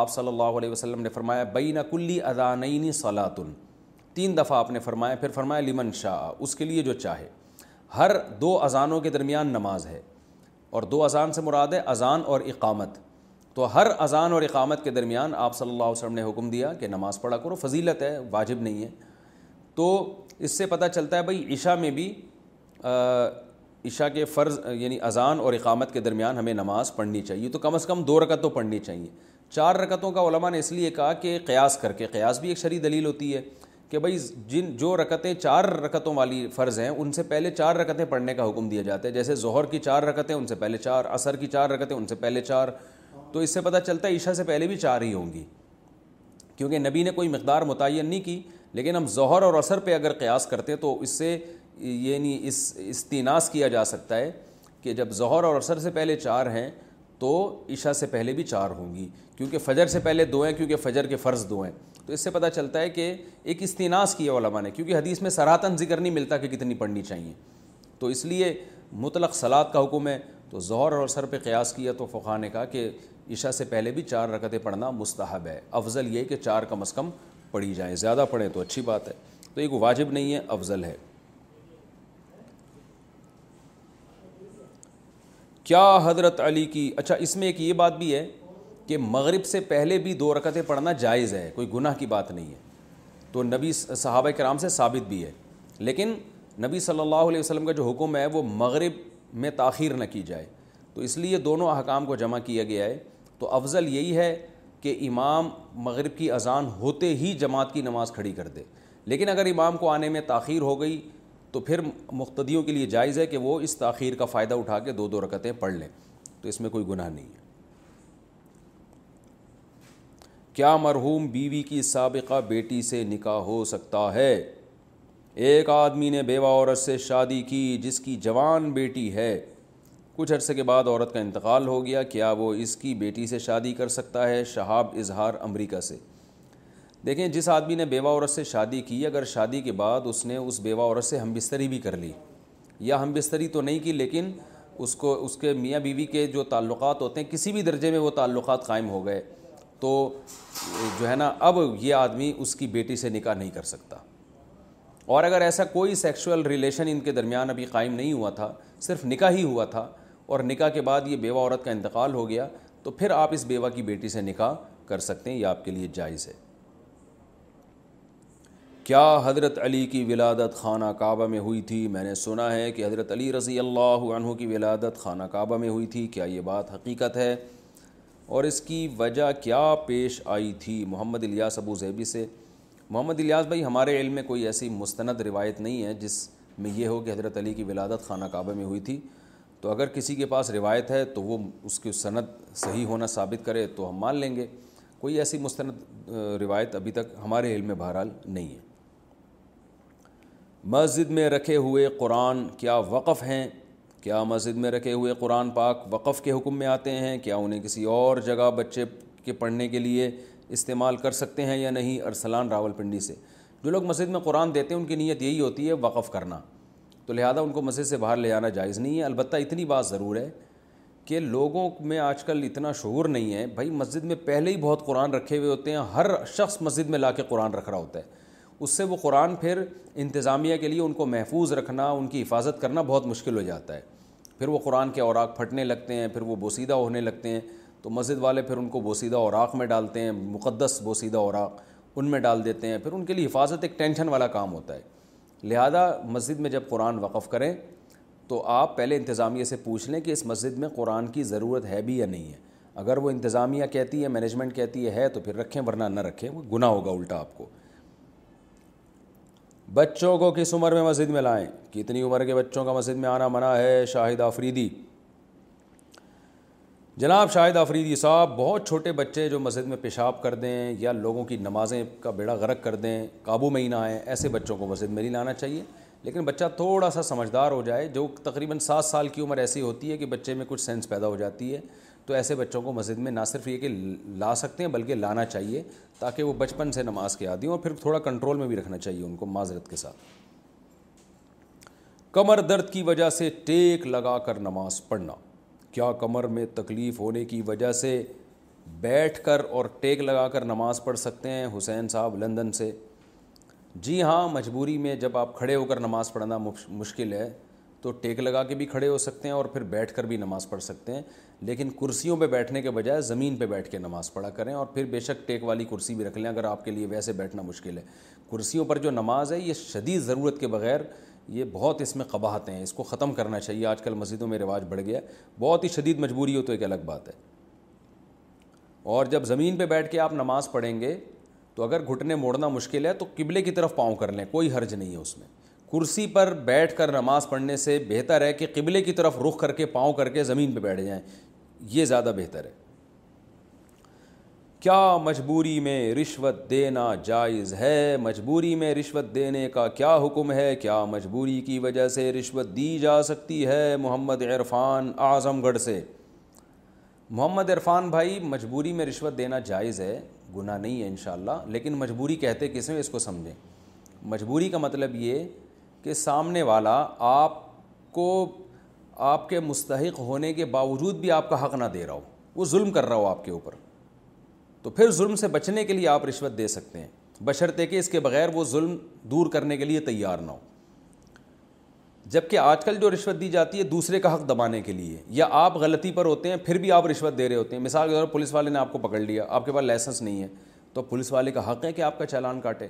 Speaker 2: آپ صلی اللہ علیہ وسلم نے فرمایا بین کلی اذانئینی صلاطن تین دفعہ آپ نے فرمایا پھر فرمایا لمن شاہ اس کے لیے جو چاہے ہر دو اذانوں کے درمیان نماز ہے اور دو اذان سے مراد ہے اذان اور اقامت تو ہر اذان اور اقامت کے درمیان آپ صلی اللہ علیہ وسلم نے حکم دیا کہ نماز پڑھا کرو فضیلت ہے واجب نہیں ہے تو اس سے پتہ چلتا ہے بھائی عشاء میں بھی عشاء کے فرض یعنی اذان اور اقامت کے درمیان ہمیں نماز پڑھنی چاہیے تو کم از کم دو تو پڑھنی چاہیے چار رکتوں کا علماء نے اس لیے کہا کہ قیاس کر کے قیاس بھی ایک شرعی دلیل ہوتی ہے کہ بھائی جن جو رکتیں چار رکتوں والی فرض ہیں ان سے پہلے چار رکتیں پڑھنے کا حکم دیا جاتا ہے جیسے ظہر کی چار رکتیں ان سے پہلے چار عصر کی چار رکتیں ان سے پہلے چار تو اس سے پتہ چلتا ہے عشاء سے پہلے بھی چار ہی ہوں گی کیونکہ نبی نے کوئی مقدار متعین نہیں کی لیکن ہم ظہر اور عصر پہ اگر قیاس کرتے تو اس سے یہ یعنی نہیں استناس کیا جا سکتا ہے کہ جب ظہر اور عصر سے پہلے چار ہیں تو عشاء سے پہلے بھی چار ہوں گی کیونکہ فجر سے پہلے دو ہیں کیونکہ فجر کے فرض دو ہیں تو اس سے پتہ چلتا ہے کہ ایک استناس کیا علماء نے کیونکہ حدیث میں سراتن ذکر نہیں ملتا کہ کتنی پڑھنی چاہیے تو اس لیے مطلق سلاد کا حکم ہے تو زہر اور سر پہ قیاس کیا تو فقہ نے کہا کہ عشاء سے پہلے بھی چار رکتیں پڑھنا مستحب ہے افضل یہ کہ چار کم از کم پڑھی جائیں زیادہ پڑھیں تو اچھی بات ہے تو ایک واجب نہیں ہے افضل ہے کیا حضرت علی کی اچھا اس میں ایک یہ بات بھی ہے کہ مغرب سے پہلے بھی دو رکعتیں پڑھنا جائز ہے کوئی گناہ کی بات نہیں ہے تو نبی صحابہ کرام سے ثابت بھی ہے لیکن نبی صلی اللہ علیہ وسلم کا جو حکم ہے وہ مغرب میں تاخیر نہ کی جائے تو اس لیے دونوں احکام کو جمع کیا گیا ہے تو افضل یہی ہے کہ امام مغرب کی اذان ہوتے ہی جماعت کی نماز کھڑی کر دے لیکن اگر امام کو آنے میں تاخیر ہو گئی تو پھر مقتدیوں کے لیے جائز ہے کہ وہ اس تاخیر کا فائدہ اٹھا کے دو دو رکعتیں پڑھ لیں تو اس میں کوئی گناہ نہیں ہے کیا مرحوم بیوی کی سابقہ بیٹی سے نکاح ہو سکتا ہے ایک آدمی نے بیوہ عورت سے شادی کی جس کی جوان بیٹی ہے کچھ عرصے کے بعد عورت کا انتقال ہو گیا کیا وہ اس کی بیٹی سے شادی کر سکتا ہے شہاب اظہار امریکہ سے دیکھیں جس آدمی نے بیوہ عورت سے شادی کی اگر شادی کے بعد اس نے اس بیوہ عورت سے ہم بستری بھی کر لی یا ہم بستری تو نہیں کی لیکن اس کو اس کے میاں بیوی کے جو تعلقات ہوتے ہیں کسی بھی درجے میں وہ تعلقات قائم ہو گئے تو جو ہے نا اب یہ آدمی اس کی بیٹی سے نکاح نہیں کر سکتا اور اگر ایسا کوئی سیکشول ریلیشن ان کے درمیان ابھی قائم نہیں ہوا تھا صرف نکاح ہی ہوا تھا اور نکاح کے بعد یہ بیوہ عورت کا انتقال ہو گیا تو پھر آپ اس بیوہ کی بیٹی سے نکاح کر سکتے ہیں یہ آپ کے لیے جائز ہے کیا حضرت علی کی ولادت خانہ کعبہ میں ہوئی تھی میں نے سنا ہے کہ حضرت علی رضی اللہ عنہ کی ولادت خانہ کعبہ میں ہوئی تھی کیا یہ بات حقیقت ہے اور اس کی وجہ کیا پیش آئی تھی محمد الیاس ابو زیبی سے محمد الیاس بھائی ہمارے علم میں کوئی ایسی مستند روایت نہیں ہے جس میں یہ ہو کہ حضرت علی کی ولادت خانہ کعبہ میں ہوئی تھی تو اگر کسی کے پاس روایت ہے تو وہ اس کی سند صحیح ہونا ثابت کرے تو ہم مان لیں گے کوئی ایسی مستند روایت ابھی تک ہمارے علم میں بہرحال نہیں ہے مسجد میں رکھے ہوئے قرآن کیا وقف ہیں کیا مسجد میں رکھے ہوئے قرآن پاک وقف کے حکم میں آتے ہیں کیا انہیں کسی اور جگہ بچے کے پڑھنے کے لیے استعمال کر سکتے ہیں یا نہیں ارسلان راول پنڈی سے جو لوگ مسجد میں قرآن دیتے ہیں ان کی نیت یہی ہوتی ہے وقف کرنا تو لہٰذا ان کو مسجد سے باہر لے جانا جائز نہیں ہے البتہ اتنی بات ضرور ہے کہ لوگوں میں آج کل اتنا شعور نہیں ہے بھائی مسجد میں پہلے ہی بہت قرآن رکھے ہوئے ہوتے ہیں ہر شخص مسجد میں لا کے قرآن رکھ رہا ہوتا ہے اس سے وہ قرآن پھر انتظامیہ کے لیے ان کو محفوظ رکھنا ان کی حفاظت کرنا بہت مشکل ہو جاتا ہے پھر وہ قرآن کے اوراق پھٹنے لگتے ہیں پھر وہ بوسیدہ ہونے لگتے ہیں تو مسجد والے پھر ان کو بوسیدہ اوراق میں ڈالتے ہیں مقدس بوسیدہ اوراق ان میں ڈال دیتے ہیں پھر ان کے لیے حفاظت ایک ٹینشن والا کام ہوتا ہے لہٰذا مسجد میں جب قرآن وقف کریں تو آپ پہلے انتظامیہ سے پوچھ لیں کہ اس مسجد میں قرآن کی ضرورت ہے بھی یا نہیں ہے اگر وہ انتظامیہ کہتی ہے مینجمنٹ کہتی ہے تو پھر رکھیں ورنہ نہ رکھیں وہ گناہ ہوگا الٹا آپ کو بچوں کو کس عمر میں مسجد میں لائیں کتنی عمر کے بچوں کا مسجد میں آنا منع ہے شاہد آفریدی جناب شاہد آفریدی صاحب بہت چھوٹے بچے جو مسجد میں پیشاب کر دیں یا لوگوں کی نمازیں کا بیڑا غرق کر دیں قابو میں ہی نہ آئیں ایسے بچوں کو مسجد میں نہیں لانا چاہیے لیکن بچہ تھوڑا سا سمجھدار ہو جائے جو تقریباً سات سال کی عمر ایسی ہوتی ہے کہ بچے میں کچھ سینس پیدا ہو جاتی ہے تو ایسے بچوں کو مسجد میں نہ صرف یہ کہ لا سکتے ہیں بلکہ لانا چاہیے تاکہ وہ بچپن سے نماز کے عادی ہوں اور پھر تھوڑا کنٹرول میں بھی رکھنا چاہیے ان کو معذرت کے ساتھ کمر درد کی وجہ سے ٹیک لگا کر نماز پڑھنا کیا کمر میں تکلیف ہونے کی وجہ سے بیٹھ کر اور ٹیک لگا کر نماز پڑھ سکتے ہیں حسین صاحب لندن سے جی ہاں مجبوری میں جب آپ کھڑے ہو کر نماز پڑھنا مشکل ہے تو ٹیک لگا کے بھی کھڑے ہو سکتے ہیں اور پھر بیٹھ کر بھی نماز پڑھ سکتے ہیں لیکن کرسیوں پہ بیٹھنے کے بجائے زمین پہ بیٹھ کے نماز پڑھا کریں اور پھر بے شک ٹیک والی کرسی بھی رکھ لیں اگر آپ کے لیے ویسے بیٹھنا مشکل ہے کرسیوں پر جو نماز ہے یہ شدید ضرورت کے بغیر یہ بہت اس میں قباہتیں ہیں اس کو ختم کرنا چاہیے آج کل مسجدوں میں رواج بڑھ گیا ہے بہت ہی شدید مجبوری ہو تو ایک الگ بات ہے اور جب زمین پہ بیٹھ کے آپ نماز پڑھیں گے تو اگر گھٹنے موڑنا مشکل ہے تو قبلے کی طرف پاؤں کر لیں کوئی حرج نہیں ہے اس میں کرسی پر بیٹھ کر نماز پڑھنے سے بہتر ہے کہ قبلے کی طرف رخ کر کے پاؤں کر کے زمین پہ بیٹھ جائیں یہ زیادہ بہتر ہے کیا مجبوری میں رشوت دینا جائز ہے مجبوری میں رشوت دینے کا کیا حکم ہے کیا مجبوری کی وجہ سے رشوت دی جا سکتی ہے محمد عرفان اعظم گڑھ سے محمد عرفان بھائی مجبوری میں رشوت دینا جائز ہے گناہ نہیں ہے انشاءاللہ لیکن مجبوری کہتے کس میں اس کو سمجھیں مجبوری کا مطلب یہ کہ سامنے والا آپ کو آپ کے مستحق ہونے کے باوجود بھی آپ کا حق نہ دے رہا ہو وہ ظلم کر رہا ہو آپ کے اوپر تو پھر ظلم سے بچنے کے لیے آپ رشوت دے سکتے ہیں کہ اس کے بغیر وہ ظلم دور کرنے کے لیے تیار نہ ہو جب کہ آج کل جو رشوت دی جاتی ہے دوسرے کا حق دبانے کے لیے یا آپ غلطی پر ہوتے ہیں پھر بھی آپ رشوت دے رہے ہوتے ہیں مثال کے طور پر پولیس والے نے آپ کو پکڑ لیا آپ کے پاس لائسنس نہیں ہے تو پولیس والے کا حق ہے کہ آپ کا چالان کاٹے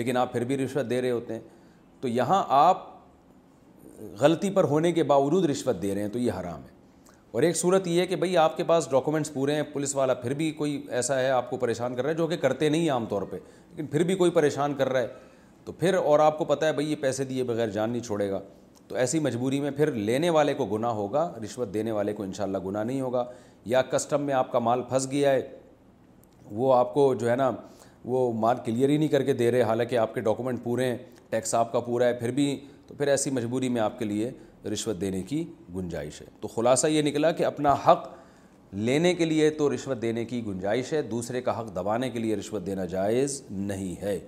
Speaker 2: لیکن آپ پھر بھی رشوت دے رہے ہوتے ہیں تو یہاں آپ غلطی پر ہونے کے باوجود رشوت دے رہے ہیں تو یہ حرام ہے اور ایک صورت یہ ہے کہ بھائی آپ کے پاس ڈاکومنٹس پورے ہیں پولیس والا پھر بھی کوئی ایسا ہے آپ کو پریشان کر رہا ہے جو کہ کرتے نہیں عام طور پہ لیکن پھر بھی کوئی پریشان کر رہا ہے تو پھر اور آپ کو پتہ ہے بھائی یہ پیسے دیے بغیر جان نہیں چھوڑے گا تو ایسی مجبوری میں پھر لینے والے کو گناہ ہوگا رشوت دینے والے کو انشاءاللہ گناہ نہیں ہوگا یا کسٹم میں آپ کا مال پھنس گیا ہے وہ آپ کو جو ہے نا وہ مال کلیئر ہی نہیں کر کے دے رہے حالانکہ آپ کے ڈاکومنٹ پورے ہیں ٹیکس آپ کا پورا ہے پھر بھی تو پھر ایسی مجبوری میں آپ کے لیے رشوت دینے کی گنجائش ہے تو خلاصہ یہ نکلا کہ اپنا حق لینے کے لیے تو رشوت دینے کی گنجائش ہے دوسرے کا حق دبانے کے لیے رشوت دینا جائز نہیں ہے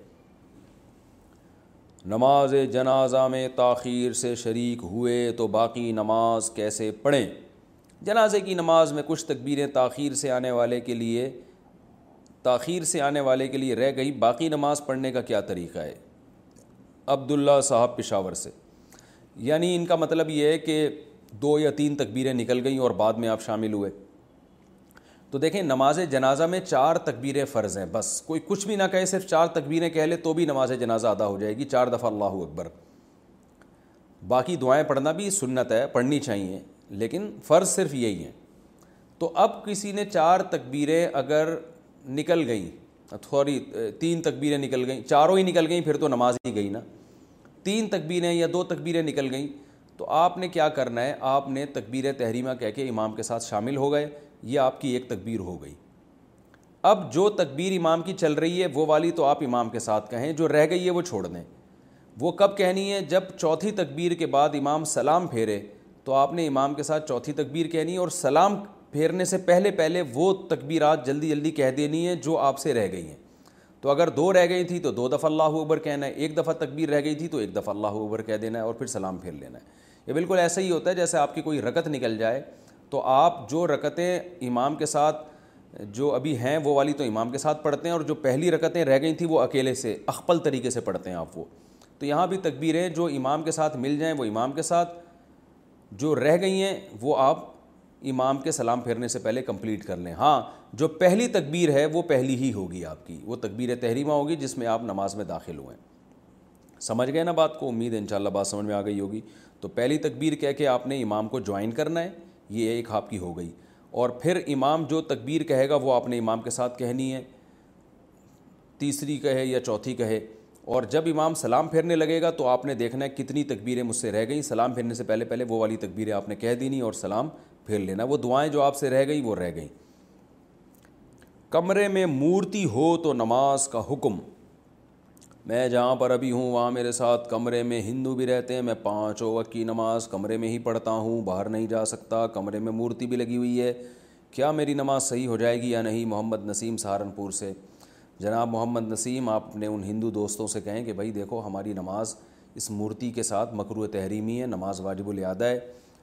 Speaker 2: نماز جنازہ میں تاخیر سے شریک ہوئے تو باقی نماز کیسے پڑھیں جنازے کی نماز میں کچھ تکبیریں تاخیر سے آنے والے کے لیے تاخیر سے آنے والے کے لیے رہ گئی باقی نماز پڑھنے کا کیا طریقہ ہے عبداللہ صاحب پشاور سے یعنی ان کا مطلب یہ ہے کہ دو یا تین تکبیریں نکل گئیں اور بعد میں آپ شامل ہوئے تو دیکھیں نماز جنازہ میں چار تکبیریں فرض ہیں بس کوئی کچھ بھی نہ کہے صرف چار تکبیریں کہہ لے تو بھی نماز جنازہ ادا ہو جائے گی چار دفعہ اللہ اکبر باقی دعائیں پڑھنا بھی سنت ہے پڑھنی چاہیے لیکن فرض صرف یہی ہیں تو اب کسی نے چار تکبیریں اگر نکل گئیں تھوڑی تین تکبیریں نکل گئیں چاروں ہی نکل گئیں پھر تو نماز ہی گئی نا تین تکبیریں یا دو تکبیریں نکل گئیں تو آپ نے کیا کرنا ہے آپ نے تکبیر تحریمہ کہہ کے امام کے ساتھ شامل ہو گئے یہ آپ کی ایک تکبیر ہو گئی اب جو تکبیر امام کی چل رہی ہے وہ والی تو آپ امام کے ساتھ کہیں جو رہ گئی ہے وہ چھوڑ دیں وہ کب کہنی ہے جب چوتھی تکبیر کے بعد امام سلام پھیرے تو آپ نے امام کے ساتھ چوتھی تکبیر کہنی ہے اور سلام پھیرنے سے پہلے پہلے وہ تکبیرات جلدی جلدی کہہ دینی ہے جو آپ سے رہ گئی ہیں تو اگر دو رہ گئی تھی تو دو دفعہ اللہ اکبر کہنا ہے ایک دفعہ تکبیر رہ گئی تھی تو ایک دفعہ اللہ اکبر کہہ دینا ہے اور پھر سلام پھیر لینا ہے یہ بالکل ایسا ہی ہوتا ہے جیسے آپ کی کوئی رکت نکل جائے تو آپ جو رکتیں امام کے ساتھ جو ابھی ہیں وہ والی تو امام کے ساتھ پڑھتے ہیں اور جو پہلی رکتیں رہ گئی تھیں وہ اکیلے سے اخپل طریقے سے پڑھتے ہیں آپ وہ تو یہاں بھی تکبیریں جو امام کے ساتھ مل جائیں وہ امام کے ساتھ جو رہ گئی ہیں وہ آپ امام کے سلام پھیرنے سے پہلے کمپلیٹ کر لیں ہاں جو پہلی تکبیر ہے وہ پہلی ہی ہوگی آپ کی وہ تکبیر تحریمہ ہوگی جس میں آپ نماز میں داخل ہوئے سمجھ گئے نا بات کو امید ہے انشاءاللہ بات سمجھ میں آ گئی ہوگی تو پہلی تکبیر کہہ کے آپ نے امام کو جوائن کرنا ہے یہ ایک آپ کی ہو گئی اور پھر امام جو تکبیر کہے گا وہ آپ نے امام کے ساتھ کہنی ہے تیسری کہے یا چوتھی کہے اور جب امام سلام پھیرنے لگے گا تو آپ نے دیکھنا ہے کتنی تکبیریں مجھ سے رہ گئیں سلام پھرنے سے پہلے پہلے وہ والی تکبیریں آپ نے کہہ دینی اور سلام پھر لینا وہ دعائیں جو آپ سے رہ گئیں وہ رہ گئیں کمرے میں مورتی ہو تو نماز کا حکم میں جہاں پر ابھی ہوں وہاں میرے ساتھ کمرے میں ہندو بھی رہتے ہیں میں پانچوں وقت کی نماز کمرے میں ہی پڑھتا ہوں باہر نہیں جا سکتا کمرے میں مورتی بھی لگی ہوئی ہے کیا میری نماز صحیح ہو جائے گی یا نہیں محمد نسیم سہارنپور سے جناب محمد نسیم آپ نے ان ہندو دوستوں سے کہیں کہ بھائی دیکھو ہماری نماز اس مورتی کے ساتھ مکرو تحریمی ہے نماز واجب الادہ ہے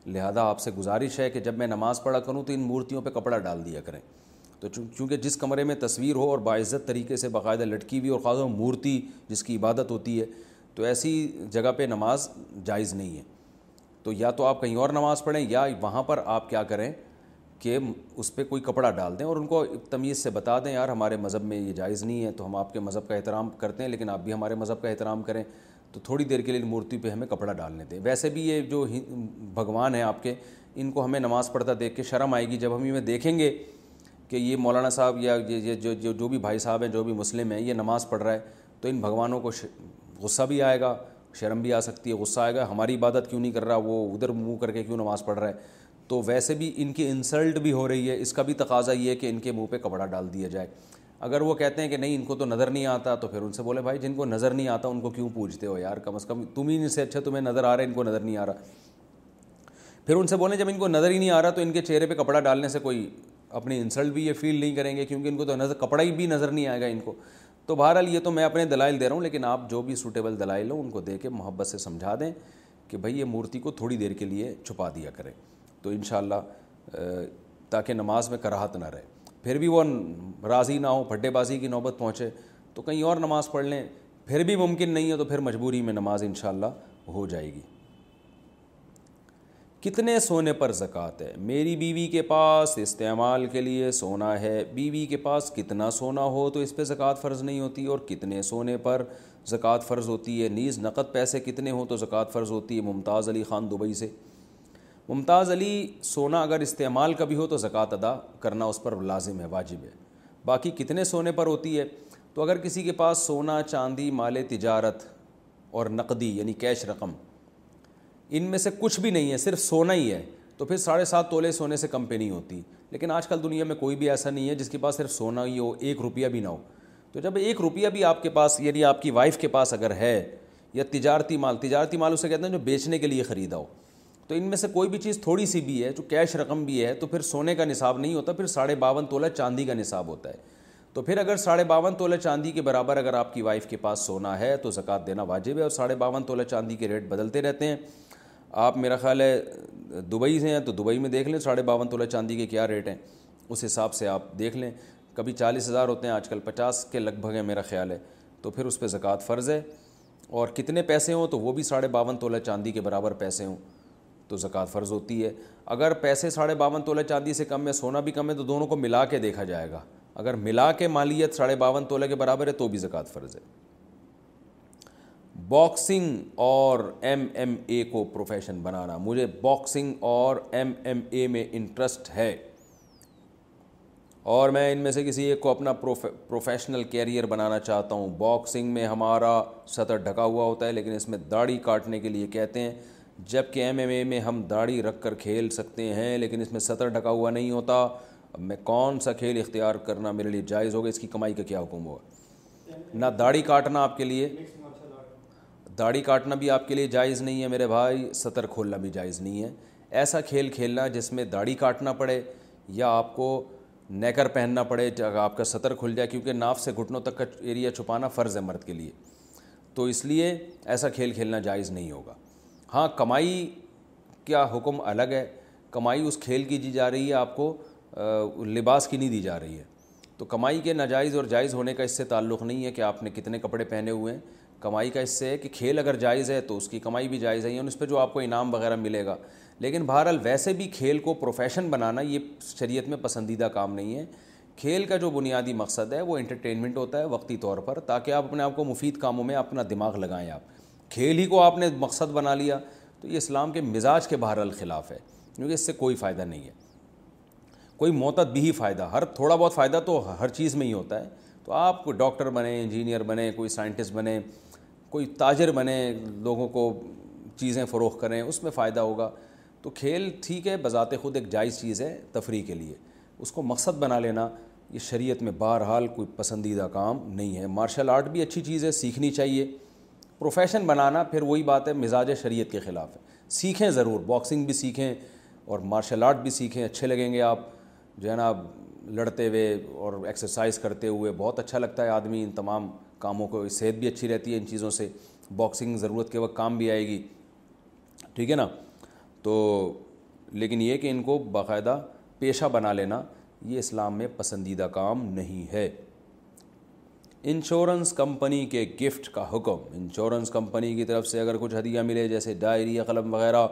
Speaker 2: لہذا آپ سے گزارش ہے کہ جب میں نماز پڑھا کروں تو ان مورتیوں پہ کپڑا ڈال دیا کریں تو چونکہ جس کمرے میں تصویر ہو اور باعزت طریقے سے باقاعدہ لٹکی ہوئی اور خاص ہو مورتی جس کی عبادت ہوتی ہے تو ایسی جگہ پہ نماز جائز نہیں ہے تو یا تو آپ کہیں اور نماز پڑھیں یا وہاں پر آپ کیا کریں کہ اس پہ کوئی کپڑا ڈال دیں اور ان کو تمیز سے بتا دیں یار ہمارے مذہب میں یہ جائز نہیں ہے تو ہم آپ کے مذہب کا احترام کرتے ہیں لیکن آپ بھی ہمارے مذہب کا احترام کریں تو تھوڑی دیر کے لیے مورتی پہ ہمیں کپڑا ڈالنے دیں ویسے بھی یہ جو بھگوان ہیں آپ کے ان کو ہمیں نماز پڑھتا دیکھ کے شرم آئے گی جب ہم یہ دیکھیں گے کہ یہ مولانا صاحب یا جو جو بھی بھائی صاحب ہیں جو بھی مسلم ہیں یہ نماز پڑھ رہا ہے تو ان بھگوانوں کو غصہ بھی آئے گا شرم بھی آ سکتی ہے غصہ آئے گا ہماری عبادت کیوں نہیں کر رہا وہ ادھر منہ کر کے کیوں نماز پڑھ رہا ہے تو ویسے بھی ان کی انسلٹ بھی ہو رہی ہے اس کا بھی تقاضا یہ ہے کہ ان کے منہ پہ کپڑا ڈال دیا جائے اگر وہ کہتے ہیں کہ نہیں ان کو تو نظر نہیں آتا تو پھر ان سے بولے بھائی جن کو نظر نہیں آتا ان کو کیوں پوچھتے ہو یار کم از کم تم ہی ان سے اچھا تمہیں نظر آ رہا ہے ان کو نظر نہیں آ رہا پھر ان سے بولے جب ان کو نظر ہی نہیں آ رہا تو ان کے چہرے پہ کپڑا ڈالنے سے کوئی اپنی انسلٹ بھی یہ فیل نہیں کریں گے کیونکہ ان کو تو نظر کپڑا ہی بھی نظر نہیں آئے گا ان کو تو بہرحال یہ تو میں اپنے دلائل دے رہا ہوں لیکن آپ جو بھی سوٹیبل دلائل ہوں ان کو دے کے محبت سے سمجھا دیں کہ بھائی یہ مورتی کو تھوڑی دیر کے لیے چھپا دیا کریں تو انشاءاللہ تاکہ نماز میں کراہت نہ رہے پھر بھی وہ راضی نہ ہو پھڈے بازی کی نوبت پہنچے تو کہیں اور نماز پڑھ لیں پھر بھی ممکن نہیں ہے تو پھر مجبوری میں نماز انشاءاللہ ہو جائے گی کتنے سونے پر زکوٰۃ ہے میری بیوی کے پاس استعمال کے لیے سونا ہے بیوی کے پاس کتنا سونا ہو تو اس پہ زکوٰۃ فرض نہیں ہوتی اور کتنے سونے پر زکوٰۃ فرض ہوتی ہے نیز نقد پیسے کتنے ہوں تو زکوٰۃ فرض ہوتی ہے ممتاز علی خان دبئی سے ممتاز علی سونا اگر استعمال کا بھی ہو تو زکوٰۃ ادا کرنا اس پر لازم ہے واجب ہے باقی کتنے سونے پر ہوتی ہے تو اگر کسی کے پاس سونا چاندی مال تجارت اور نقدی یعنی کیش رقم ان میں سے کچھ بھی نہیں ہے صرف سونا ہی ہے تو پھر ساڑھے سات تولے سونے سے کم پہ نہیں ہوتی لیکن آج کل دنیا میں کوئی بھی ایسا نہیں ہے جس کے پاس صرف سونا ہی ہو ایک روپیہ بھی نہ ہو تو جب ایک روپیہ بھی آپ کے پاس یعنی آپ کی وائف کے پاس اگر ہے یا تجارتی مال تجارتی مال اسے کہتے ہیں جو بیچنے کے لیے خریدا ہو تو ان میں سے کوئی بھی چیز تھوڑی سی بھی ہے جو کیش رقم بھی ہے تو پھر سونے کا نصاب نہیں ہوتا پھر ساڑھے باون تولہ چاندی کا نصاب ہوتا ہے تو پھر اگر ساڑھے باون تولہ چاندی کے برابر اگر آپ کی وائف کے پاس سونا ہے تو زکوٰۃ دینا واجب ہے اور ساڑھے باون تولہ چاندی کے ریٹ بدلتے رہتے ہیں آپ میرا خیال ہے دبئی سے ہیں تو دبئی میں دیکھ لیں ساڑھے باون تولہ چاندی کے کیا ریٹ ہیں اس حساب سے آپ دیکھ لیں کبھی چالیس ہزار ہوتے ہیں آج کل پچاس کے لگ بھگ ہیں میرا خیال ہے تو پھر اس پہ زکوٰۃ فرض ہے اور کتنے پیسے ہوں تو وہ بھی ساڑھے باون تولہ چاندی کے برابر پیسے ہوں تو زکوٰۃ فرض ہوتی ہے اگر پیسے ساڑھے باون تولہ چاندی سے کم ہے سونا بھی کم ہے تو دونوں کو ملا کے دیکھا جائے گا اگر ملا کے مالیت ساڑھے باون تولہ کے برابر ہے تو بھی زکوٰۃ فرض ہے باکسنگ اور ایم ایم اے کو پروفیشن بنانا مجھے باکسنگ اور ایم ایم اے میں انٹرسٹ ہے اور میں ان میں سے کسی ایک کو اپنا پروفیشنل کیریئر بنانا چاہتا ہوں باکسنگ میں ہمارا سطر ڈھکا ہوا ہوتا ہے لیکن اس میں داڑھی کاٹنے کے لیے کہتے ہیں جب کہ ایم ایم اے میں ہم داڑھی رکھ کر کھیل سکتے ہیں لیکن اس میں سطر ڈھکا ہوا نہیں ہوتا اب میں کون سا کھیل اختیار کرنا میرے لیے جائز ہوگا اس کی کمائی کا کیا حکم ہوگا نہ داڑھی کاٹنا آپ کے لیے داڑھی کاٹنا بھی آپ کے لیے جائز نہیں ہے میرے بھائی سطر کھولنا بھی جائز نہیں ہے ایسا کھیل کھیلنا جس میں داڑھی کاٹنا پڑے یا آپ کو نیکر پہننا پڑے اگر آپ کا سطر کھل جائے کیونکہ ناف سے گھٹنوں تک کا ایریا چھپانا فرض ہے مرد کے لیے تو اس لیے ایسا کھیل کھیلنا جائز نہیں ہوگا ہاں کمائی کیا حکم الگ ہے کمائی اس کھیل کی دی جا رہی ہے آپ کو لباس کی نہیں دی جا رہی ہے تو کمائی کے ناجائز اور جائز ہونے کا اس سے تعلق نہیں ہے کہ آپ نے کتنے کپڑے پہنے ہوئے ہیں کمائی کا اس سے ہے کہ کھیل اگر جائز ہے تو اس کی کمائی بھی جائز ہے یعنی اس پہ جو آپ کو انعام وغیرہ ملے گا لیکن بہرحال ویسے بھی کھیل کو پروفیشن بنانا یہ شریعت میں پسندیدہ کام نہیں ہے کھیل کا جو بنیادی مقصد ہے وہ انٹرٹینمنٹ ہوتا ہے وقتی طور پر تاکہ آپ اپنے آپ کو مفید کاموں میں اپنا دماغ لگائیں آپ کھیل ہی کو آپ نے مقصد بنا لیا تو یہ اسلام کے مزاج کے بہر الخلاف ہے کیونکہ اس سے کوئی فائدہ نہیں ہے کوئی معتد بھی ہی فائدہ ہر تھوڑا بہت فائدہ تو ہر چیز میں ہی ہوتا ہے تو آپ ڈاکٹر بنیں انجینئر بنیں کوئی سائنٹسٹ بنے کوئی تاجر بنے لوگوں کو چیزیں فروغ کریں اس میں فائدہ ہوگا تو کھیل ٹھیک ہے بذات خود ایک جائز چیز ہے تفریح کے لیے اس کو مقصد بنا لینا یہ شریعت میں بہرحال کوئی پسندیدہ کام نہیں ہے مارشل آرٹ بھی اچھی چیز ہے سیکھنی چاہیے پروفیشن بنانا پھر وہی بات ہے مزاج شریعت کے خلاف ہے سیکھیں ضرور باکسنگ بھی سیکھیں اور مارشل آرٹ بھی سیکھیں اچھے لگیں گے آپ جو ہے نا لڑتے ہوئے اور ایکسرسائز کرتے ہوئے بہت اچھا لگتا ہے آدمی ان تمام کاموں کو صحت بھی اچھی رہتی ہے ان چیزوں سے باکسنگ ضرورت کے وقت کام بھی آئے گی ٹھیک ہے نا تو لیکن یہ کہ ان کو باقاعدہ پیشہ بنا لینا یہ اسلام میں پسندیدہ کام نہیں ہے انشورنس کمپنی کے گفٹ کا حکم انشورنس کمپنی کی طرف سے اگر کچھ ہدیہ ملے جیسے ڈائری قلم وغیرہ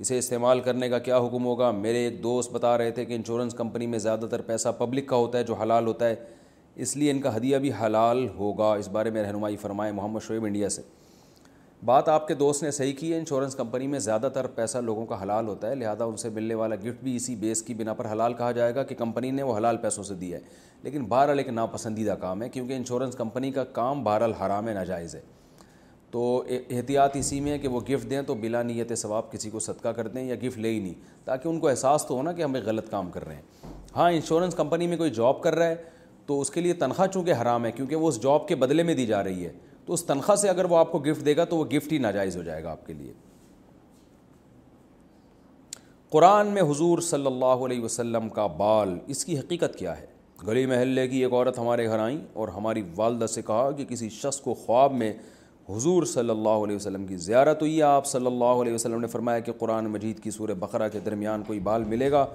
Speaker 2: اسے استعمال کرنے کا کیا حکم ہوگا میرے ایک دوست بتا رہے تھے کہ انشورنس کمپنی میں زیادہ تر پیسہ پبلک کا ہوتا ہے جو حلال ہوتا ہے اس لیے ان کا ہدیہ بھی حلال ہوگا اس بارے میں رہنمائی فرمائے محمد شعیب انڈیا سے بات آپ کے دوست نے صحیح کی ہے انشورنس کمپنی میں زیادہ تر پیسہ لوگوں کا حلال ہوتا ہے لہذا ان سے ملنے والا گفٹ بھی اسی بیس کی بنا پر حلال کہا جائے گا کہ کمپنی نے وہ حلال پیسوں سے دیا ہے لیکن بہرحال ایک ناپسندیدہ کام ہے کیونکہ انشورنس کمپنی کا کام بہرحال حرام ناجائز ہے تو احتیاط اسی میں ہے کہ وہ گفٹ دیں تو بلا نیت ثواب کسی کو صدقہ کر دیں یا گفٹ لے ہی نہیں تاکہ ان کو احساس تو ہونا کہ ہم ایک غلط کام کر رہے ہیں ہاں انشورنس کمپنی میں کوئی جاب کر رہا ہے تو اس کے لیے تنخواہ چونکہ حرام ہے کیونکہ وہ اس جاب کے بدلے میں دی جا رہی ہے تو اس تنخواہ سے اگر وہ آپ کو گفٹ دے گا تو وہ گفٹ ہی ناجائز ہو جائے گا آپ کے لیے قرآن میں حضور صلی اللہ علیہ وسلم کا بال اس کی حقیقت کیا ہے گلی محلے کی ایک عورت ہمارے گھر آئیں اور ہماری والدہ سے کہا کہ کسی شخص کو خواب میں حضور صلی اللہ علیہ وسلم کی زیارت ہوئی ہے آپ صلی اللہ علیہ وسلم نے فرمایا کہ قرآن مجید کی سور بقرہ کے درمیان کوئی بال ملے گا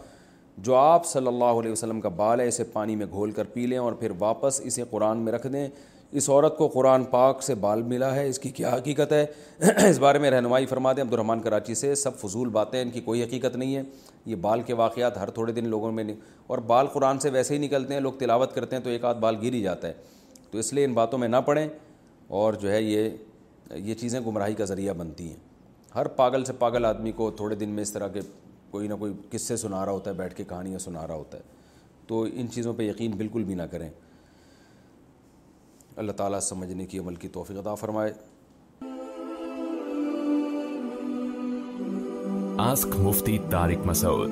Speaker 2: جو آپ صلی اللہ علیہ وسلم کا بال ہے اسے پانی میں گھول کر پی لیں اور پھر واپس اسے قرآن میں رکھ دیں اس عورت کو قرآن پاک سے بال ملا ہے اس کی کیا حقیقت ہے اس بارے میں رہنمائی فرما دیں عبد الرحمٰن کراچی سے سب فضول باتیں ان کی کوئی حقیقت نہیں ہے یہ بال کے واقعات ہر تھوڑے دن لوگوں میں اور بال قرآن سے ویسے ہی نکلتے ہیں لوگ تلاوت کرتے ہیں تو ایک آدھ بال گر ہی جاتا ہے تو اس لیے ان باتوں میں نہ پڑھیں اور جو ہے یہ یہ چیزیں گمراہی کا ذریعہ بنتی ہیں ہر پاگل سے پاگل آدمی کو تھوڑے دن میں اس طرح کے کوئی نہ کوئی کس سے سنا رہا ہوتا ہے بیٹھ کے کہانیاں سنا رہا ہوتا ہے تو ان چیزوں پہ یقین بالکل بھی نہ کریں اللہ تعالیٰ سمجھنے کی عمل کی توفیق عطا فرمائے
Speaker 3: تارک مسعود